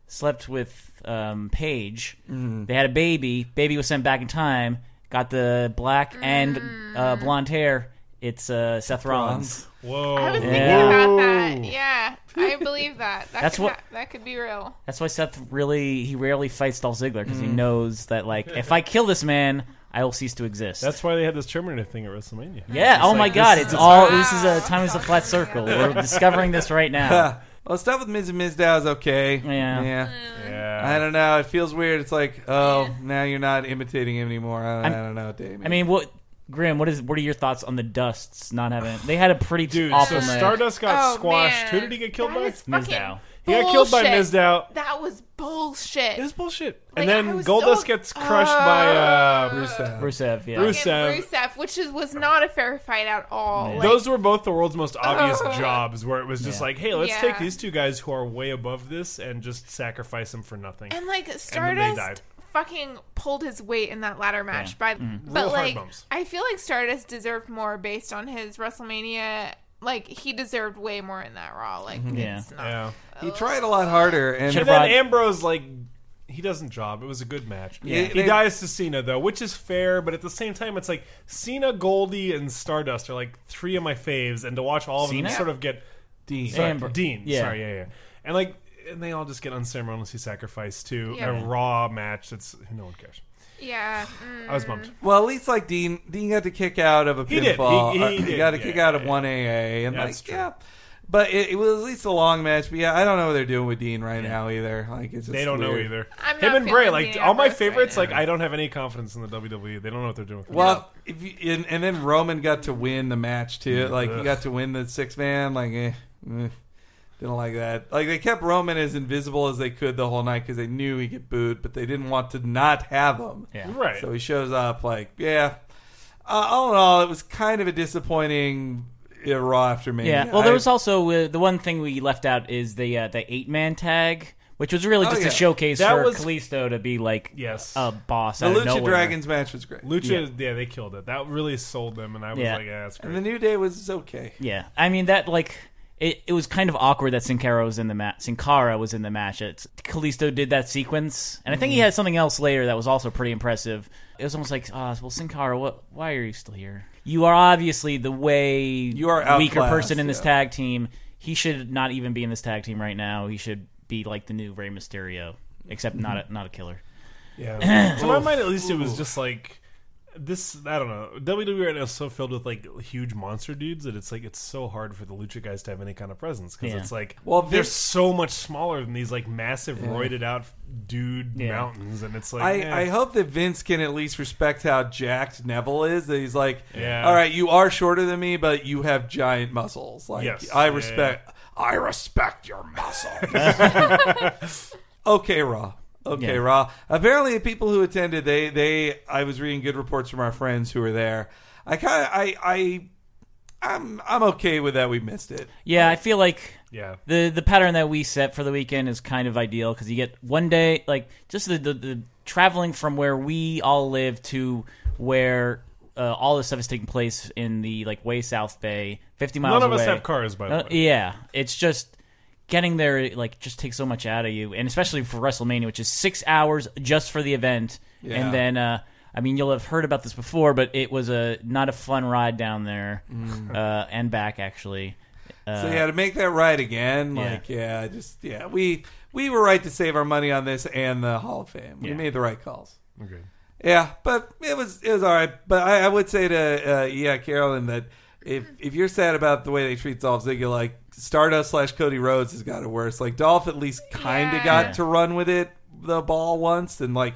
Speaker 2: slept with um, Paige. They had a baby. Baby was sent back in time. Got the black and uh, blonde hair. It's uh, Seth Rollins.
Speaker 5: Whoa.
Speaker 8: I was thinking
Speaker 2: Yeah.
Speaker 8: about that. Yeah, I believe that. that
Speaker 2: That's
Speaker 8: could
Speaker 2: what-
Speaker 8: ha- that could be real.
Speaker 2: That's why Seth really he rarely fights Dolph Ziggler because
Speaker 3: Mm.
Speaker 2: he knows that like if I kill this man, I will cease to exist.
Speaker 5: That's why they had this Terminator thing at WrestleMania.
Speaker 2: yeah.
Speaker 5: It's
Speaker 2: Oh
Speaker 5: like,
Speaker 2: my God! It's
Speaker 5: the-
Speaker 2: all this is a time is a flat circle. We're discovering this right now.
Speaker 3: well, stuff with Miz and Mizdow is okay.
Speaker 2: Yeah.
Speaker 3: yeah.
Speaker 5: Yeah.
Speaker 3: I don't know. It feels weird. It's like, oh, now you're not imitating him anymore. I don't, I don't know, Dave.
Speaker 2: I mean, what Grim? What is what are your thoughts on the Dusts not having? They had a pretty
Speaker 5: Dude,
Speaker 2: awful
Speaker 5: so
Speaker 2: night.
Speaker 5: Stardust got
Speaker 8: Oh,
Speaker 5: squashed.
Speaker 8: man.
Speaker 5: Who did he get killed
Speaker 8: That
Speaker 5: by?
Speaker 8: is fucking
Speaker 2: Mizdow.
Speaker 5: He got killed by
Speaker 8: bullshit.
Speaker 5: Mizdow.
Speaker 8: That was bullshit.
Speaker 5: It was bullshit.
Speaker 8: Like,
Speaker 5: and
Speaker 8: I
Speaker 5: then
Speaker 8: was
Speaker 5: Goldust
Speaker 8: so-
Speaker 5: gets crushed by uh,
Speaker 3: Rusev.
Speaker 2: Rusev, yeah.
Speaker 5: Bruce-
Speaker 8: Fucking
Speaker 5: Rusev.
Speaker 8: Rusev, which is, was not a fair fight at all. Like,
Speaker 5: Those were both the world's most obvious
Speaker 8: Ugh.
Speaker 5: jobs where it was just
Speaker 2: Yeah.
Speaker 5: like, hey, let's
Speaker 8: Yeah.
Speaker 5: take these two guys who are way above this and just sacrifice them for nothing.
Speaker 8: and like
Speaker 5: then they
Speaker 8: Stardust
Speaker 5: died.
Speaker 8: Fucking pulled his weight in that ladder match.
Speaker 2: Yeah.
Speaker 8: By
Speaker 2: Mhm.
Speaker 8: but
Speaker 5: Real hard
Speaker 8: like
Speaker 5: bumps.
Speaker 8: I feel like Stardust deserved more based on his WrestleMania. Like he deserved way more in that Raw. Like
Speaker 2: Yeah.
Speaker 8: it's not.
Speaker 5: yeah.
Speaker 3: he tried a lot harder, and
Speaker 5: And then
Speaker 2: brought-
Speaker 5: Ambrose, like, he doesn't job. It was a good match.
Speaker 3: Yeah.
Speaker 5: He
Speaker 3: They-
Speaker 5: dies to Cena, though, which is fair, but at the same time, it's like Cena, Goldie, and Stardust are like three of my faves, and to watch all of
Speaker 2: Cena?
Speaker 5: them sort of get.
Speaker 3: Dean.
Speaker 5: Sorry,
Speaker 2: Amber-
Speaker 5: Dean.
Speaker 2: yeah.
Speaker 5: Sorry, yeah, yeah. And like, and they all just get unceremoniously sacrificed to
Speaker 8: Yeah.
Speaker 5: a Raw match that's. No one cares.
Speaker 8: Yeah. mm.
Speaker 5: I was bummed.
Speaker 3: Well, at least like Dean, Dean got to kick out of a
Speaker 5: He did.
Speaker 3: pinfall.
Speaker 5: He- he
Speaker 3: Uh,
Speaker 5: did.
Speaker 3: got to
Speaker 5: Yeah,
Speaker 3: kick out of
Speaker 5: yeah,
Speaker 3: one AA, and
Speaker 5: That's
Speaker 3: like
Speaker 5: true.
Speaker 3: yeah, But it, it was at least a long match. But yeah, I don't know what they're doing with Dean right now either. Like it's just
Speaker 5: They don't know
Speaker 3: weird.
Speaker 5: either.
Speaker 8: I'm
Speaker 5: Him
Speaker 8: not
Speaker 5: and Bray,
Speaker 8: feeling
Speaker 5: like
Speaker 8: Dean
Speaker 5: all my
Speaker 8: Ambrose right
Speaker 5: favorites,
Speaker 8: now.
Speaker 5: like I don't have any confidence in the WWE. They don't know what they're doing. With
Speaker 3: Well, if you, and, and then Roman got to win the match too. Like he got to win the six man. Like, eh, eh, didn't like that. Like they kept Roman as invisible as they could the whole night because they knew he'd get booed, but they didn't want to not have him.
Speaker 2: Yeah.
Speaker 5: right.
Speaker 3: So he shows up. Like, yeah. Uh, all in all, it was kind of a disappointing uh, Raw after Mania.
Speaker 2: Yeah. Well, there
Speaker 3: I-
Speaker 2: was also uh, the one thing we left out is the uh, the eight man tag, which was really
Speaker 3: Oh,
Speaker 2: just
Speaker 3: yeah.
Speaker 2: a showcase
Speaker 5: That
Speaker 2: for
Speaker 5: was-
Speaker 2: Kalisto to be like
Speaker 5: Yes.
Speaker 2: a boss.
Speaker 3: the
Speaker 2: out
Speaker 3: Lucha
Speaker 2: nowhere.
Speaker 3: Dragons match was great.
Speaker 5: Lucha, yeah. they killed it. That really sold them, and I was
Speaker 2: Yeah.
Speaker 5: like, yeah, that's great.
Speaker 3: And the New Day was okay.
Speaker 2: Yeah, I mean that like it, it was kind of awkward that Sin Cara was in the match. Sin Cara was in the match. It's, Kalisto did that sequence, and I think he mm. had something else later that was also pretty impressive. It was almost like, oh, well, Sin Cara, what? Why are you still here? You are obviously the way
Speaker 3: You are
Speaker 2: weaker person in this tag team. He should not even be in this tag team right now. He should be like the new Rey Mysterio, except not mm-hmm. a, not a killer.
Speaker 5: Yeah. to my mind, at least, it was just like this. I don't know. WWE right now is so filled with like huge monster dudes that it's like it's so hard for the lucha guys to have any kind of presence because
Speaker 2: Yeah.
Speaker 5: it's like
Speaker 3: Well,
Speaker 5: they're
Speaker 3: Vince-
Speaker 5: so much smaller than these like massive roided out dude
Speaker 2: Yeah.
Speaker 5: mountains, and it's like
Speaker 3: I,
Speaker 5: eh.
Speaker 3: I hope that Vince can at least respect how jacked Neville is. That he's like,
Speaker 5: Yeah.
Speaker 3: all right, you are shorter than me, but you have giant muscles. Like,
Speaker 5: Yes.
Speaker 3: I
Speaker 5: Yeah,
Speaker 3: respect, I respect your muscles. okay, Raw. Okay,
Speaker 2: Yeah.
Speaker 3: Raw. Apparently, the people who attended, they, they, I was reading good reports from our friends who were there. I kind of, I, I, I'm, I'm okay with that. We missed it.
Speaker 2: Yeah, I feel like
Speaker 5: yeah.
Speaker 2: the the pattern that we set for the weekend is kind of ideal because you get one day like just the, the, the traveling from where we all live to where uh, all this stuff is taking place in the like way south bay 50 miles
Speaker 5: None of
Speaker 2: away.
Speaker 5: us have cars, by the
Speaker 2: Uh,
Speaker 5: way.
Speaker 2: yeah it's just getting there like just takes so much out of you and especially for wrestlemania which is six hours just for the event
Speaker 3: Yeah.
Speaker 2: and then uh I mean, you'll have heard about this before, but it was a not a fun ride down there, uh, and back actually. Uh,
Speaker 3: Mm. So yeah, to make that ride again,
Speaker 2: yeah.
Speaker 3: like yeah, just yeah, we we were right to save our money on this and the Hall of Fame. We
Speaker 2: Yeah.
Speaker 3: made the right calls.
Speaker 5: Okay.
Speaker 3: Yeah, but it was it was all right. But I, I would say to uh, yeah, Carolyn, that if if you're sad about the way they treat Dolph Ziggler, like Stardust slash Cody Rhodes has got it worse. Like Dolph at least kind of
Speaker 8: Yeah.
Speaker 3: got
Speaker 2: Yeah.
Speaker 3: to run with it the ball once, and like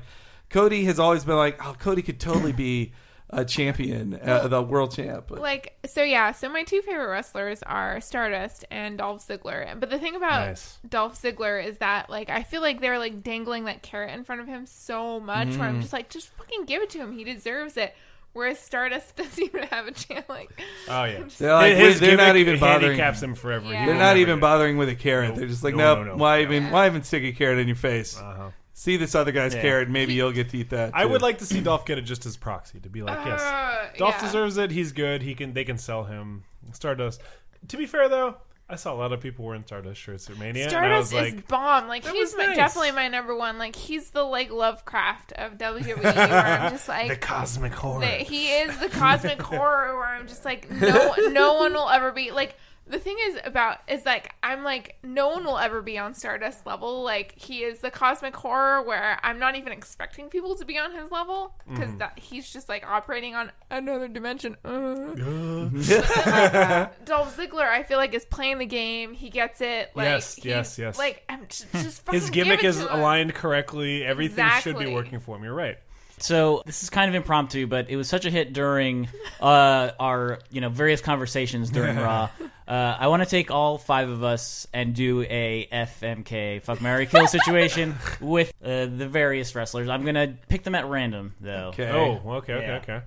Speaker 3: Cody has always been like, oh, Cody could totally be a champion, uh, the world champ. But
Speaker 8: Like so, yeah. So my two favorite wrestlers are Stardust and Dolph Ziggler. But the thing about
Speaker 5: Nice.
Speaker 8: Dolph Ziggler is that like I feel like they're like dangling that carrot in front of him so much. Where. I'm just like, just fucking give it to him. He deserves it. Whereas Stardust doesn't even have a chance. Like,
Speaker 5: Oh yeah.
Speaker 3: They're like,
Speaker 5: His
Speaker 3: they're not
Speaker 5: gimmick
Speaker 3: even bothering.
Speaker 5: handicaps him forever.
Speaker 8: Yeah.
Speaker 5: He
Speaker 3: They're
Speaker 5: will
Speaker 3: not
Speaker 5: never
Speaker 3: even
Speaker 5: get it.
Speaker 3: bothering with a carrot.
Speaker 5: Nope.
Speaker 3: They're just like,
Speaker 5: No,
Speaker 3: nope.
Speaker 5: no, no.
Speaker 3: Why even? Why even stick a carrot in your face?
Speaker 5: Uh-huh.
Speaker 3: See this other guy's
Speaker 2: Yeah.
Speaker 3: carrot. Maybe you'll get to eat that.
Speaker 5: I
Speaker 3: too.
Speaker 5: would like to see Dolph get it just as proxy to be like, yes,
Speaker 8: uh,
Speaker 5: Dolph
Speaker 8: yeah.
Speaker 5: deserves it. He's good. He can. They can sell him. Stardust. To be fair though, I saw a lot of people wearing Stardust shirts at Mania, and I was
Speaker 8: Stardust
Speaker 5: like,
Speaker 8: is bomb. Like he's my,
Speaker 5: nice.
Speaker 8: definitely my number one. Like he's the like Lovecraft of WWE. where I'm just like
Speaker 5: the cosmic horror.
Speaker 8: that he is the cosmic horror where I'm just like no no one will ever be like the thing is about is like I'm like no one will ever be on Stardust level like he is the cosmic horror where I'm not even expecting people to be on his level because
Speaker 5: Mm-hmm.
Speaker 8: that he's just like operating on another dimension. Uh. Dolph Ziggler I feel like is playing the game. He gets it. Like,
Speaker 5: Yes, yes, yes.
Speaker 8: Like I'm just, just fucking
Speaker 5: His
Speaker 8: give
Speaker 5: gimmick
Speaker 8: it
Speaker 5: is
Speaker 8: to him.
Speaker 5: aligned correctly. Everything should be working for him. You're right.
Speaker 2: So this is kind of impromptu, but it was such a hit during uh, our you know various conversations during Raw. Uh, I want to take all five of us and do a FMK fuck Mary Kill situation with uh, the various wrestlers. I'm gonna pick them at random though.
Speaker 3: Okay.
Speaker 5: Oh, okay, okay,
Speaker 2: Yeah.
Speaker 5: okay.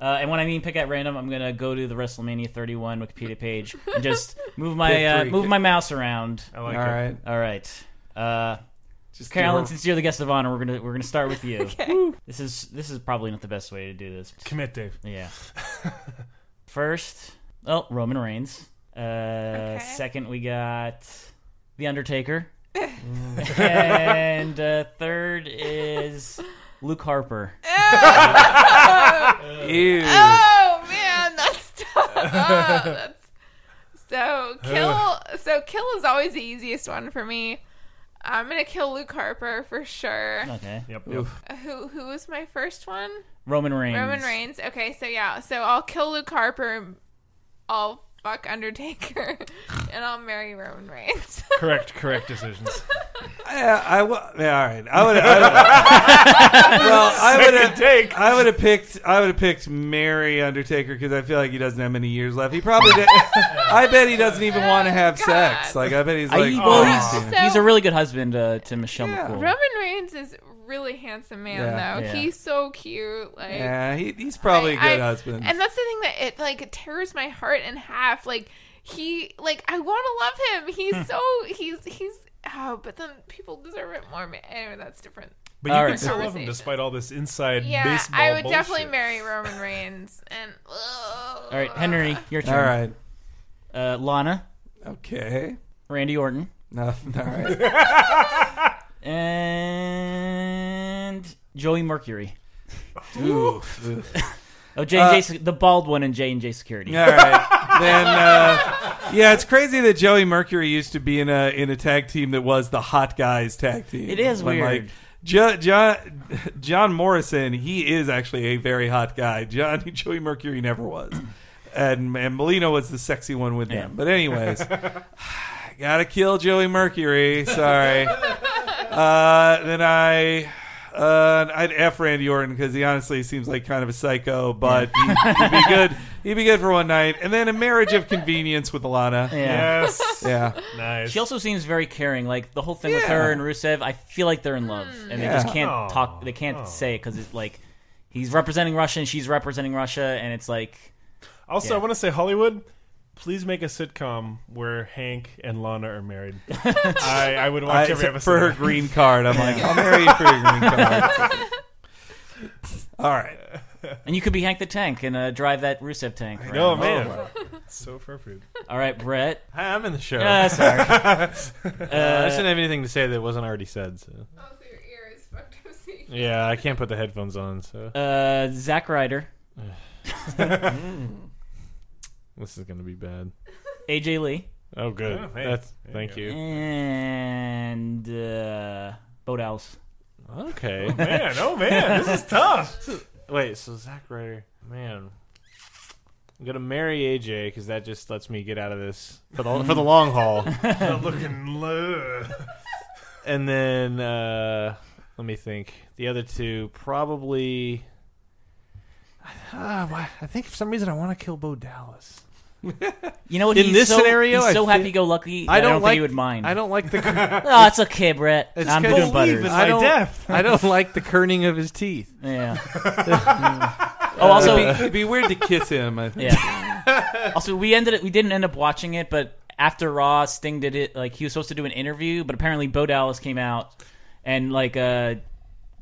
Speaker 2: Uh, and when I mean pick at random, I'm gonna go to the WrestleMania 31 Wikipedia page and just move my
Speaker 3: Pick
Speaker 2: uh,
Speaker 3: three.
Speaker 2: move my mouse around.
Speaker 5: I like
Speaker 3: All
Speaker 5: it.
Speaker 3: right.
Speaker 2: All right. Uh,
Speaker 3: Just
Speaker 2: Carolyn,
Speaker 3: do
Speaker 2: since you're the guest of honor, we're gonna we're gonna start with you. okay. This is this is probably not the best way to do this.
Speaker 5: Commit, Dave.
Speaker 2: Yeah. First, oh, Roman Reigns. Uh, Second, we got The Undertaker. and uh, third is Luke Harper.
Speaker 3: Ew.
Speaker 8: Oh man, that's tough. Oh, that's so kill. So kill is always the easiest one for me. I'm gonna kill Luke Harper for sure.
Speaker 2: Okay.
Speaker 5: Yep. yep.
Speaker 8: Who who was my first one?
Speaker 2: Roman Reigns.
Speaker 8: Roman Reigns. Okay, so yeah, so I'll kill Luke Harper. I'll fuck Undertaker, and I'll marry Roman Reigns.
Speaker 5: correct, correct decisions.
Speaker 3: Yeah, I w- yeah, all right. I would. I, well, I would have.
Speaker 5: take.
Speaker 3: I would have picked. I would have picked Mary Undertaker because I feel like he doesn't have many years left. He probably. Did, I bet he doesn't even want to have sex. Like I bet he's
Speaker 2: I,
Speaker 3: like.
Speaker 2: well,
Speaker 3: "Oh,
Speaker 2: he's,
Speaker 8: So-
Speaker 2: he's a really good husband uh, to Michelle
Speaker 3: Yeah.
Speaker 2: McCool.
Speaker 8: Roman Reigns is really handsome man
Speaker 3: Yeah.
Speaker 8: though.
Speaker 2: Yeah.
Speaker 8: He's so cute. Like
Speaker 3: yeah, he, he's probably a
Speaker 8: I-
Speaker 3: good
Speaker 8: I-
Speaker 3: husband.
Speaker 8: And that's the thing that it like it tears my heart in half. Like he like I want to love him. He's so he's he's oh, but then people deserve it more. Ma- Anyway, that's different.
Speaker 5: But you
Speaker 2: All
Speaker 5: can
Speaker 2: right.
Speaker 5: still love him
Speaker 8: Conversation.
Speaker 5: despite all this inside
Speaker 8: Yeah,
Speaker 5: baseball
Speaker 8: I would
Speaker 5: bullshit.
Speaker 8: definitely marry Roman Reigns. And
Speaker 2: All right, Henry, your turn.
Speaker 3: all right.
Speaker 2: Uh, Lana,
Speaker 3: Okay.
Speaker 2: Randy Orton,
Speaker 3: No, all right.
Speaker 2: and Joey Mercury.
Speaker 3: Ooh.
Speaker 2: Oh, J and J, the bald one in J and J Security.
Speaker 3: All right. then, uh, yeah, it's crazy that Joey Mercury used to be in a in a tag team that was the Hot Guys tag team.
Speaker 2: It is
Speaker 3: When,
Speaker 2: weird.
Speaker 3: Like, Jo- John John Morrison, he is actually a very hot guy. John Joey Mercury never was, and and Melina was the sexy one with
Speaker 2: Yeah.
Speaker 3: them. But anyways, gotta kill Joey Mercury. Sorry. Uh, then I. Uh, I'd F Randy Orton because he honestly seems like kind of a psycho, but he, he'd be good. He'd be good for one night, and then a marriage of convenience with Alana.
Speaker 2: Yeah.
Speaker 5: Yes.
Speaker 3: Yeah,
Speaker 5: nice.
Speaker 2: She also seems very caring. Like the whole thing with
Speaker 3: Yeah.
Speaker 2: her and Rusev, I feel like they're in love, and they just can't
Speaker 5: Oh.
Speaker 2: talk. They can't say it because it's like he's representing Russia and she's representing Russia, and it's like
Speaker 5: Also,
Speaker 2: Yeah.
Speaker 5: I want to say Hollywood. Please make a sitcom where Hank and Lana are married. I, I would watch
Speaker 3: I,
Speaker 5: every episode.
Speaker 3: for her green card. I'm like, I'll marry you for your green card. All right.
Speaker 2: And you could be Hank the Tank and uh, drive that Rusev tank. around.
Speaker 5: No man, so perfect.
Speaker 2: All right, Brett.
Speaker 4: Hi, I'm in the show.
Speaker 2: Uh, sorry.
Speaker 4: Uh, I just didn't have anything to say that wasn't already said. So
Speaker 8: Oh, so your ear is fucked up. so you-
Speaker 4: yeah, I can't put the headphones on. So
Speaker 2: Uh, Zack Ryder,
Speaker 4: this is gonna be bad.
Speaker 2: AJ Lee,
Speaker 4: Oh, good.
Speaker 5: Oh, hey.
Speaker 4: That's
Speaker 5: There
Speaker 4: thank
Speaker 5: you
Speaker 4: you.
Speaker 2: and uh, Bo Dallas.
Speaker 4: Okay.
Speaker 5: Man, oh man, this is tough.
Speaker 4: Wait, so Zack Ryder, man, I'm gonna marry AJ because that just lets me get out of this for the for the long haul.
Speaker 5: Looking low.
Speaker 4: and then uh, let me think. The other two probably. Uh, why- I think for some reason I want to kill Bo Dallas.
Speaker 2: You know what?
Speaker 4: In
Speaker 2: he's
Speaker 4: this
Speaker 2: so,
Speaker 4: scenario,
Speaker 2: he's
Speaker 4: I
Speaker 2: so happy-go-lucky.
Speaker 4: I don't,
Speaker 2: think
Speaker 4: like.
Speaker 2: he would mind.
Speaker 4: I don't like the.
Speaker 2: Oh, it's okay, Brett.
Speaker 4: It's
Speaker 2: I'm
Speaker 4: 'cause-
Speaker 2: doing butters.
Speaker 5: in
Speaker 4: I don't.
Speaker 5: death.
Speaker 4: I don't like the kerning of his teeth.
Speaker 2: Yeah. oh, also,
Speaker 3: it'd, be, it'd be weird to kiss him. I think.
Speaker 2: yeah. also, we ended it. We didn't end up watching it, but after Raw, Sting did it. Like he was supposed to do an interview, but apparently Bo Dallas came out and like uh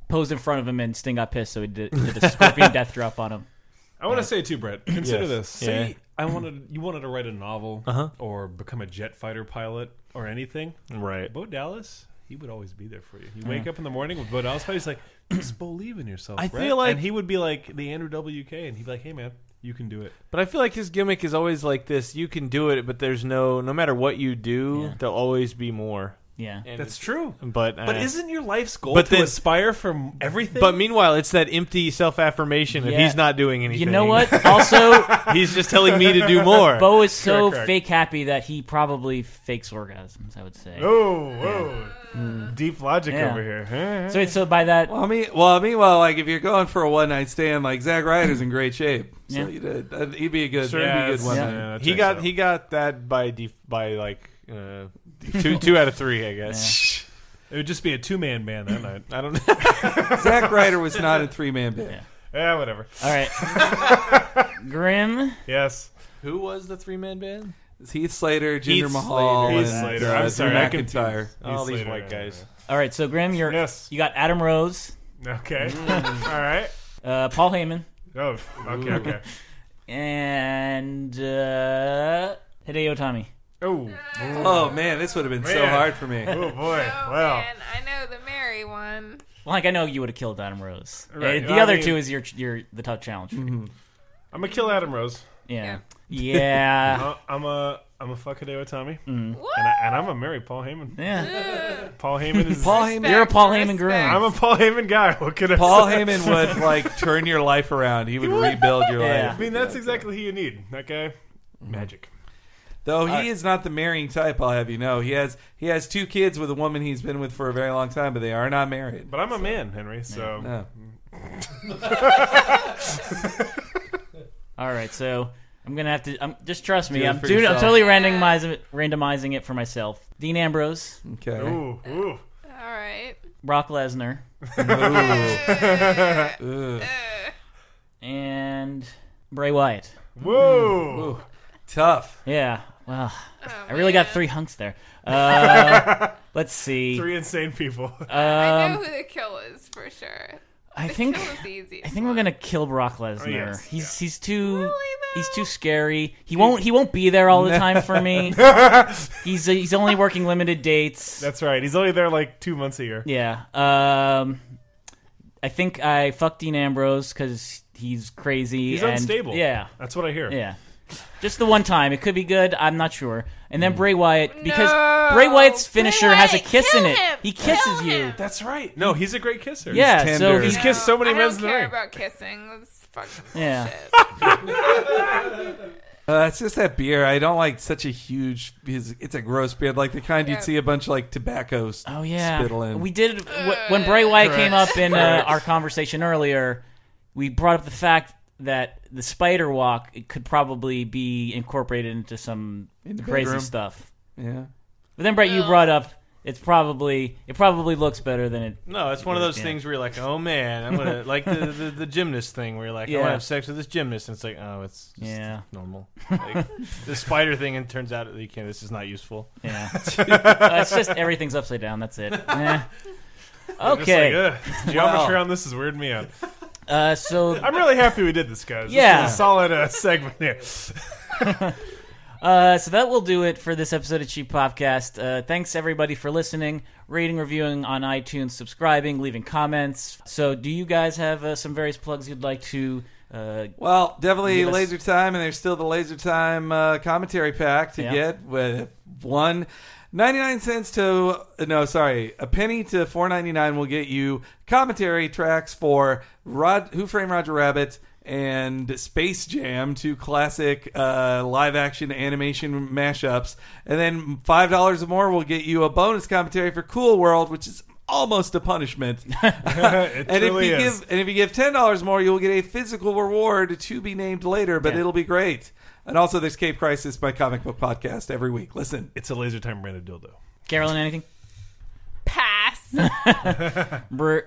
Speaker 2: posed in front of him, and Sting got pissed, so he did, did a scorpion death drop on him.
Speaker 5: I want to say too, Brett. Consider
Speaker 4: Yes.
Speaker 5: this. Say
Speaker 4: Yeah.
Speaker 5: I wanted you wanted to write a novel
Speaker 4: Uh-huh.
Speaker 5: or become a jet fighter pilot or anything.
Speaker 4: Right.
Speaker 5: Bo Dallas, he would always be there for you. You wake up in the morning with Bo Dallas, he's like, just believe in yourself.
Speaker 4: I
Speaker 5: Brett."
Speaker 4: feel like-
Speaker 5: and he would be like the Andrew WK, and he'd be like, hey man, you can do it.
Speaker 4: But I feel like his gimmick is always like this: you can do it, but there's no. No matter what you do,
Speaker 2: Yeah.
Speaker 4: there'll always be more.
Speaker 2: Yeah.
Speaker 4: And
Speaker 5: That's
Speaker 4: it's-
Speaker 5: true.
Speaker 4: But
Speaker 5: But
Speaker 4: uh,
Speaker 5: isn't your life's goal
Speaker 4: but
Speaker 5: to
Speaker 4: then-
Speaker 5: aspire from everything?
Speaker 4: But meanwhile, it's that empty self affirmation that
Speaker 2: Yeah.
Speaker 4: he's not doing anything.
Speaker 2: You know what? Also,
Speaker 4: he's just telling me to do more.
Speaker 2: Bo is so
Speaker 5: Correct, correct.
Speaker 2: fake happy that he probably fakes orgasms. I would say.
Speaker 5: oh, whoa, deep logic
Speaker 2: Yeah.
Speaker 5: over here.
Speaker 2: So, so by that,
Speaker 3: Well, I mean, well, meanwhile, like if you're going for a one night stand, like Zack Ryder's in great shape, so
Speaker 2: Yeah.
Speaker 3: you'd, uh, he'd be a good,
Speaker 4: Sure.
Speaker 3: he'd be a good one.
Speaker 2: yeah.
Speaker 3: night.
Speaker 5: that
Speaker 4: he
Speaker 5: checks
Speaker 4: got
Speaker 5: out.
Speaker 4: he got that by def- by like uh, two two out of three, I guess.
Speaker 5: It would just be a two man band that night.
Speaker 4: I don't know.
Speaker 3: Zack Ryder was not a three man band.
Speaker 2: Yeah.
Speaker 5: Yeah, whatever.
Speaker 2: all right, Grim.
Speaker 5: Yes.
Speaker 4: Who was the three man band?
Speaker 3: It's Heath Slater, Jinder
Speaker 4: Heath
Speaker 3: Mahal,
Speaker 4: Slater.
Speaker 5: Heath
Speaker 3: and
Speaker 5: Slater.
Speaker 3: uh,
Speaker 5: I'm
Speaker 3: Drew
Speaker 5: sorry, I
Speaker 3: McIntyre.
Speaker 4: All these
Speaker 5: Slater,
Speaker 4: white
Speaker 5: yeah,
Speaker 4: guys.
Speaker 2: All right, so Grim, you're
Speaker 5: Yes.
Speaker 2: you got Adam Rose,
Speaker 5: Okay. All right.
Speaker 2: uh, Paul Heyman,
Speaker 5: Oh, okay, okay.
Speaker 2: and uh, Hideo Itami.
Speaker 5: Oh,
Speaker 3: Oh man, this would have been so
Speaker 5: Man.
Speaker 3: hard for me.
Speaker 5: oh boy.
Speaker 8: Oh
Speaker 5: Wow.
Speaker 8: man, I know the Mary one.
Speaker 2: Like I know you would have killed Adam Rose.
Speaker 5: Right.
Speaker 2: Uh, the
Speaker 5: I
Speaker 2: other
Speaker 5: mean-
Speaker 2: two is your your the tough challenge.
Speaker 5: I'm gonna kill Adam Rose.
Speaker 2: Yeah, yeah,
Speaker 5: Uh, I'm a I'm a fuck Hideo Itami,
Speaker 8: What?
Speaker 5: and, I, and I'm a marry Paul Heyman.
Speaker 2: yeah.
Speaker 5: Paul Heyman is.
Speaker 3: Paul Heyman,
Speaker 2: You're a Paul Heyman groom.
Speaker 5: I'm a Paul Heyman guy. What can I
Speaker 3: Paul
Speaker 5: say?
Speaker 3: Heyman would like turn your life around. He would rebuild your
Speaker 2: Yeah.
Speaker 5: I mean, that's exactly who you need. That guy, magic.
Speaker 3: Though he is not the marrying type, I'll have you know. He has he has two kids with a woman he's been with for a very long time, but they are not married.
Speaker 5: But I'm a man, Henry. So
Speaker 3: Yeah.
Speaker 2: All right, so I'm gonna have to. Um, just trust me.
Speaker 3: Do
Speaker 2: I'm
Speaker 3: for
Speaker 2: doing. I'm totally randomizing it, randomizing it for myself. Dean Ambrose,
Speaker 3: Okay.
Speaker 5: ooh, ooh.
Speaker 8: All right.
Speaker 2: Brock Lesnar,
Speaker 3: Ugh.
Speaker 2: and Bray Wyatt.
Speaker 5: Whoa.
Speaker 3: Ooh. Tough.
Speaker 2: Yeah. Well,
Speaker 8: Oh,
Speaker 2: I really got three hunks there. Uh, let's see.
Speaker 5: Three insane people.
Speaker 8: I know
Speaker 2: Um,
Speaker 8: who the kill is for sure.
Speaker 2: I
Speaker 8: The
Speaker 2: think.
Speaker 8: kill is the easiest
Speaker 2: I think we're gonna kill Brock Lesnar.
Speaker 5: Oh, yes,
Speaker 2: He's he's too
Speaker 8: Really,
Speaker 2: he's too scary. He won't he won't be there all the time for me. he's he's only working limited dates.
Speaker 5: That's right. He's only there like two months a year.
Speaker 2: Yeah. Um, I think I fucked Dean Ambrose because he's crazy.
Speaker 5: He's
Speaker 2: and-
Speaker 5: unstable.
Speaker 2: Yeah.
Speaker 5: That's what I hear.
Speaker 2: Yeah. Just the one time. It could be good. I'm not sure. And then Bray Wyatt because
Speaker 8: No.
Speaker 2: Bray Wyatt's
Speaker 8: Bray
Speaker 2: finisher has a
Speaker 8: Wyatt,
Speaker 2: kiss in
Speaker 8: kill
Speaker 2: it.
Speaker 8: him.
Speaker 2: He
Speaker 8: Kill
Speaker 2: kisses you.
Speaker 8: him.
Speaker 5: That's right. No, he's a great kisser.
Speaker 2: Yeah.
Speaker 3: He's
Speaker 2: so
Speaker 3: tender.
Speaker 2: he's
Speaker 5: He's kissed so many
Speaker 8: I
Speaker 5: men
Speaker 8: don't
Speaker 5: in the
Speaker 8: care
Speaker 5: ring.
Speaker 8: about kissing. That's fucking
Speaker 2: Yeah.
Speaker 8: bullshit.
Speaker 3: Uh, it's just that beer. I don't like such a huge. It's, it's a gross beer, like the kind
Speaker 8: Yeah.
Speaker 3: you'd see a bunch of like tobacco s-
Speaker 2: Oh yeah,
Speaker 3: spittle in.
Speaker 2: we did wh- when Bray Wyatt came up in uh, our conversation earlier. We brought up the fact that the spider walk could probably be incorporated into some
Speaker 3: the
Speaker 2: crazy
Speaker 3: bedroom?
Speaker 2: stuff.
Speaker 3: yeah.
Speaker 2: But then Brett, you brought up it's probably it probably looks better than it.
Speaker 4: No, it's one of those
Speaker 2: Yeah.
Speaker 4: things where you're like, oh man, I'm gonna like the, the the gymnast thing where you're like, I want
Speaker 2: Yeah.
Speaker 4: to have sex with this gymnast, and it's like, oh, it's just
Speaker 2: Yeah.
Speaker 4: normal. Like, the spider thing, and it turns out that you can't. This is not useful.
Speaker 2: Yeah, Uh, it's just everything's upside down. That's it. Eh.
Speaker 5: Just
Speaker 2: Okay,
Speaker 5: like, ugh, geometry on this is weirding me out.
Speaker 2: Uh, so
Speaker 5: I'm really happy we did this, guys.
Speaker 2: Yeah.
Speaker 5: This is a solid uh, segment here.
Speaker 2: Uh, so that will do it for this episode of Cheap Popcast. Uh, thanks everybody for listening, rating, reviewing on iTunes, subscribing, leaving comments. So, do you guys have uh, some various plugs you'd like to? Uh,
Speaker 3: Well, definitely
Speaker 2: Give us-
Speaker 3: Laser Time, and there's still the Laser Time uh, commentary pack to
Speaker 2: Yeah.
Speaker 3: get with one. 99 cents to no sorry a penny to 4.99 will get you commentary tracks for Rod Who Framed Roger Rabbit and Space Jam two classic uh, live action animation mashups and then five dollars or more will get you a bonus commentary for Cool World which is almost a punishment and if you
Speaker 5: is.
Speaker 3: give and if you give ten dollars more, you'll get a physical reward to be named later, but
Speaker 2: Yeah.
Speaker 3: it'll be great. And also, there's Cape Crisis, my comic book podcast, every week. Listen,
Speaker 5: It's a laser time branded dildo.
Speaker 2: Carolyn, anything?
Speaker 8: Pass.
Speaker 2: Br-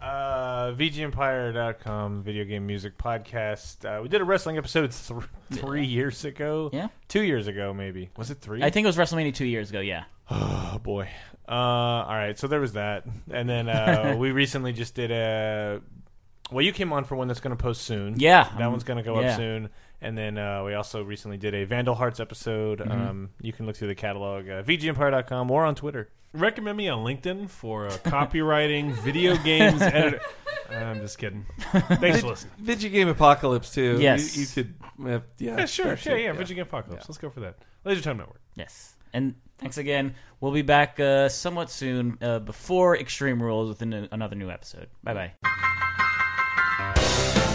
Speaker 4: Uh, VGEmpire.com, video game music podcast. Uh, we did a wrestling episode th- three years ago.
Speaker 2: Yeah.
Speaker 4: Two years ago, maybe. Was it three?
Speaker 2: I think it was WrestleMania two years ago. Yeah.
Speaker 4: Oh boy. Uh, all right. So there was that, and then uh, we recently just did a. Well, you came on for one that's going to post soon.
Speaker 2: Yeah,
Speaker 4: that
Speaker 2: um,
Speaker 4: one's going to go
Speaker 2: yeah.
Speaker 4: up soon. And then uh, we also recently did a Vandal Hearts episode.
Speaker 2: Mm-hmm.
Speaker 4: Um, you can look through the catalog, uh, VGEmpire.com, or on Twitter.
Speaker 5: Recommend me on LinkedIn for uh, copywriting, video games, editor. I'm just kidding. Thanks for listening.
Speaker 3: Video Game Apocalypse too.
Speaker 2: Yes.
Speaker 3: you, you could. Uh, yeah,
Speaker 5: Yeah, sure.
Speaker 3: that
Speaker 5: Yeah,
Speaker 3: shit,
Speaker 5: yeah, Video Game Apocalypse. Let's go for that. Laser Time Network.
Speaker 2: Yes. And thanks again. We'll be back uh, somewhat soon uh, before Extreme Rules with an- another new episode. Bye bye.